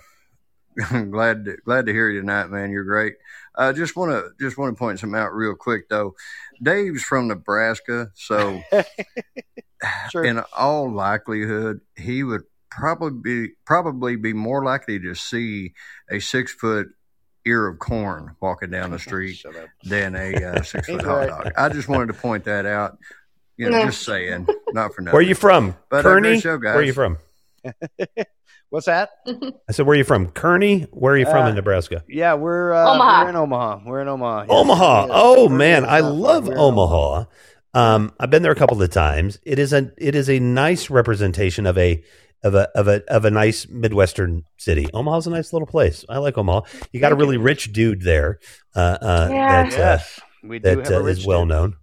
[LAUGHS] glad to, glad to hear you tonight, man. You're great. I uh, just want to just want to point some out real quick though. Dave's from Nebraska, so [LAUGHS] in all likelihood, he would probably be probably be more likely to see a six foot ear of corn walking down the [LAUGHS] street than a uh, six foot hot Right. dog. I just wanted to point that out. You know, Yeah. just saying, not for nothing. Where are you from? But Kearney? great show, guys. Where are you from? What's that? I said, where are you from? Kearney? Where are you from Uh, in Nebraska? Yeah, we're uh, Omaha. We're in Omaha. We're in Omaha. Yes, Omaha. yes. Oh We're man, I love We're Omaha. Um, I've been there a couple of times. It is a it is a nice representation of a of a of a of a nice midwestern city. Omaha's a nice little place. I like Omaha. You got a really rich dude there. Uh, uh, Yeah. that uh, Yes, we do that have a uh, rich is well dude. known.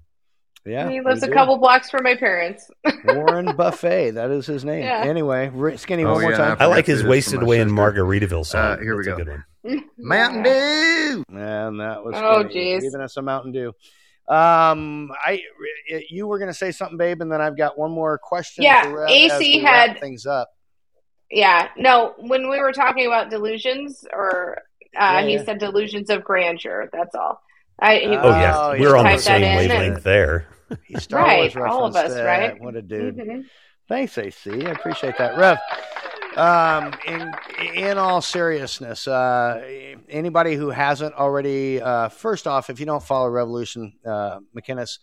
Yeah, he lives a do. couple blocks from my parents. [LAUGHS] Warren Buffett. That is his name. Yeah. Anyway, Skinny, Oh, one more yeah, time. I like his wasted away in. Margaritaville song. Uh, here we That's a go. good one. [LAUGHS] Mountain Dew. And that was Oh, Skinny geez. giving us a Mountain Dew. Um, I you were going to say something, babe, and then I've got one more question. Yeah, for AC as we had- wrap things up. Yeah, no. When we were talking about delusions, or uh, Yeah, he yeah. said delusions of grandeur. That's all. I, he, Oh yeah, Oh, we're on the same wavelength and- there. He [LAUGHS] Star Right, Wars all of us, that. right? What a dude. Mhm. Thanks, AC. I appreciate that, Rev. Um, in in all seriousness, uh, anybody who hasn't already, uh, first off, if you don't follow Revolution uh, McInnes,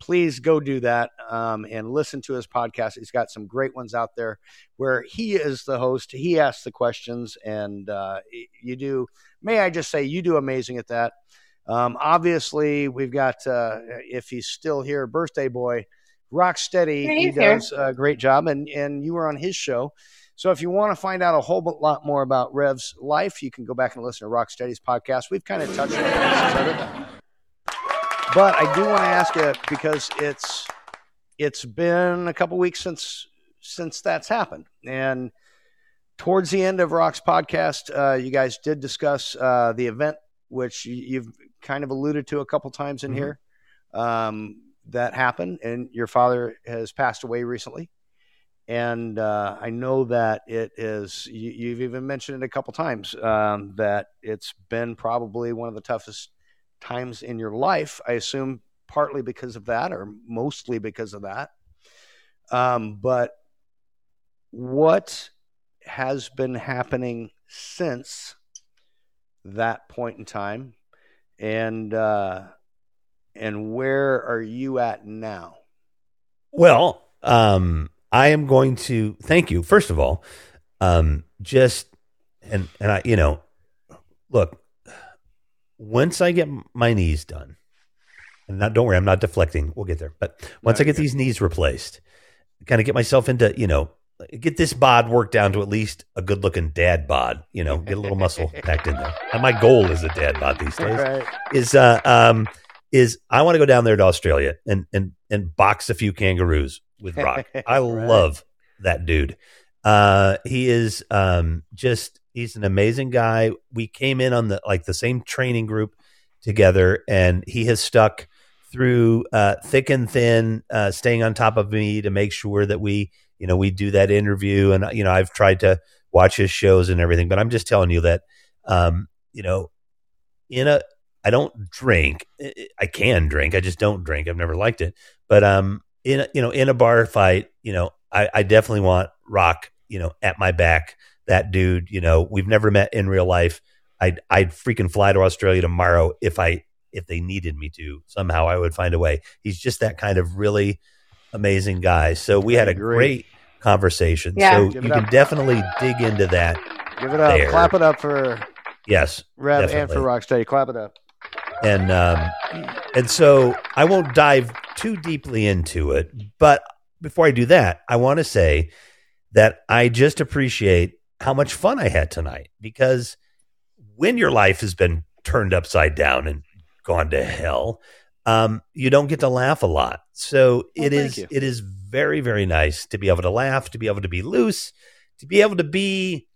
please go do that um, and listen to his podcast. He's got some great ones out there where he is the host. He asks the questions, and uh, you do. May I just say, you do amazing at that. Um, obviously, we've got uh, if he's still here, birthday boy, Rocksteady. Yeah, he he's here. does a great job, and and you were on his show. So if you want to find out a whole lot more about Rev's life, you can go back and listen to Rocksteady's podcast. We've kind of touched on it, but I do want to ask you because it's it's been a couple weeks since since that's happened, and towards the end of Rock's podcast, uh, you guys did discuss uh, the event, which you've kind of alluded to a couple times in Mhm. here. Um, that happened, and your father has passed away recently. And uh, I know that it is, you, you've even mentioned it a couple times, um, that it's been probably one of the toughest times in your life. I assume partly because of that, or mostly because of that. Um, but what has been happening since that point in time and uh and where are you at now Well, um, I am going to thank you first of all. Um, just and and I, you know, look, once I get my knees done, and not don't worry, I'm not deflecting. We'll get there. But once I get these knees replaced, kind of get myself into, you know, get this bod worked down to at least a good looking dad bod. You know, get a little muscle [LAUGHS] packed in there. And my goal is a dad bod these days right is uh um is I want to go down there to Australia and and and box a few kangaroos with Rock. [LAUGHS] I Right. love that dude. Uh he is um just he's an amazing guy. We came in on the like the same training group together and he has stuck through uh thick and thin uh staying on top of me to make sure that we you know we do that interview and you know I've tried to watch his shows and everything but I'm just telling you that um you know in a I don't drink. I- I can drink. I just don't drink. I've never liked it. But um, in a, you know, in a bar fight, you know, I, I definitely want Rock, you know, at my back. That dude, you know, we've never met in real life. I'd I'd freaking fly to Australia tomorrow if I if they needed me to, somehow I would find a way. He's just that kind of really amazing guy. So we had a agree. great conversation. Yeah. So Give you it can up. definitely dig into that. Give it up. there. Clap it up for Yes, Rev and definitely. for Rocksteady. Clap it up. and um, and so I won't dive too deeply into it. But before I do that, I want to say that I just appreciate how much fun I had tonight because when your life has been turned upside down and gone to hell, um, you don't get to laugh a lot. So it thank is you. it is very very nice to be able to laugh, to be able to be loose, to be able to be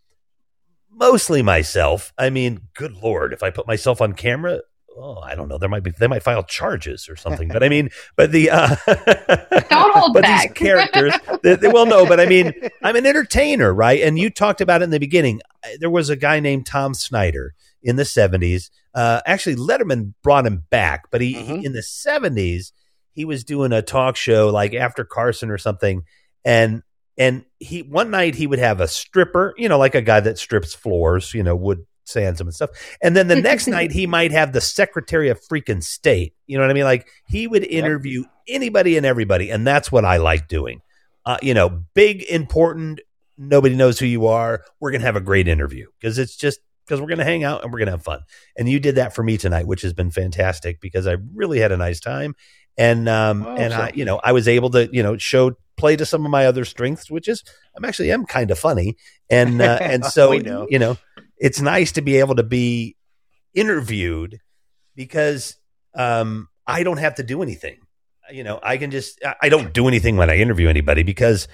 mostly myself. I mean, good lord, if I put myself on camera, oh, I don't know, there might be they might file charges or something. But I mean, but the uh, [LAUGHS] Don't hold but back. these [LAUGHS] characters, they, they well no, but I mean, I'm an entertainer, right? And you talked about it in the beginning. There was a guy named Tom Snyder in the 70s. Uh, actually, Letterman brought him back, but he, he- in the 70s he was doing a talk show like after Carson or something, and and he one night he would have a stripper, you know, like a guy that strips floors, you know, wood sands him and stuff. And then the next [LAUGHS] night he might have the Secretary of freaking State. You know what I mean? Like he would interview anybody and everybody, and that's what I like doing. Uh, you know, big, important. Nobody knows who you are. We're gonna have a great interview because it's just because we're gonna hang out and we're gonna have fun. And you did that for me tonight, which has been fantastic because I really had a nice time. And um Well, and so- I you know I was able to you know show play to some of my other strengths, which is I'm actually am kind of funny, and uh, [LAUGHS] and so know. you know it's nice to be able to be interviewed because um, I don't have to do anything. You know, I can just I- don't do anything when I interview anybody because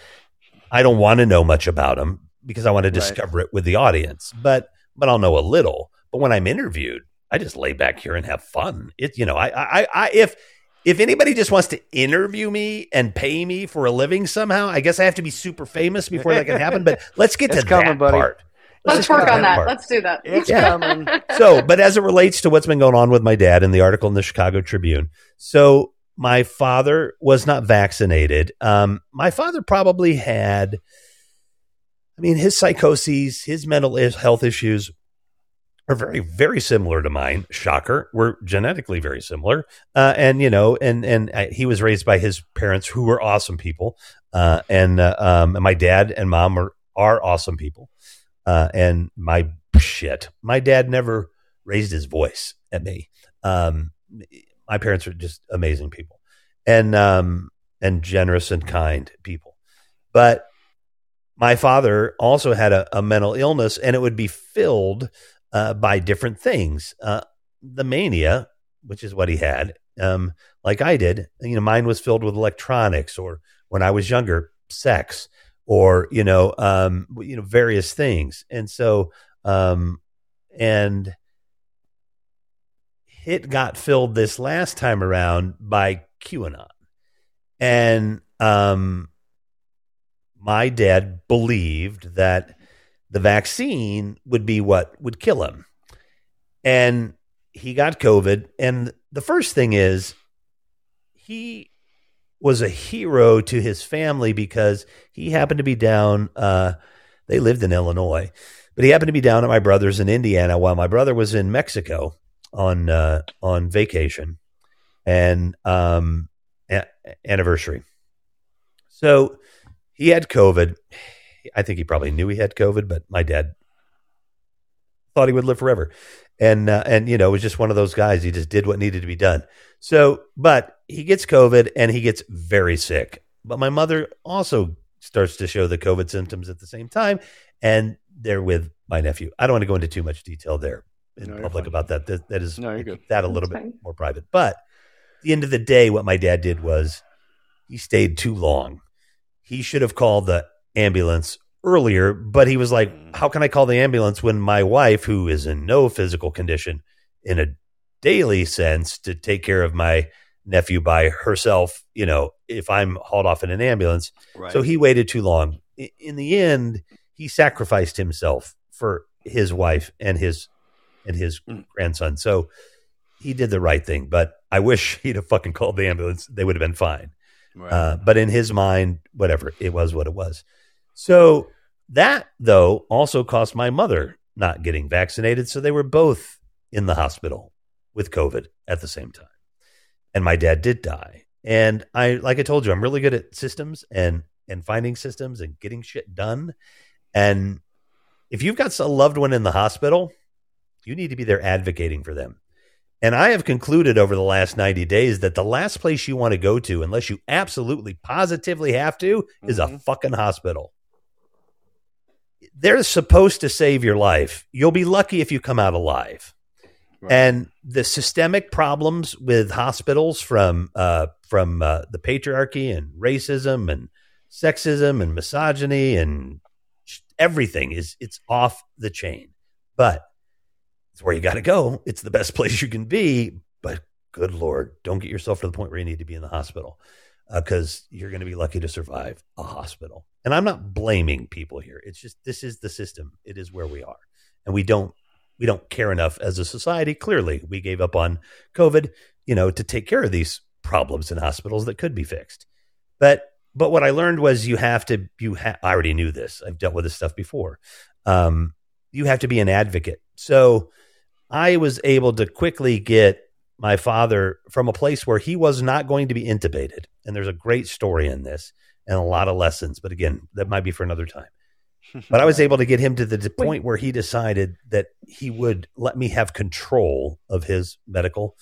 I don't want to know much about them because I want to Right. discover it with the audience. But but I'll know a little. But when I'm interviewed, I just lay back here and have fun. It you know I I, I if if anybody just wants to interview me and pay me for a living somehow, I guess I have to be super famous before that can happen. But [LAUGHS] let's get to It's coming, that buddy. part. Let's just work on that. part. Let's do that. It's Yeah. coming. [LAUGHS] so, but as it relates to what's been going on with my dad in the article in the Chicago Tribune, so my father was not vaccinated. Um, my father probably had, I mean, his psychoses, his mental health issues are very, very similar to mine. Shocker, we're genetically very similar, uh, and you know, and and uh, he was raised by his parents who were awesome people, uh, and uh, um, and my dad and mom are are awesome people. Uh, and my shit, my dad never raised his voice at me. Um, my parents are just amazing people, and um, and generous and kind people. But my father also had a, a mental illness, and it would be filled uh, by different things. Uh, the mania, which is what he had, um, like I did. You know, mine was filled with electronics, or when I was younger, sex, or you know, um, you know, various things. And so, um, and it got filled this last time around by QAnon, and um, my dad believed that the vaccine would be what would kill him. And he got COVID. And the first thing is, he was a hero to his family because he happened to be down. Uh, they lived in Illinois, but he happened to be down at my brother's in Indiana while my brother was in Mexico on uh, on vacation and um, a- anniversary. So he had COVID. I think he probably knew he had COVID, but my dad thought he would live forever. And uh, and you know, it was just one of those guys. He just did what needed to be done. So, but he gets COVID and he gets very sick. But my mother also starts to show the COVID symptoms at the same time, and they're with my nephew. I don't want to go into too much detail there in No, public about that. That, that is No, you're good. that a little That's bit fine. more private. But at the end of the day, what my dad did was he stayed too long. He should have called the ambulance earlier, but he was like, hmm. How can I call the ambulance when my wife, who is in no physical condition in a daily sense to take care of my nephew by herself, you know, if I'm hauled off in an ambulance? Right. So he waited too long. In the end, he sacrificed himself for his wife and his and his hmm. grandson. So he did the right thing, but I wish [LAUGHS] he'd have fucking called the ambulance. They would have been fine. Right. Uh, but in his mind, whatever, it was what it was. So that, though, also cost my mother not getting vaccinated. So they were both in the hospital with COVID at the same time. And my dad did die. And I, like I told you, I'm really good at systems and and finding systems and getting shit done. And if you've got a loved one in the hospital, you need to be there advocating for them. And I have concluded over the last 90 days that the last place you want to go to, unless you absolutely positively have to, is a fucking hospital. They're supposed to save your life. You'll be lucky if you come out alive. And the systemic problems with hospitals from uh, from uh, the patriarchy and racism and sexism and misogyny and everything is it's off the chain. But it's where you got to go. It's the best [LAUGHS] place you can be. But good Lord, don't get yourself to the point where you need to be in the hospital because you're going to be lucky to survive a hospital. And I'm not blaming people here. It's just this is the system. It is where we are, and we don't we don't care enough as a society. Clearly, we gave up on COVID, you know, to take care of these problems in hospitals that could be fixed. But but what I learned was you have to you ha- I already knew this. I've dealt with this stuff before. Um, you have to be an advocate. So I was able to quickly get my father from a place where he was not going to be intubated. And there's a great story in this and a lot of lessons. But again, that might be for another time. [LAUGHS] But I was able to get him to the point where he decided that he would let me have control of his medical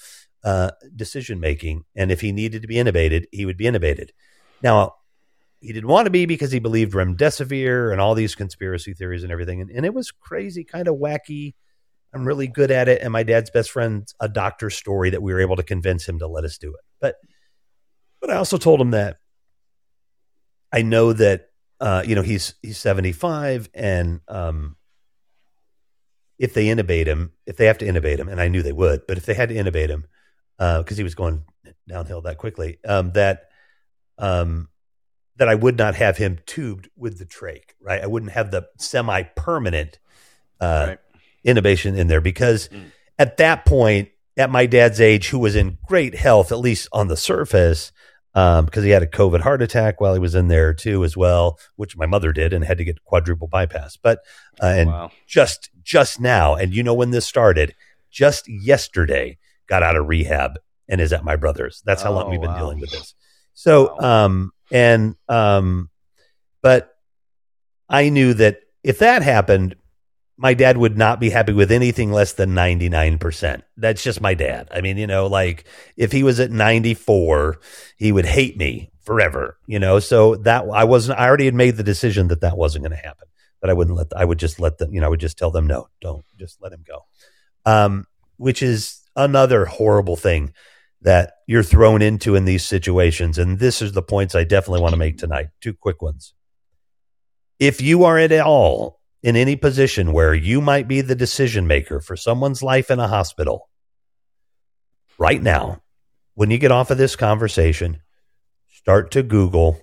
uh, decision making. And if he needed to be intubated, he would be intubated. Now, he didn't want to be because he believed remdesivir and all these conspiracy theories and everything. And, and it was crazy, kind of wacky. I'm really good at it. And my dad's best friend's a doctor story that we were able to convince him to let us do it. But but I also told him that I know that uh, you know he's he's 75 and um, if they intubate him, if they have to intubate him, and I knew they would, but if they had to intubate him because he was going downhill that quickly, um, that um, that I would not have him tubed with the trach, right? I wouldn't have the semi permanent uh, Right. Intubation in there because at that point, at my dad's age, who was in great health, at least on the surface, um, because he had a COVID heart attack while he was in there too, as well, which my mother did and had to get quadruple bypass. But uh, and Wow. just just now, and you know when this started, just yesterday, got out of rehab and is at my brother's. That's how long Oh, we've been wow. dealing with this. So, um, and um, but I knew that if that happened, my dad would not be happy with anything less than 99%. That's just my dad. I mean, you know, like if he was at 94, he would hate me forever, you know? So that I wasn't, I already had made the decision that that wasn't going to happen, that I wouldn't let, I would just let them, you know, I would just tell them, no, don't just let him go. Um, which is another horrible thing that you're thrown into in these situations. And this is the points I definitely want to make tonight. Two quick ones. If you are at all in any position where you might be the decision maker for someone's life in a hospital, right now, when you get off of this conversation, start to Google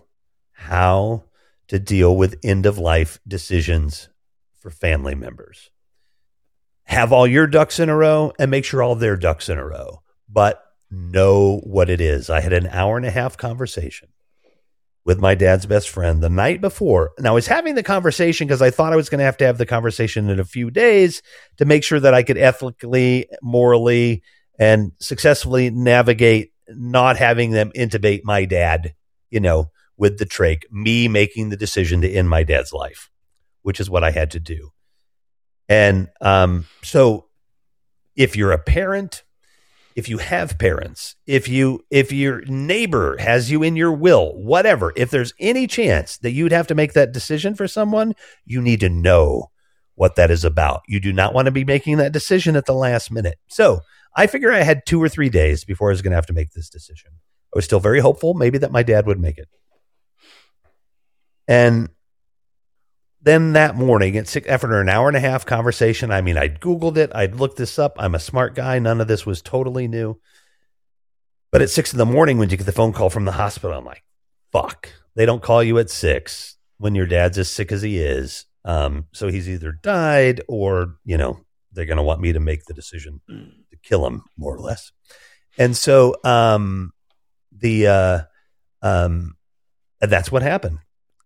how to deal with end of life decisions for family members. Have all your ducks in a row and make sure all their ducks in a row, but know what it is. I had an hour and a half conversation with my dad's best friend the night before. Now, I was having the conversation because I thought I was going to have to have the conversation in a few days to make sure that I could ethically, morally, and successfully navigate not having them intubate my dad, you know, with the trach, me making the decision to end my dad's life, which is what I had to do. And um, so if you're a parent, if you have parents, if you if your neighbor has you in your will, whatever, if there's any chance that you'd have to make that decision for someone, you need to know what that is about. You do not want to be making that decision at the last minute. So I figure I had two or three days before I was going to have to make this decision. I was still very hopeful, maybe that my dad would make it. And then that morning, at six, after an hour and a half conversation, I mean, I'd Googled it, I'd looked this up. I'm a smart guy. None of this was totally new. But at six in the morning, when you get the phone call from the hospital, I'm like, fuck. They don't call you at six when your dad's as sick as he is. Um, so he's either died or, you know, they're going to want me to make the decision to kill him, more or less. And so um, the uh, um, that's what happened.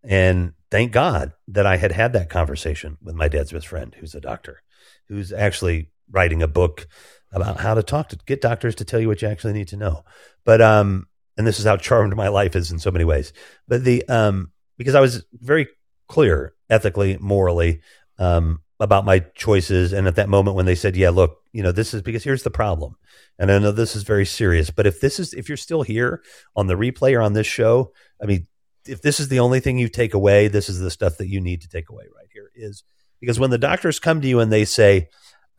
And thank God that I had had that conversation with my dad's best friend, who's a doctor, who's actually writing a book about how to talk to get doctors to tell you what you actually need to know. But um, and this is how charmed my life is in so many ways. But the um, because I was very clear ethically, morally, um, about my choices, and at that moment when they said, "Yeah, look, you know, this is because here's the problem," and I know this is very serious, but if this is if you're still here on the replay or on this show, I mean, if this is the only thing you take away, this is the stuff that you need to take away right here is because when the doctors come to you and they say,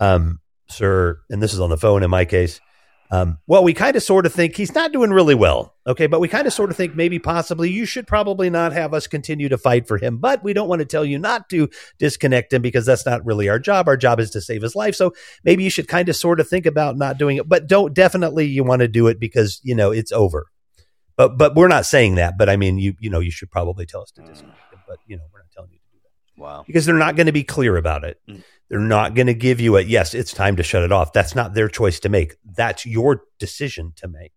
um, sir, and this is on the phone in my case, um, well, we kind of sort of think he's not doing really well. Okay. But we kind of sort of think maybe possibly you should probably not have us continue to fight for him. But we don't want to tell you not to disconnect him because that's not really our job. Our job is to save his life. So maybe you should kind of sort of think about not doing it, but don't definitely you want to do it because, you know, it's over. But, but we're not saying that. But I mean, you, you know, you should probably tell us to disconnect him. But, you know, we're not telling you to do that. Wow. Because they're not going to be clear about it. They're not going to give you a yes, it's time to shut it off. That's not their choice to make. That's your decision to make.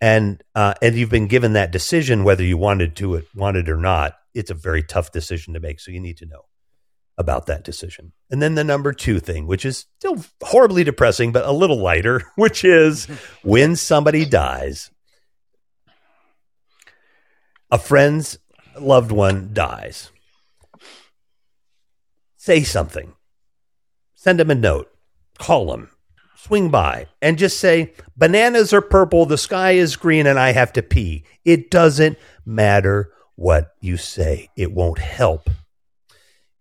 And uh, and you've been given that decision whether you wanted to it wanted or not. It's a very tough decision to make, so you need to know about that decision. And then the number 2 thing, which is still horribly depressing but a little lighter, [LAUGHS] which is [LAUGHS] when somebody dies, a friend's loved one dies. Say something send him a note, call him, swing by, and just say, Bananas are purple, the sky is green, and I have to pee. It doesn't matter what you say, it won't help.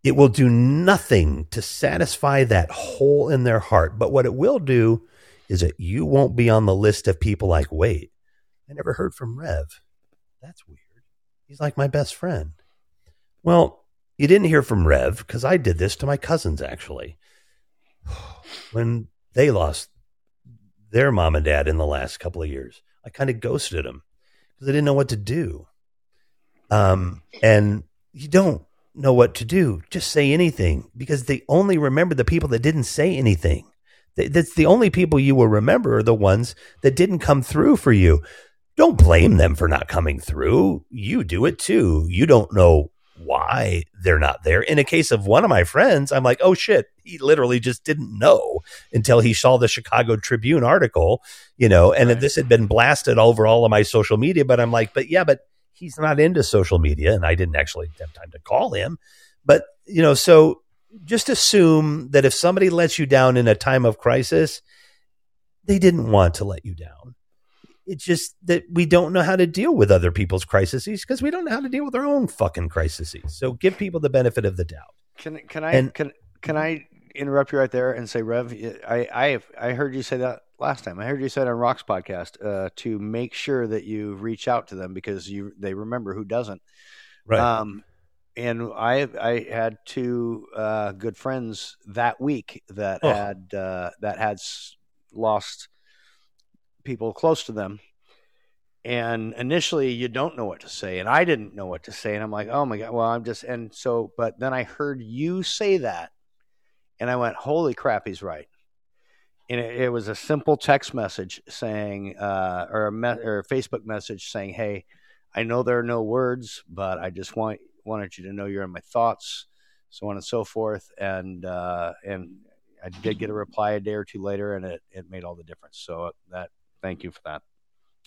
It will do nothing to satisfy that hole in their heart. But what it will do is that you won't be on the list of people like, wait, I never heard from Rev. That's weird. He's like my best friend. Well, you didn't hear from Rev because I did this to my cousins actually [SIGHS] when they lost their mom and dad in the last couple of years. I kind of ghosted them because I didn't know what to do. Um, and you don't know what to do. Just say anything because they only remember the people that didn't say anything. That's the only people you will remember are the ones that didn't come through for you. Don't blame them for not coming through. You do it too. You don't know why they're not there. In a case of one of my friends, I'm like, oh shit, he literally just didn't know until he saw the Chicago Tribune article, you know, and this had been blasted over all of my social media. But I'm like, but yeah, but he's not into social media, and I didn't actually have time to call him. But you know, so just assume that if somebody lets you down in a time of crisis, they didn't want to let you down. It's just that we don't know how to deal with other people's crises because we don't know how to deal with our own fucking crises. So give people the benefit of the doubt. Can can I And- can can I interrupt you right there and say, Rev? I I I heard you say that last time. I heard you say it on Rock's podcast uh, to make sure that you reach out to them because you they remember who doesn't. Right. Um, and I I had two uh, good friends that week that Oh. had uh, that had lost people close to them. And initially, you don't know what to say, and I didn't know what to say, and I'm like, "Oh my god!" Well, I'm just, and so, but then I heard you say that, and I went, "Holy crap, he's right." And it, it was a simple text message saying, uh, or a me- or a Facebook message saying, "Hey, I know there are no words, but I just want wanted you to know you're in my thoughts, so on and so forth." And uh, and I did get a reply a day or two later, and it it made all the difference. So that thank you for that.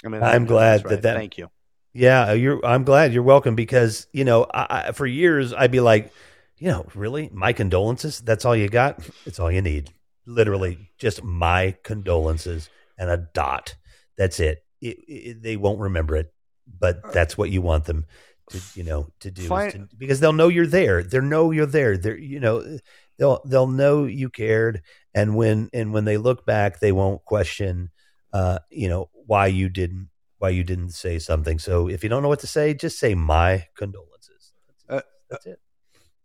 I mean, I'm glad right. that that. Thank you. Yeah, you're. I'm glad you're welcome because you know, I, I, for years I'd be like, you know, really, my condolences. That's all you got. It's all you need. Literally, just my condolences and a dot. That's it. It, it. They won't remember it, but uh, that's what you want them to, you know, to do to- because they'll know you're there. They know you're there. They're, you know, they'll they'll know you cared, and when and when they look back, they won't question, uh, you know, why you didn't why you didn't say something. So if you don't know what to say, just say my condolences. Uh, That's it.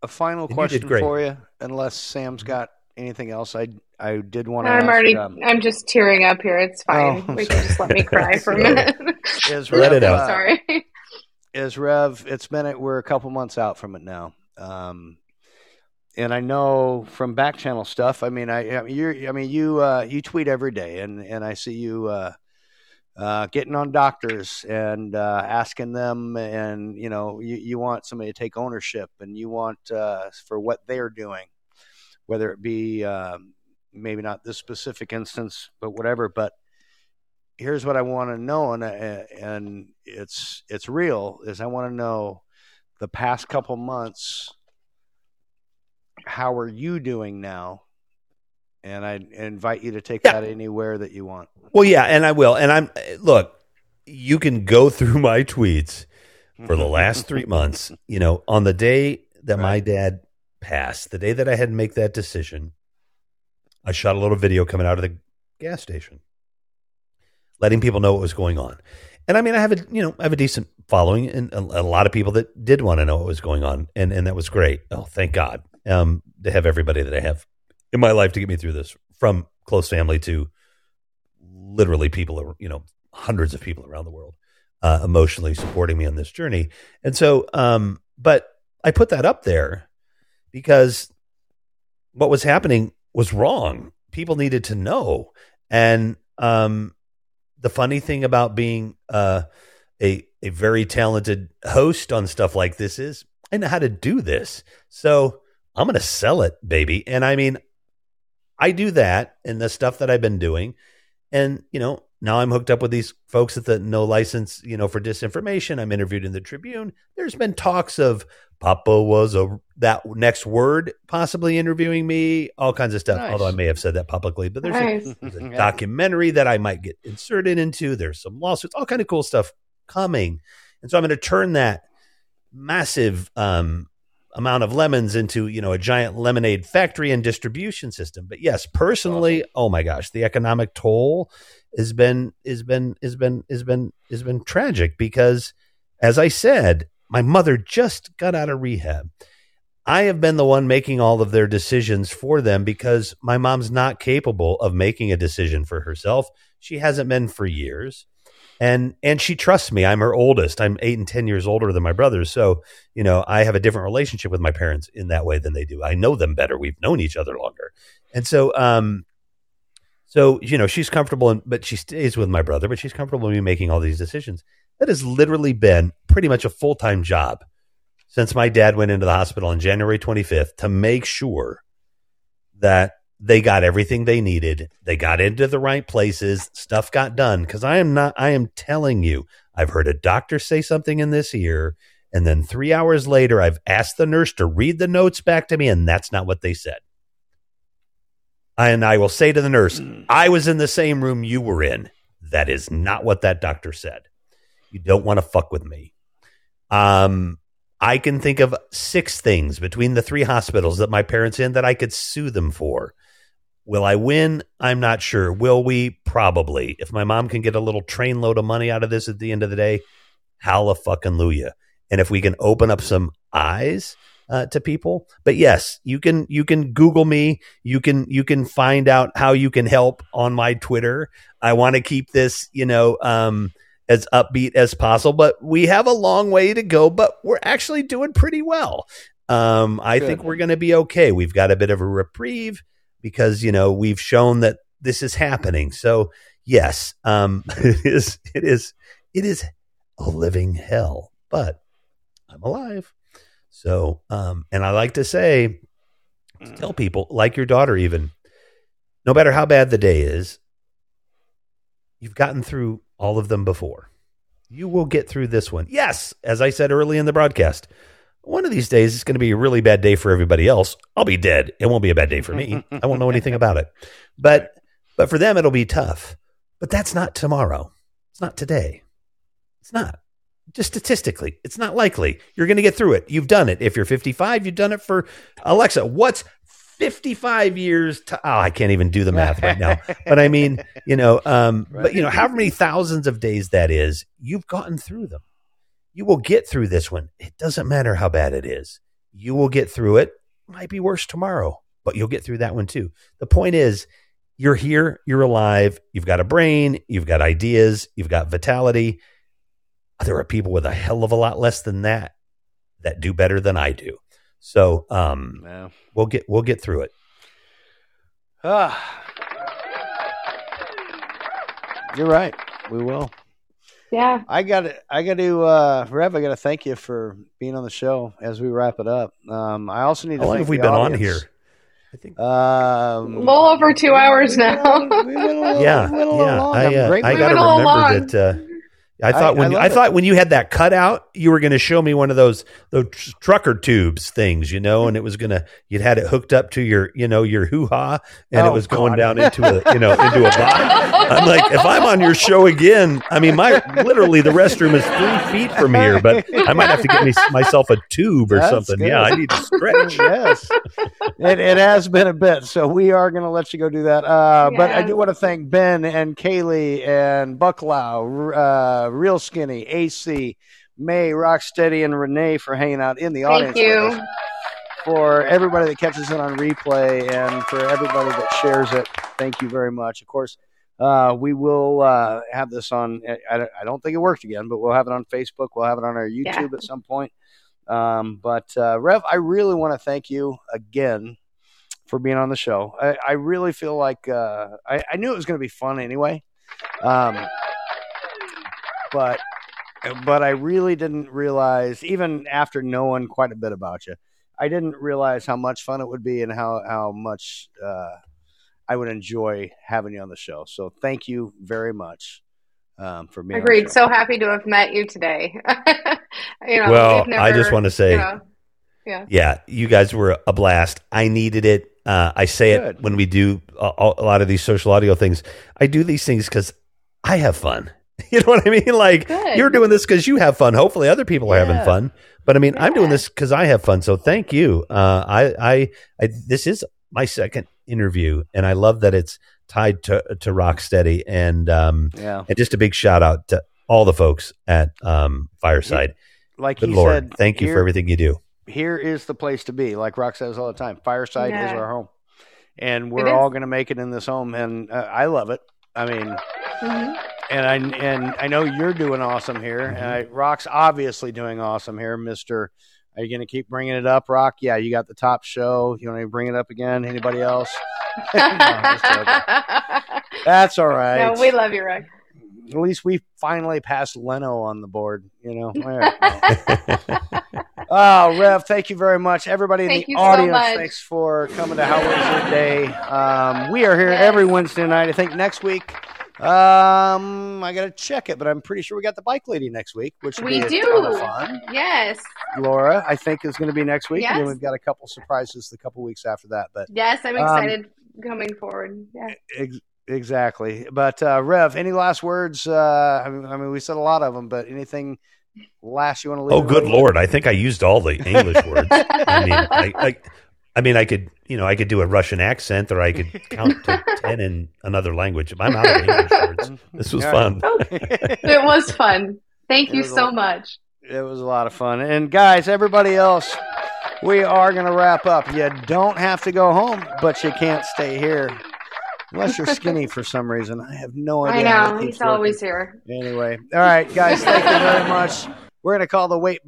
A final And question great. for you, unless Sam's got anything else. I I did want to. I'm ask, already. um, I'm just tearing up here. It's fine. Oh, we can just let me cry [LAUGHS] for a minute. is [LAUGHS] Let it out. uh, Sorry. is Rev? It's been we're a couple months out from it now. Um, and I know from back channel stuff. I mean, I, I mean, you I mean, you uh, you tweet every day, and and I see you uh, uh, getting on doctors and uh, asking them, and you know, you, you want somebody to take ownership, and you want uh, for what they're doing, whether it be um, maybe not this specific instance, but whatever. But here's what I want to know, and uh, and it's it's real. Is I want to know the past couple months. How are you doing now? And I invite you to take that anywhere that you want. Well, yeah, and I will. And I'm look, you can go [LAUGHS] through my tweets for the last [LAUGHS] three months. You know, on the day that my dad passed, the day that I had to make that decision, I shot a little video coming out of the gas station, letting people know what was going on. And I mean, I have a you know I have a decent following, and a, a lot of people that did want to know what was going on, and and that was great. Oh, thank God um, to have everybody that I have in my life to get me through this, from close family to literally people, you know, hundreds of people around the world, uh, emotionally supporting me on this journey. And so, um, but I put that up there because what was happening was wrong. People needed to know. And um, the funny thing about being uh, a a very talented host on stuff like this is I know how to do this. So I'm going to sell it, baby. And I mean, I do that and the stuff that I've been doing. And, you know, now I'm hooked up with these folks at the no license, you know, for disinformation. I'm interviewed in the Tribune. There's been talks of Papa was a that next word possibly interviewing me, all kinds of stuff. Nice. Although I may have said that publicly, but there's, Nice. a, there's a [LAUGHS] documentary that I might get inserted into. There's some lawsuits, all kind of cool stuff coming, and so I'm going to turn that massive um, amount of lemons into you know a giant lemonade factory and distribution system. But yes, personally, oh my gosh, the economic toll has been has been has been has been has been tragic because, as I said, my mother just got out of rehab. I have been the one making all of their decisions for them because my mom's not capable of making a decision for herself. She hasn't been for years. And and she trusts me. I'm her oldest. I'm 8 and 10 years older than my brothers. So, you know, I have a different relationship with my parents in that way than they do. I know them better. We've known each other longer. And so um so, you know, she's comfortable in, but she stays with my brother, but she's comfortable in me making all these decisions. That has literally been pretty much a full-time job since my dad went into the hospital on January 25th to make sure that they got everything they needed. They got into the right places. Stuff got done. Because I am not, I am telling you, I've heard a doctor say something in this ear. And then three hours later, I've asked the nurse to read the notes back to me, and that's not what they said. And I will say to the nurse, I was in the same room you were in. That is not what that doctor said. You don't want to fuck with me. Um, I can think of six things between the three hospitals that my parents in that I could sue them for. Will I win? I'm not sure. Will we? Probably. If my mom can get a little train load of money out of this at the end of the day, halla fucking luya. And if we can open up some eyes uh, to people, but yes, you can you can Google me. You can you can find out how you can help on my Twitter. I want to keep this, you know, um, as upbeat as possible, but we have a long way to go. But we're actually doing pretty well. Um, I Good. think we're going to be okay. We've got a bit of a reprieve because you know we've shown that this is happening. So yes, um, [LAUGHS] it is it is it is a living hell, but I'm alive. So um, and I like to say to tell people like your daughter even no matter how bad the day is you've gotten through all of them before you will get through this one yes as i said early in the broadcast one of these days it's going to be a really bad day for everybody else. I'll be dead. It won't be a bad day for me. I won't know anything about it. But but for them it'll be tough. But that's not tomorrow. It's not today. It's not. Just statistically it's not likely. You're going to get through it. You've done it. If you're 55 you've done it for alexa what's 55 years to oh i can't even do the math right now. [LAUGHS] But i mean you know um but you know however many thousands of days that is you've gotten through them you will get through this one it doesn't matter how bad it is you will get through it might be worse tomorrow but you'll get through that one too the point is you're here you're alive you've got a brain you've got ideas you've got vitality there are people with a hell of a lot less than that that do better than I do. So um Yeah. we'll get we'll get through it. Ah. You're right. We will. Yeah. I got to, I got to, uh, Rev, I got to thank you for being on the show as we wrap it up. Um, I also need to How long thank have we the been on audience. here? Um, A little over two hours now. yeah, went a little yeah. long. I, uh, I got to it. We went a little remember long. that. Uh, I I- thought when I you, love I it. thought when you had that cutout, you were going to show me one of those those trucker tubes things, you know, and it was gonna you'd had it hooked up to your you know your hoo ha, and it Oh, was going down into a [LAUGHS] you know into a box. I'm like, if I'm on your show again, I mean, my literally the restroom is three feet from here, but I might have to get me myself a tube or That's something. good. Yeah, I need to stretch. [LAUGHS] yes, it, it has been a bit, so we are going to let you go do that. Uh, But I do want to thank Ben and Kaylee and Bucklow, uh, Real Skinny, AC, May, Rocksteady, and Renee for hanging out in the Thank audience. Thank you. For everybody that catches it on replay and for everybody that shares it, thank you very much. Of course, uh, we will uh, have this on. I, I- I don't think it worked again, but we'll have it on Facebook. We'll have it on our YouTube Yeah. at some point. Um, but uh, Rev, I really want to thank you again for being on the show. I, I really feel like uh, I, I knew it was going to be fun anyway, um, but but I really didn't realize, even after knowing quite a bit about you, I didn't realize how much fun it would be and how how much uh, I would enjoy having you on the show. So thank you very much um, for being on Agreed. So happy to have met you today. [LAUGHS] you know, Well, we've I just wanna say- you know, yeah. Yeah, you guys were a blast. I needed it. Uh, I say it when we do a, a lot of these social audio things. I do these things because I have fun. [LAUGHS] You know what I mean? Like Good. you're doing this because you have fun. Hopefully, other people are having fun. But I mean, I'm doing this because I have fun. So thank you. Uh, I, I, I, this is my second interview, and I love that it's tied to to Rocksteady. And um, Yeah. and just a big shout out to all the folks at um, Fireside. Like Good he Lord, said, thank you here- for everything you do. here is the place to be. Like Rock says all the time, Fireside is our home, and we're all going to make it in this home, and uh, I love it. I mean, Mhm. And I and I know you're doing awesome here. And I, Rock's obviously doing awesome here, Mister. Are you going to keep bringing it up, Rock? Yeah, you got the top show. You want to bring it up again? Anybody else? [LAUGHS] [LAUGHS] No. That's all right. No, we love you, Rock. At least we finally passed Leno on the board. You know. [LAUGHS] Oh, Rev, thank you very much. Everybody in Thank the you so audience, thanks for coming to How Was Your Day. Um, we are here every Wednesday night. I think next week, um, I got to check it, but I'm pretty sure we got the bike lady next week, which We be do. fun. Yes. Laura, I think, is going to be next week. And then we've got a couple surprises the couple weeks after that. But Yes, I'm Um, excited coming forward. Yeah. Ex- exactly. But uh, Rev, any last words? Uh, I, mean, I mean, we said a lot of them, but anything last you want to leave? Oh, good everybody with? lord! I think I used all the English words. I mean, I, I, I mean, I could, you know, I could do a Russian accent, or I could count to [LAUGHS] ten in another language. I'm out of English words. This was All fun. [LAUGHS] It was fun. Thank It you so lot- much. It was a lot of fun. And guys, everybody else, we are going to wrap up. You don't have to go home, but you can't stay here unless you're skinny for some reason. I have no idea. how know. He's working. always here. Anyway, all right, guys, thank you very much. We're going to call the weight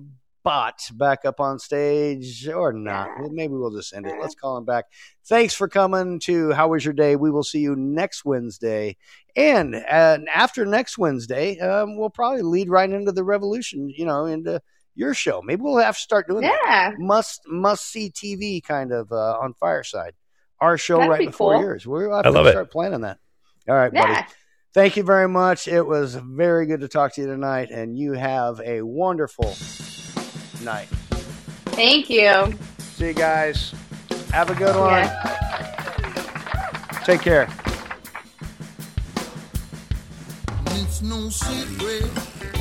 bot back up on stage or not. Well, Maybe we'll just end it. Let's call him back. Thanks for coming to How Was Your Day? We will see you next Wednesday. And, and after next Wednesday, um, we'll probably lead right into the revolution, you know, into your show. Maybe we'll have to start doing Yeah. that. Must must see TV kind of uh, on Fireside. Our show That'd right be before cool. yours. We'll have I to love it. start planning that. All right, buddy. Thank you very much. It was very good to talk to you tonight, and you have a wonderful night. Thank you. See you guys. Have a good one. Take care. It's no secret